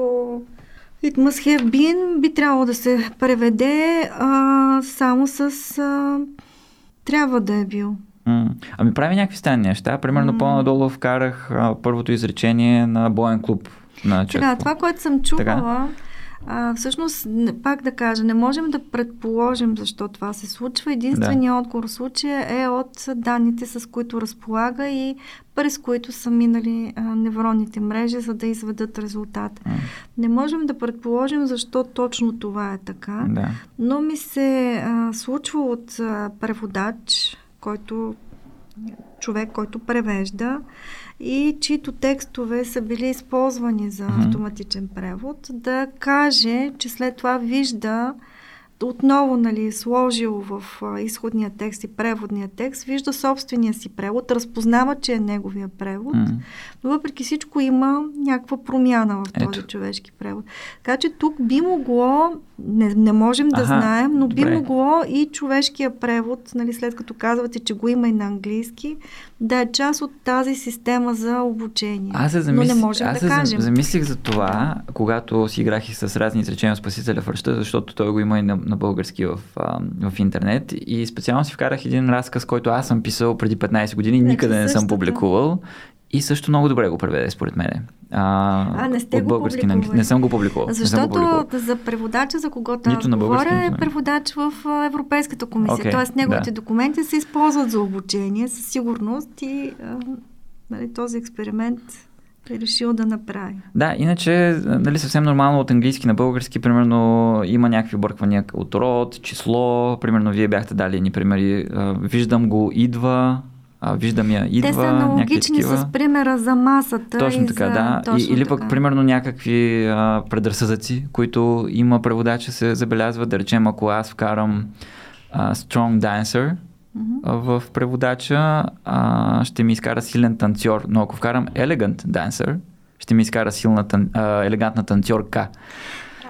It must have been би трябвало да се преведе а, само с а, трябва да е бил.
Ами прави някакви странни неща. Примерно mm. по-надолу вкарах а, първото изречение на Боен клуб. На
Сега, това, което съм чувала, а, всъщност, пак да кажа, не можем да предположим защо това се случва. Единственият да. отговор в случая е от данните, с които разполага и през които са минали а, невронните мрежи, за да изведат резултата. Mm. Не можем да предположим защо точно това е така,
да.
но ми се а, случва от а, преводач, който човек, който превежда и чието текстове са били използвани за автоматичен превод, да каже, че след това вижда отново нали, е сложил в изходния текст и преводния текст, вижда собствения си превод, разпознава, че е неговия превод, mm. но въпреки всичко има някаква промяна в този Ето. човешки превод. Така че тук би могло, не, не можем да Аха, знаем, но добре. би могло и човешкия превод, нали, след като казвате, че го има и на английски, да е част от тази система за обучение.
Аз се замислих, но не можем аз да се кажем. замислих за това, когато си играх и с разни изречения от Спасителя връща, защото той го има и на, на български в, в интернет. И специално си вкарах един разказ, който аз съм писал преди 15 години, значи никъде не съм публикувал. И също много добре го преведе, според мен.
А, а не сте
от български го на Не съм го публикувал.
Защото
го
за преводача, за когото Нито на говоря, е преводач в Европейската комисия. Okay, Тоест неговите да. документи се използват за обучение със сигурност и а, нали, този експеримент е решил да направи.
Да, иначе, нали, съвсем нормално от английски на български, примерно, има някакви обърквания от род, число, примерно, вие бяхте дали ни примери, виждам го, идва, а, виждам я, идва.
Те са аналогични с примера за масата.
Точно
и
така,
за...
да.
Точно
и, или пък, така. примерно, някакви а, предразсъдъци, които има преводача се забелязва, да речем, ако аз вкарам а, strong dancer, mm-hmm. в преводача а, ще ми изкара силен танцор, но ако вкарам elegant dancer, ще ми изкара силна, а, елегантна танцорка.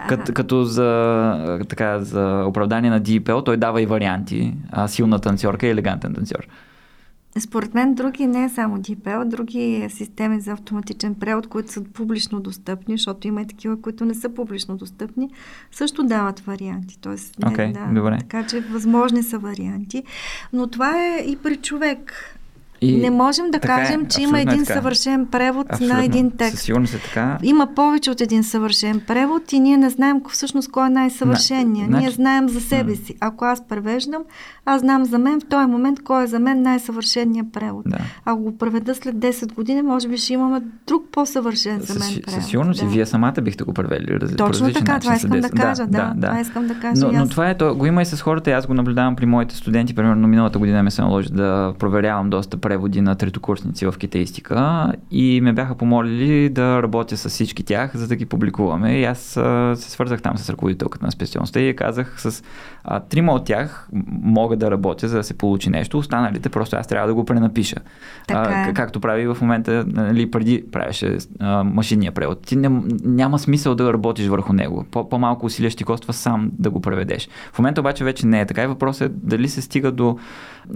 Като, като за, така, за оправдание на DeepL, той дава и варианти. А, силна танцорка и елегантен танцор.
Според мен други не е само DeepL, други системи за автоматичен превод, които са публично достъпни, защото има и такива, които не са публично достъпни, също дават варианти. Тоест, не,
okay,
да,
добре.
Така че възможни са варианти. Но това е и при човек.
И
не можем да
е,
кажем, че
абсолютно
има
е
един
така.
съвършен превод
Абсолютно.
на един
Със
текст.
сигурност е така.
Има повече от един съвършен превод и ние не знаем всъщност кой е най-съвършения.
На-
Ние
значи-
знаем за себе си. Ако аз превеждам, аз знам за мен в този момент кой е за мен най-съвършеният превод.
Да.
Ако го преведа след 10 години, може би ще имаме друг по-съвършен за мен
Със,
превод.
със сигурност
да.
и вие самата бихте го превели. Раз,
Точно така,
начин
това искам да
10.
кажа. Да, това искам да кажа.
Но, но това е, то, го има и с хората. Аз го наблюдавам при моите студенти. Примерно миналата година ми се наложи да проверявам доста преводи на третокурсници в китайстика и ме бяха помолили да работя с всички тях, за да ги публикуваме. И аз а, се свързах там с ръководителката на специалността и казах с а, трима от тях мога да работя, за да се получи нещо. Останалите просто аз трябва да го пренапиша.
Така е.
к- както прави в момента, нали, преди правеше а, машинния превод. Ти не, няма смисъл да работиш върху него. По, по-малко усилия ще ти коства сам да го преведеш. В момента обаче вече не е така и въпросът е дали се стига до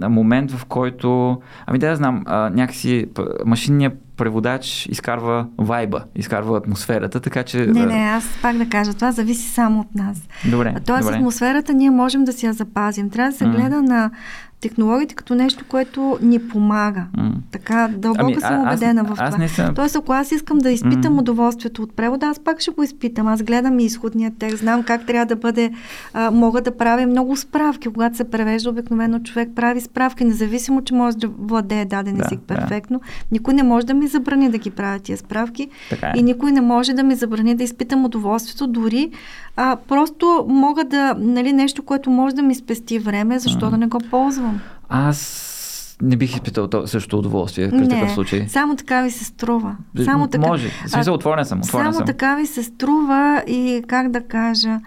а, момент, в който, ами да знам, а, някакси машинният преводач изкарва вайба, изкарва атмосферата, така че...
Не, не, аз пак да кажа, това зависи само от нас.
Добре,
Тоест
добре.
атмосферата ние можем да си я запазим. Трябва да се
М.
гледа на технологиите като нещо, което ни помага.
М.
Така, дълбоко
Ами,
съм
аз-
убедена в
аз
това.
наистина-
Тоест, ако аз искам да изпитам
М.
удоволствието от превода, аз пак ще го изпитам. Аз гледам и изходния текст, знам как трябва да бъде. А, мога да правя много справки. Когато се превежда, обикновено човек прави справки, независимо, че може да владее даден
Да,
език
да.
перфектно. Никой не може да ми забрани да ги правя тия справки.
Така е.
И никой не може да ми забрани да изпитам удоволствието. Дори а, просто мога да, нали, нещо, което може да ми спести време, защо
М.
да не го ползвам?
Аз не бих изпитал то- също удоволствие при такъв случай.
само така ви се струва. Само така,
Може. В смисъл, отворен съм. Отворен
само
съм.
така ви се струва и как да кажа.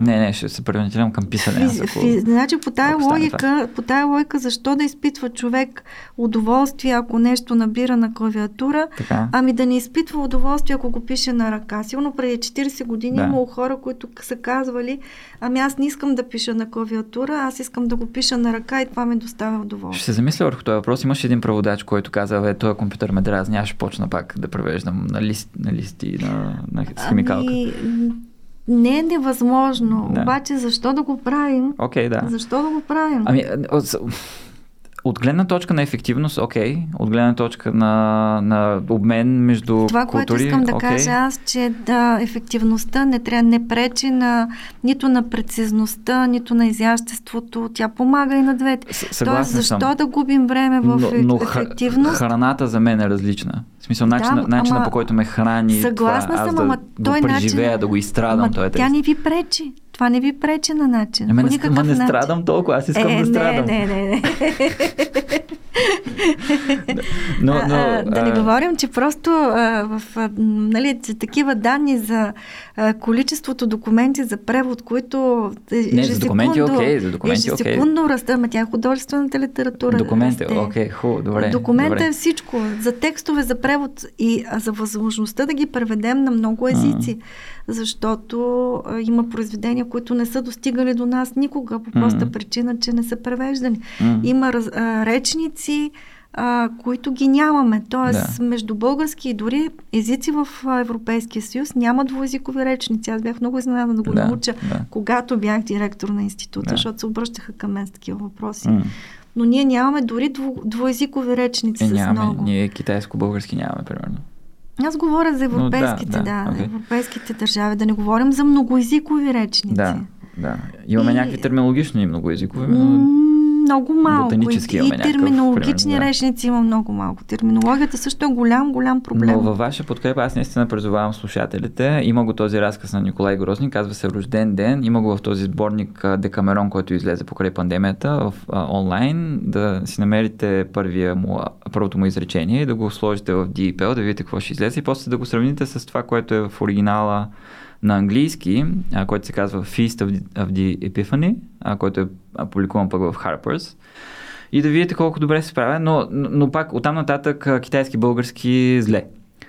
Не, не, ще се превентилирам към писане. аз,
Физ,
ако-
физ, значи по тая, логика, по тая логика, защо да изпитва човек удоволствие, ако нещо набира на клавиатура,
Така.
ами да не изпитва удоволствие, ако го пише на ръка. Сигурно преди 40 години
Да.
имало хора, които са казвали, ами аз не искам да пиша на клавиатура, аз искам да го пиша на ръка и това ми доставя удоволствие.
Ще се замисля върху този въпрос. Имаше един преводач, който каза, бе, този компютър ме дразни, аз ще почна пак да превеждам на, лист, на листи, на, на с химикалка.
Ами, не е невъзможно.
Да.
Обаче защо да го правим?
Окей, да.
Защо да го правим?
Ами, от, гледна точка на ефективност, окей. От гледна точка на, на обмен между
Това,
култури,
което искам да
окей.
кажа аз, че да, ефективността не трябва не пречи на, нито на прецизността, нито на изяществото. Тя помага и на двете.
С-
Тоест, защо
съм.
да губим време в
но, но
ефективност?
храната за мен е различна. В смисъл, начина,
Да,
начина
ама-
по който ме храни,
Съгласна
това, аз
съм,
да
ама
го
той
преживея,
начин-
да го изстрадам,
Ама
той е
тя не ви пречи. Това не ви пречи на начин. По
не, ама не
начин.
страдам толкова, аз искам
е,
да страдам.
Не, не, не.
Но,
а,
но,
а, да не
а,
говорим, че просто а, в а, нали, такива данни за а, количеството документи за превод, които е,
Не, за документи окей, за документи окей.
ежесекундно расте, ама тя е художествената литература.
Документи,
расте.
окей, хубаво, добре.
Документ
добре.
е всичко. За текстове, за превод и а, за възможността да ги преведем на много езици. Защото а, има произведения, които не са достигали до нас никога, по проста
М.
причина, че не са превеждани.
М.
Има раз, а, речници, а, които ги нямаме. Тоест,
Да.
между български и дори езици в Европейския съюз няма двуезикови речници. Аз бях много изненадана да го
Да,
науча,
да.
когато бях директор на института,
Да.
защото се обръщаха към мен с такива въпроси.
М.
Но ние нямаме дори дву, двуезикови речници
Е,
с
нямаме.
много.
Ние китайско-български нямаме, примерно.
Аз говоря за
Но да,
европейските,
да,
да,
окей.
европейските държави, да не говорим за многоезикови речници.
Да, да. Имаме
И-
някакви терминологични и многоезикови,
М,
но
Много малко. И, и
някакъв,
терминологични
да.
речници има много малко. Терминологията също е голям, голям проблем.
Но във ваша подкрепа аз наистина призовавам слушателите. Има го този разказ на Николай Грозник, казва се Рожден ден. Има го в този сборник Декамерон, който излезе покрай пандемията в, а, онлайн. Да си намерите първия му, първото му изречение и да го сложите в DeepL, да видите какво ще излезе и после да го сравните с това, което е в оригинала на английски, а, който се казва Feast of the, of the Epiphany, а, който е публикуван пък в Harper's и да видите колко добре се справя, но, но, пак оттам нататък китайски, български зле.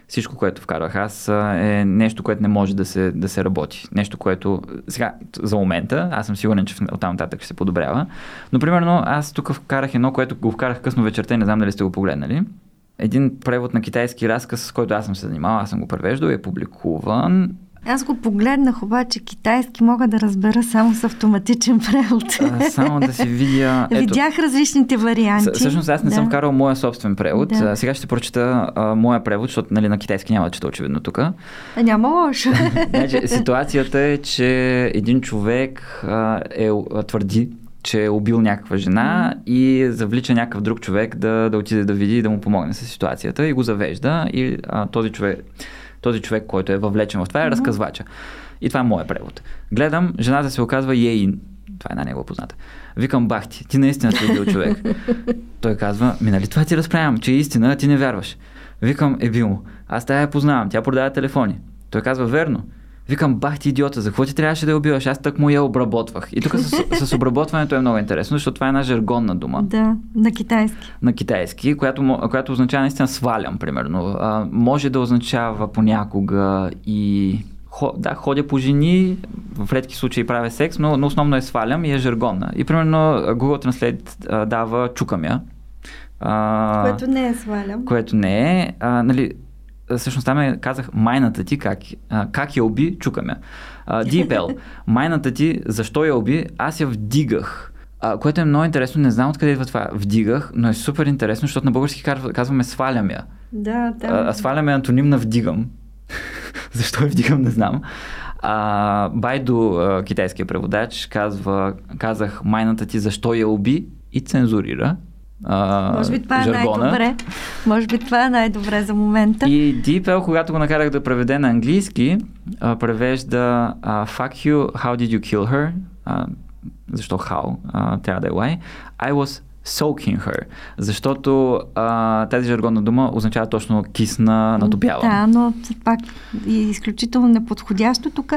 всичко, което вкарах аз е нещо, което не може да се, да се работи. Нещо, което сега за момента, аз съм сигурен, че оттам нататък ще се подобрява. Но примерно аз тук вкарах едно, което го вкарах късно вечерта не знам дали сте го погледнали. Един превод на китайски разказ, с който аз съм се занимавал, аз съм го превеждал, е публикуван
аз го погледнах, обаче китайски мога да разбера само с автоматичен превод.
А, само да си видя...
Ето, Видях различните варианти.
Всъщност аз не да. съм карал моя собствен превод. Да. Сега ще прочета а, моя превод, защото нали, на китайски няма да чета очевидно тук.
Няма лошо.
значи, ситуацията е, че един човек а, е, твърди, че е убил някаква жена mm-hmm. и завлича някакъв друг човек да, да отиде да види и да му помогне с ситуацията и го завежда и а, този човек този човек, който е въвлечен в това, е mm-hmm. разказвача. И това е моят превод. Гледам, жената се оказва Ейн. Това е една негова позната. Викам, бах ти, ти наистина си бил човек. Той казва, ми нали това ти разправям, че е истина, ти не вярваш. Викам, е бил. Аз тая я познавам, тя продава телефони. Той казва, верно. Викам, бах ти идиота, за какво ти трябваше да я убиваш? Аз так му я обработвах. И тук с, с обработването е много интересно, защото това е една жаргонна дума.
Да, на китайски.
На китайски, която, която означава наистина свалям, примерно. А, може да означава понякога и да, ходя по жени, в редки случаи правя секс, но, но основно е свалям и е жаргонна. И примерно Google Translate а, дава чукам я.
А, което не е свалям.
Което не е. А, нали, всъщност там е, казах майната ти как, а, как я уби, чукаме. Дипел, майната ти защо я уби, аз я вдигах. А, което е много интересно, не знам откъде идва това. Вдигах, но е супер интересно, защото на български казваме свалям я.
Да, да.
А, а свалям е антоним на вдигам. защо я вдигам, не знам. А, Байдо, китайския преводач, казва, казах майната ти защо я уби и цензурира
а, Може би това е най-добре. Може би това е най-добре за момента.
И DeepL, когато го накарах да преведе на английски, а, превежда а, Fuck you, how did you kill her? А, защо how? А, трябва да е why. I was soaking her, защото а, тази жаргонна дума означава точно кисна, натопява.
Да, но пак е изключително неподходящо. Тук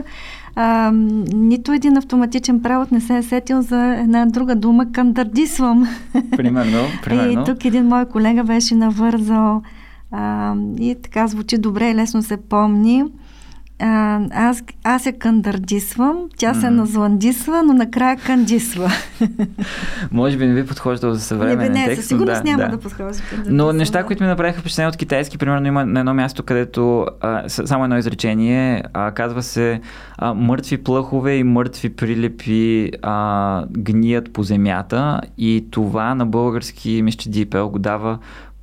а, нито един автоматичен превод не се е сетил за една друга дума кандардисвам.
Примерно, примерно.
И тук един мой колега беше навързал а, и така звучи добре и лесно се помни а, аз, аз се кандардисвам, тя се назландисва, но накрая кандисва.
Може би не ви подхожда за съвременен
не, не,
текст.
Със сигурност да, няма да, да подхожда.
Но неща, които ми направиха впечатление от китайски, примерно има на едно място, където а, само едно изречение, а, казва се а, мъртви плъхове и мъртви прилепи а, гният по земята и това на български, мисля, DeepL го дава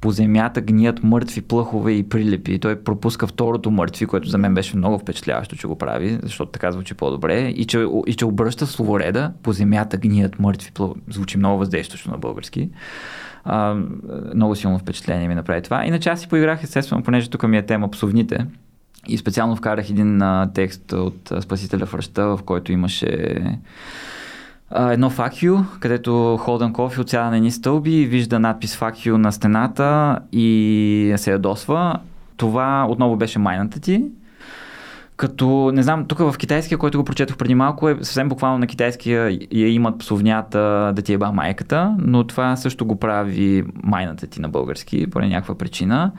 по земята гният мъртви плъхове и прилепи. Той пропуска второто мъртви, което за мен беше много впечатляващо, че го прави, защото така звучи по-добре. И че, и че обръща словореда по земята гният мъртви плъхове. Звучи много въздействащо на български. А, много силно впечатление ми направи това. Иначе аз си поиграх, естествено, понеже тук ми е тема псовните. И специално вкарах един а, текст от Спасителя в ръща, в който имаше едно факю, където Холдън Кофи отсяда на едни стълби вижда надпис факю на стената и се ядосва. Това отново беше майната ти. Като, не знам, тук в китайския, който го прочетох преди малко, е съвсем буквално на китайския я имат псовнята да ти е ба майката, но това също го прави майната ти на български, по някаква причина.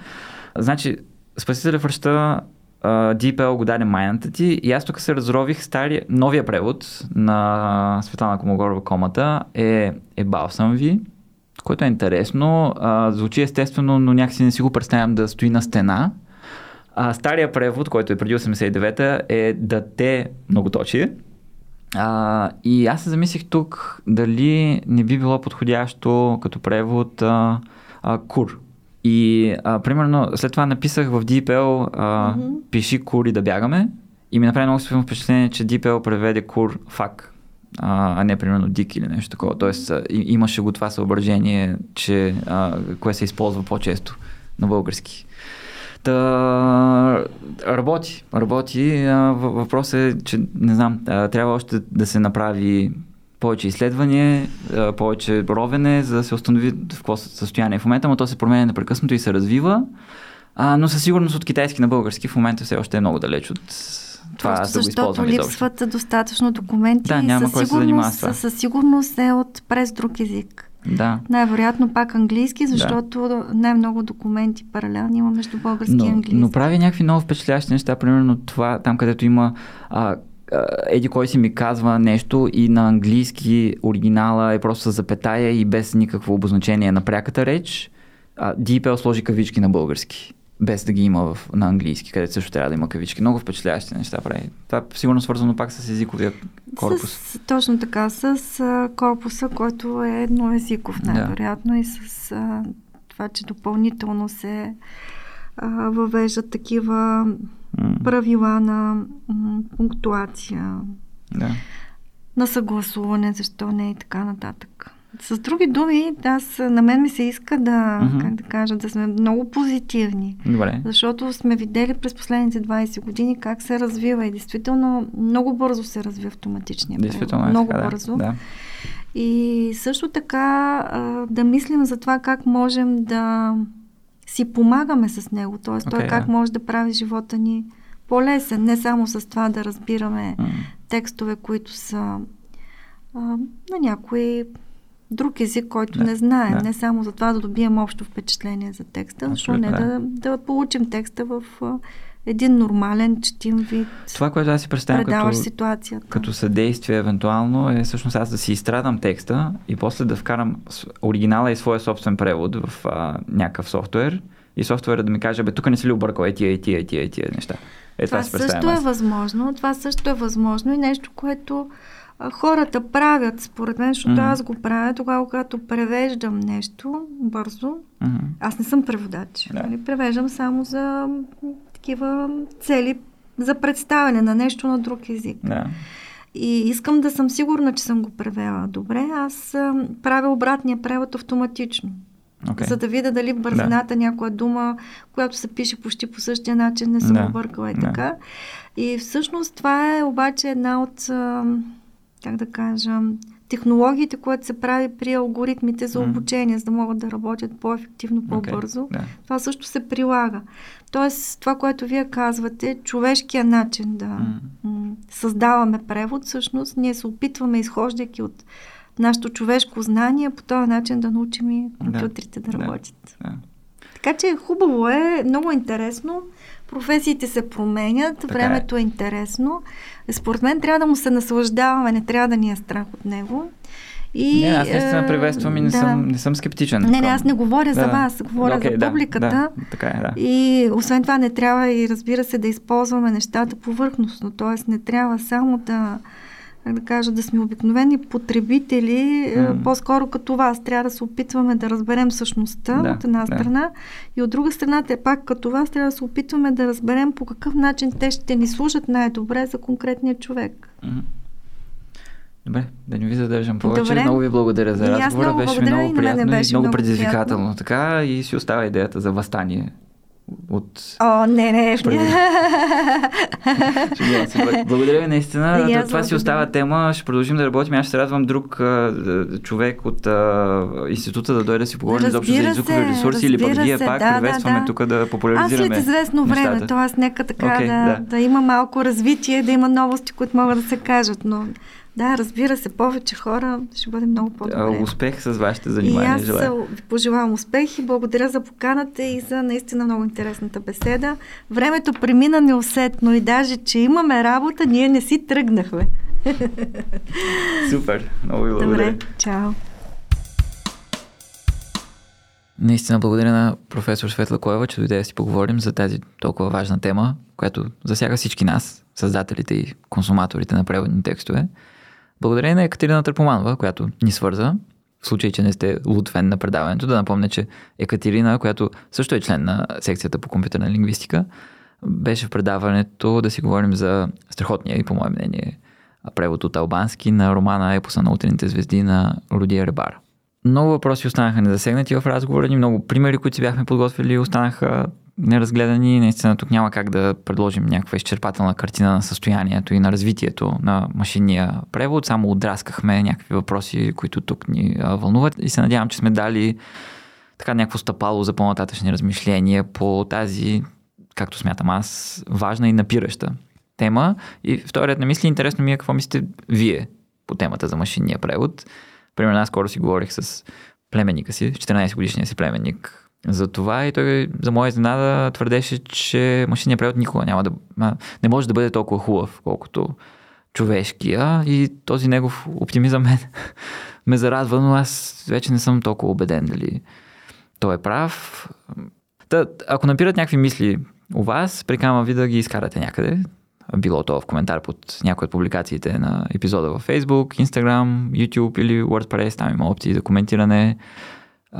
Значи, Спасителя връща uh, DeepL го даде майната ти и аз тук се разрових стария, новия превод на Светлана Комогорова комата е, е Балсам ви, което е интересно. Uh, звучи естествено, но някакси не си го представям да стои на стена. А, стария превод, който е преди 89-та, е да те многоточие. А, и аз се замислих тук дали не би било подходящо като превод а, а, кур. И а, примерно след това написах в DeepL а, mm-hmm. пиши кур и да бягаме и ми направи много силно впечатление, че DeepL преведе кур фак, а, а не примерно дик или нещо такова. Тоест а, имаше го това съображение, че а, кое се използва по-често на български. Та, работи, работи. Въпросът е, че не знам, трябва още да се направи повече изследване, повече ровене, за да се установи в какво състояние в момента, но то се променя непрекъснато и се развива. А, но със сигурност от китайски на български в момента все още е много далеч от това Просто да го използвам
липсват достатъчно документи.
Да, няма
със
кой се занимава с
това. Със сигурност е от през друг език.
Да.
Най-вероятно пак английски, защото да. най-много документи паралелни има между български
но,
и английски.
Но прави някакви много впечатляващи неща, примерно това, там където има а, еди кой си ми казва нещо и на английски оригинала е просто с запетая и без никакво обозначение на пряката реч. А, сложи кавички на български без да ги има в, на английски, където също трябва да има кавички. Много впечатляващи неща прави. Това е сигурно свързано пак с езиковия корпус.
С, точно така, с корпуса, който е едноезиков, най-вероятно, да. и с това, че допълнително се въвеждат такива. Правила на пунктуация,
да.
на съгласуване, защо не и така нататък. С други думи, аз, на мен ми се иска да, mm-hmm. как да кажа, да сме много позитивни.
Добре.
Защото сме видели през последните 20 години как се развива и действително много бързо се развива автоматичния
Действително
е Много
така,
бързо.
Да.
И също така да мислим за това как можем да си помагаме с него. Т.е. Okay, той как да. може да прави живота ни по-лесен. Не само с това да разбираме mm. текстове, които са а, на някои друг език, който да, не знаем. Да. Не само за това да добием общо впечатление за текста, защото не да, да получим текста в един нормален, четим вид.
Това, което аз си представям като,
ситуацията.
като съдействие, евентуално, е всъщност аз да си изстрадам текста и после да вкарам оригинала и своя собствен превод в а, някакъв софтуер и софтуера да ми каже, бе, тук не си ли объркал е тия, е тия, е тия, е тия неща. Е,
това, това също е възможно. Това също е възможно и нещо, което хората правят, според мен, защото mm-hmm. аз го правя тогава, когато превеждам нещо бързо. Mm-hmm. Аз не съм преводач. Yeah. Нали? Превеждам само за такива цели за представяне на нещо на друг език.
Yeah.
И искам да съм сигурна, че съм го превела добре. Аз а, правя обратния превод автоматично. Okay. За да видя дали в бързината да. някоя дума, която се пише почти по същия начин, не съм да. объркала и да. така. И всъщност това е обаче една от а, как да кажа, технологиите, които се прави при алгоритмите за обучение, mm. за да могат да работят по-ефективно, по-бързо. Okay, yeah. Това също се прилага. Тоест, това, което вие казвате, човешкия начин да mm. създаваме превод, всъщност ние се опитваме, изхождайки от нашето човешко знание, по този начин да научим и компютрите да, да работят. Да. Така че хубаво е, много интересно. Професиите се променят, така е. времето е. е интересно. Според мен трябва да му се наслаждаваме, не трябва да ни е страх от него.
И, не, аз наистина е, приветствам и не, да. съм, не съм скептичен.
Не, не, аз не говоря да, за вас, говоря okay, за публиката. Да,
да, така е, да.
И освен това не трябва и разбира се да използваме нещата повърхностно, т.е. не трябва само да как да кажа, да сме обикновени потребители, mm. по-скоро като вас. Трябва да се опитваме да разберем същността да, от една да. страна и от друга страна, те пак като вас трябва да се опитваме да разберем по какъв начин те ще ни служат най-добре за конкретния човек.
Mm. Добре, да не ви задържам повече. Добре. Много ви благодаря за разговора. Беше много приятно и, много, много предизвикателно. Приятно. Така и си остава идеята за възстание от...
О, не, не.
благодаря ви наистина. Да, това си остава тема. Ще продължим да работим. Аз ще се радвам друг а, човек от а, института да дойде да си поговорим изобщо за езикови ресурси или пък вие пак да, приветстваме да, да. тук да популяризираме
Аз след известно време, т.е. нека така okay, да, да. да има малко развитие, да има новости, които могат да се кажат, но да, разбира се, повече хора ще бъде много по-добре.
Успех с вашите занимания.
И аз желая. ви пожелавам успех и благодаря за поканата и за наистина много интересната беседа. Времето премина неусетно и даже, че имаме работа, ние не си тръгнахме.
Супер, много ви благодаря.
Добре, чао.
Наистина благодаря на професор Светла Коева, че дойде да си поговорим за тази толкова важна тема, която засяга всички нас, създателите и консуматорите на преводни текстове. Благодарение на Екатерина Търпоманова, която ни свърза, в случай, че не сте луд фен на предаването, да напомня, че Екатерина, която също е член на секцията по компютърна лингвистика, беше в предаването да си говорим за страхотния и, по мое мнение, превод от албански на романа Епоса на утрените звезди на Рудия Ребар. Много въпроси останаха незасегнати в разговора ни, много примери, които си бяхме подготвили, останаха неразгледани. Наистина тук няма как да предложим някаква изчерпателна картина на състоянието и на развитието на машинния превод. Само отраскахме някакви въпроси, които тук ни вълнуват и се надявам, че сме дали така някакво стъпало за по-нататъчни размишления по тази, както смятам аз, важна и напираща тема. И вторият на мисли, интересно ми е какво мислите вие по темата за машинния превод. Примерно аз скоро си говорих с племенника си, 14 годишния си племенник. За това и той, за моя изненада, твърдеше, че машинният превод никога няма да... не може да бъде толкова хубав, колкото човешкия и този негов оптимизъм ме, ме зарадва, но аз вече не съм толкова убеден дали той е прав. Та, ако напират някакви мисли у вас, прикамвам ви да ги изкарате някъде. Било то в коментар под някои от публикациите на епизода във Facebook, Instagram, YouTube или WordPress. Там има опции за коментиране.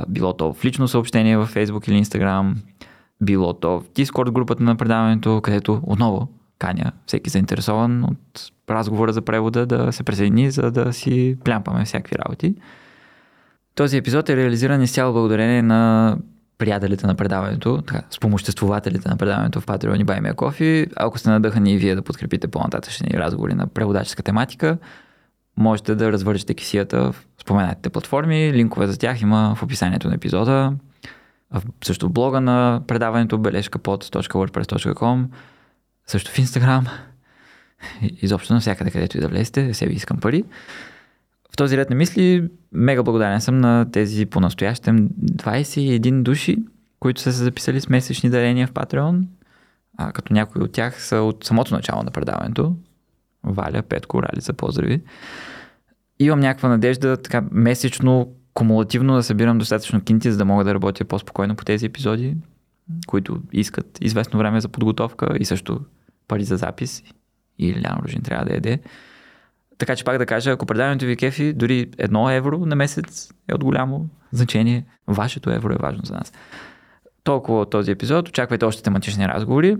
Било то в лично съобщение в Facebook или Instagram. Било то в Discord групата на предаването, където отново каня всеки заинтересован от разговора за превода да се присъедини, за да си плямпаме всякакви работи. Този епизод е реализиран изцяло благодарение на приятелите на предаването, така, спомоществователите на предаването в Patreon и Buy Coffee. Ако сте надъхани и вие да подкрепите по-нататъчни разговори на преводаческа тематика, можете да развържете кисията в споменатите платформи. Линкове за тях има в описанието на епизода. Също в блога на предаването бележка pod.wordpress.com също в Инстаграм. Изобщо навсякъде, където и да влезете, се ви искам пари. В този ред на мисли, мега благодарен съм на тези по-настоящем 21 души, които са се записали с месечни дарения в Patreon, а, като някои от тях са от самото начало на предаването. Валя, Петко, Ралица, поздрави. Имам някаква надежда така месечно, кумулативно да събирам достатъчно кинти, за да мога да работя по-спокойно по тези епизоди, които искат известно време за подготовка и също пари за запис. И Лян Ружин трябва да яде. Така че пак да кажа, ако предаването ви кефи, дори едно евро на месец е от голямо значение. Вашето евро е важно за нас. Толкова от този епизод. Очаквайте още тематични разговори.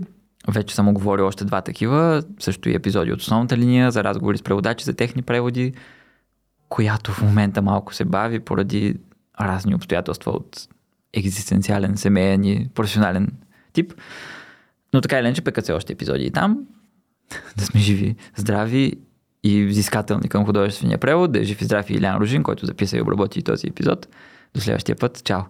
Вече съм оговорил още два такива, също и епизоди от основната линия за разговори с преводачи за техни преводи, която в момента малко се бави поради разни обстоятелства от екзистенциален, семейен и професионален тип. Но така или иначе пекат се още епизоди и там. да сме живи, здрави и взискателни към художествения превод. Да е жив и здрав и Илян Ружин, който записа и обработи този епизод. До следващия път. Чао!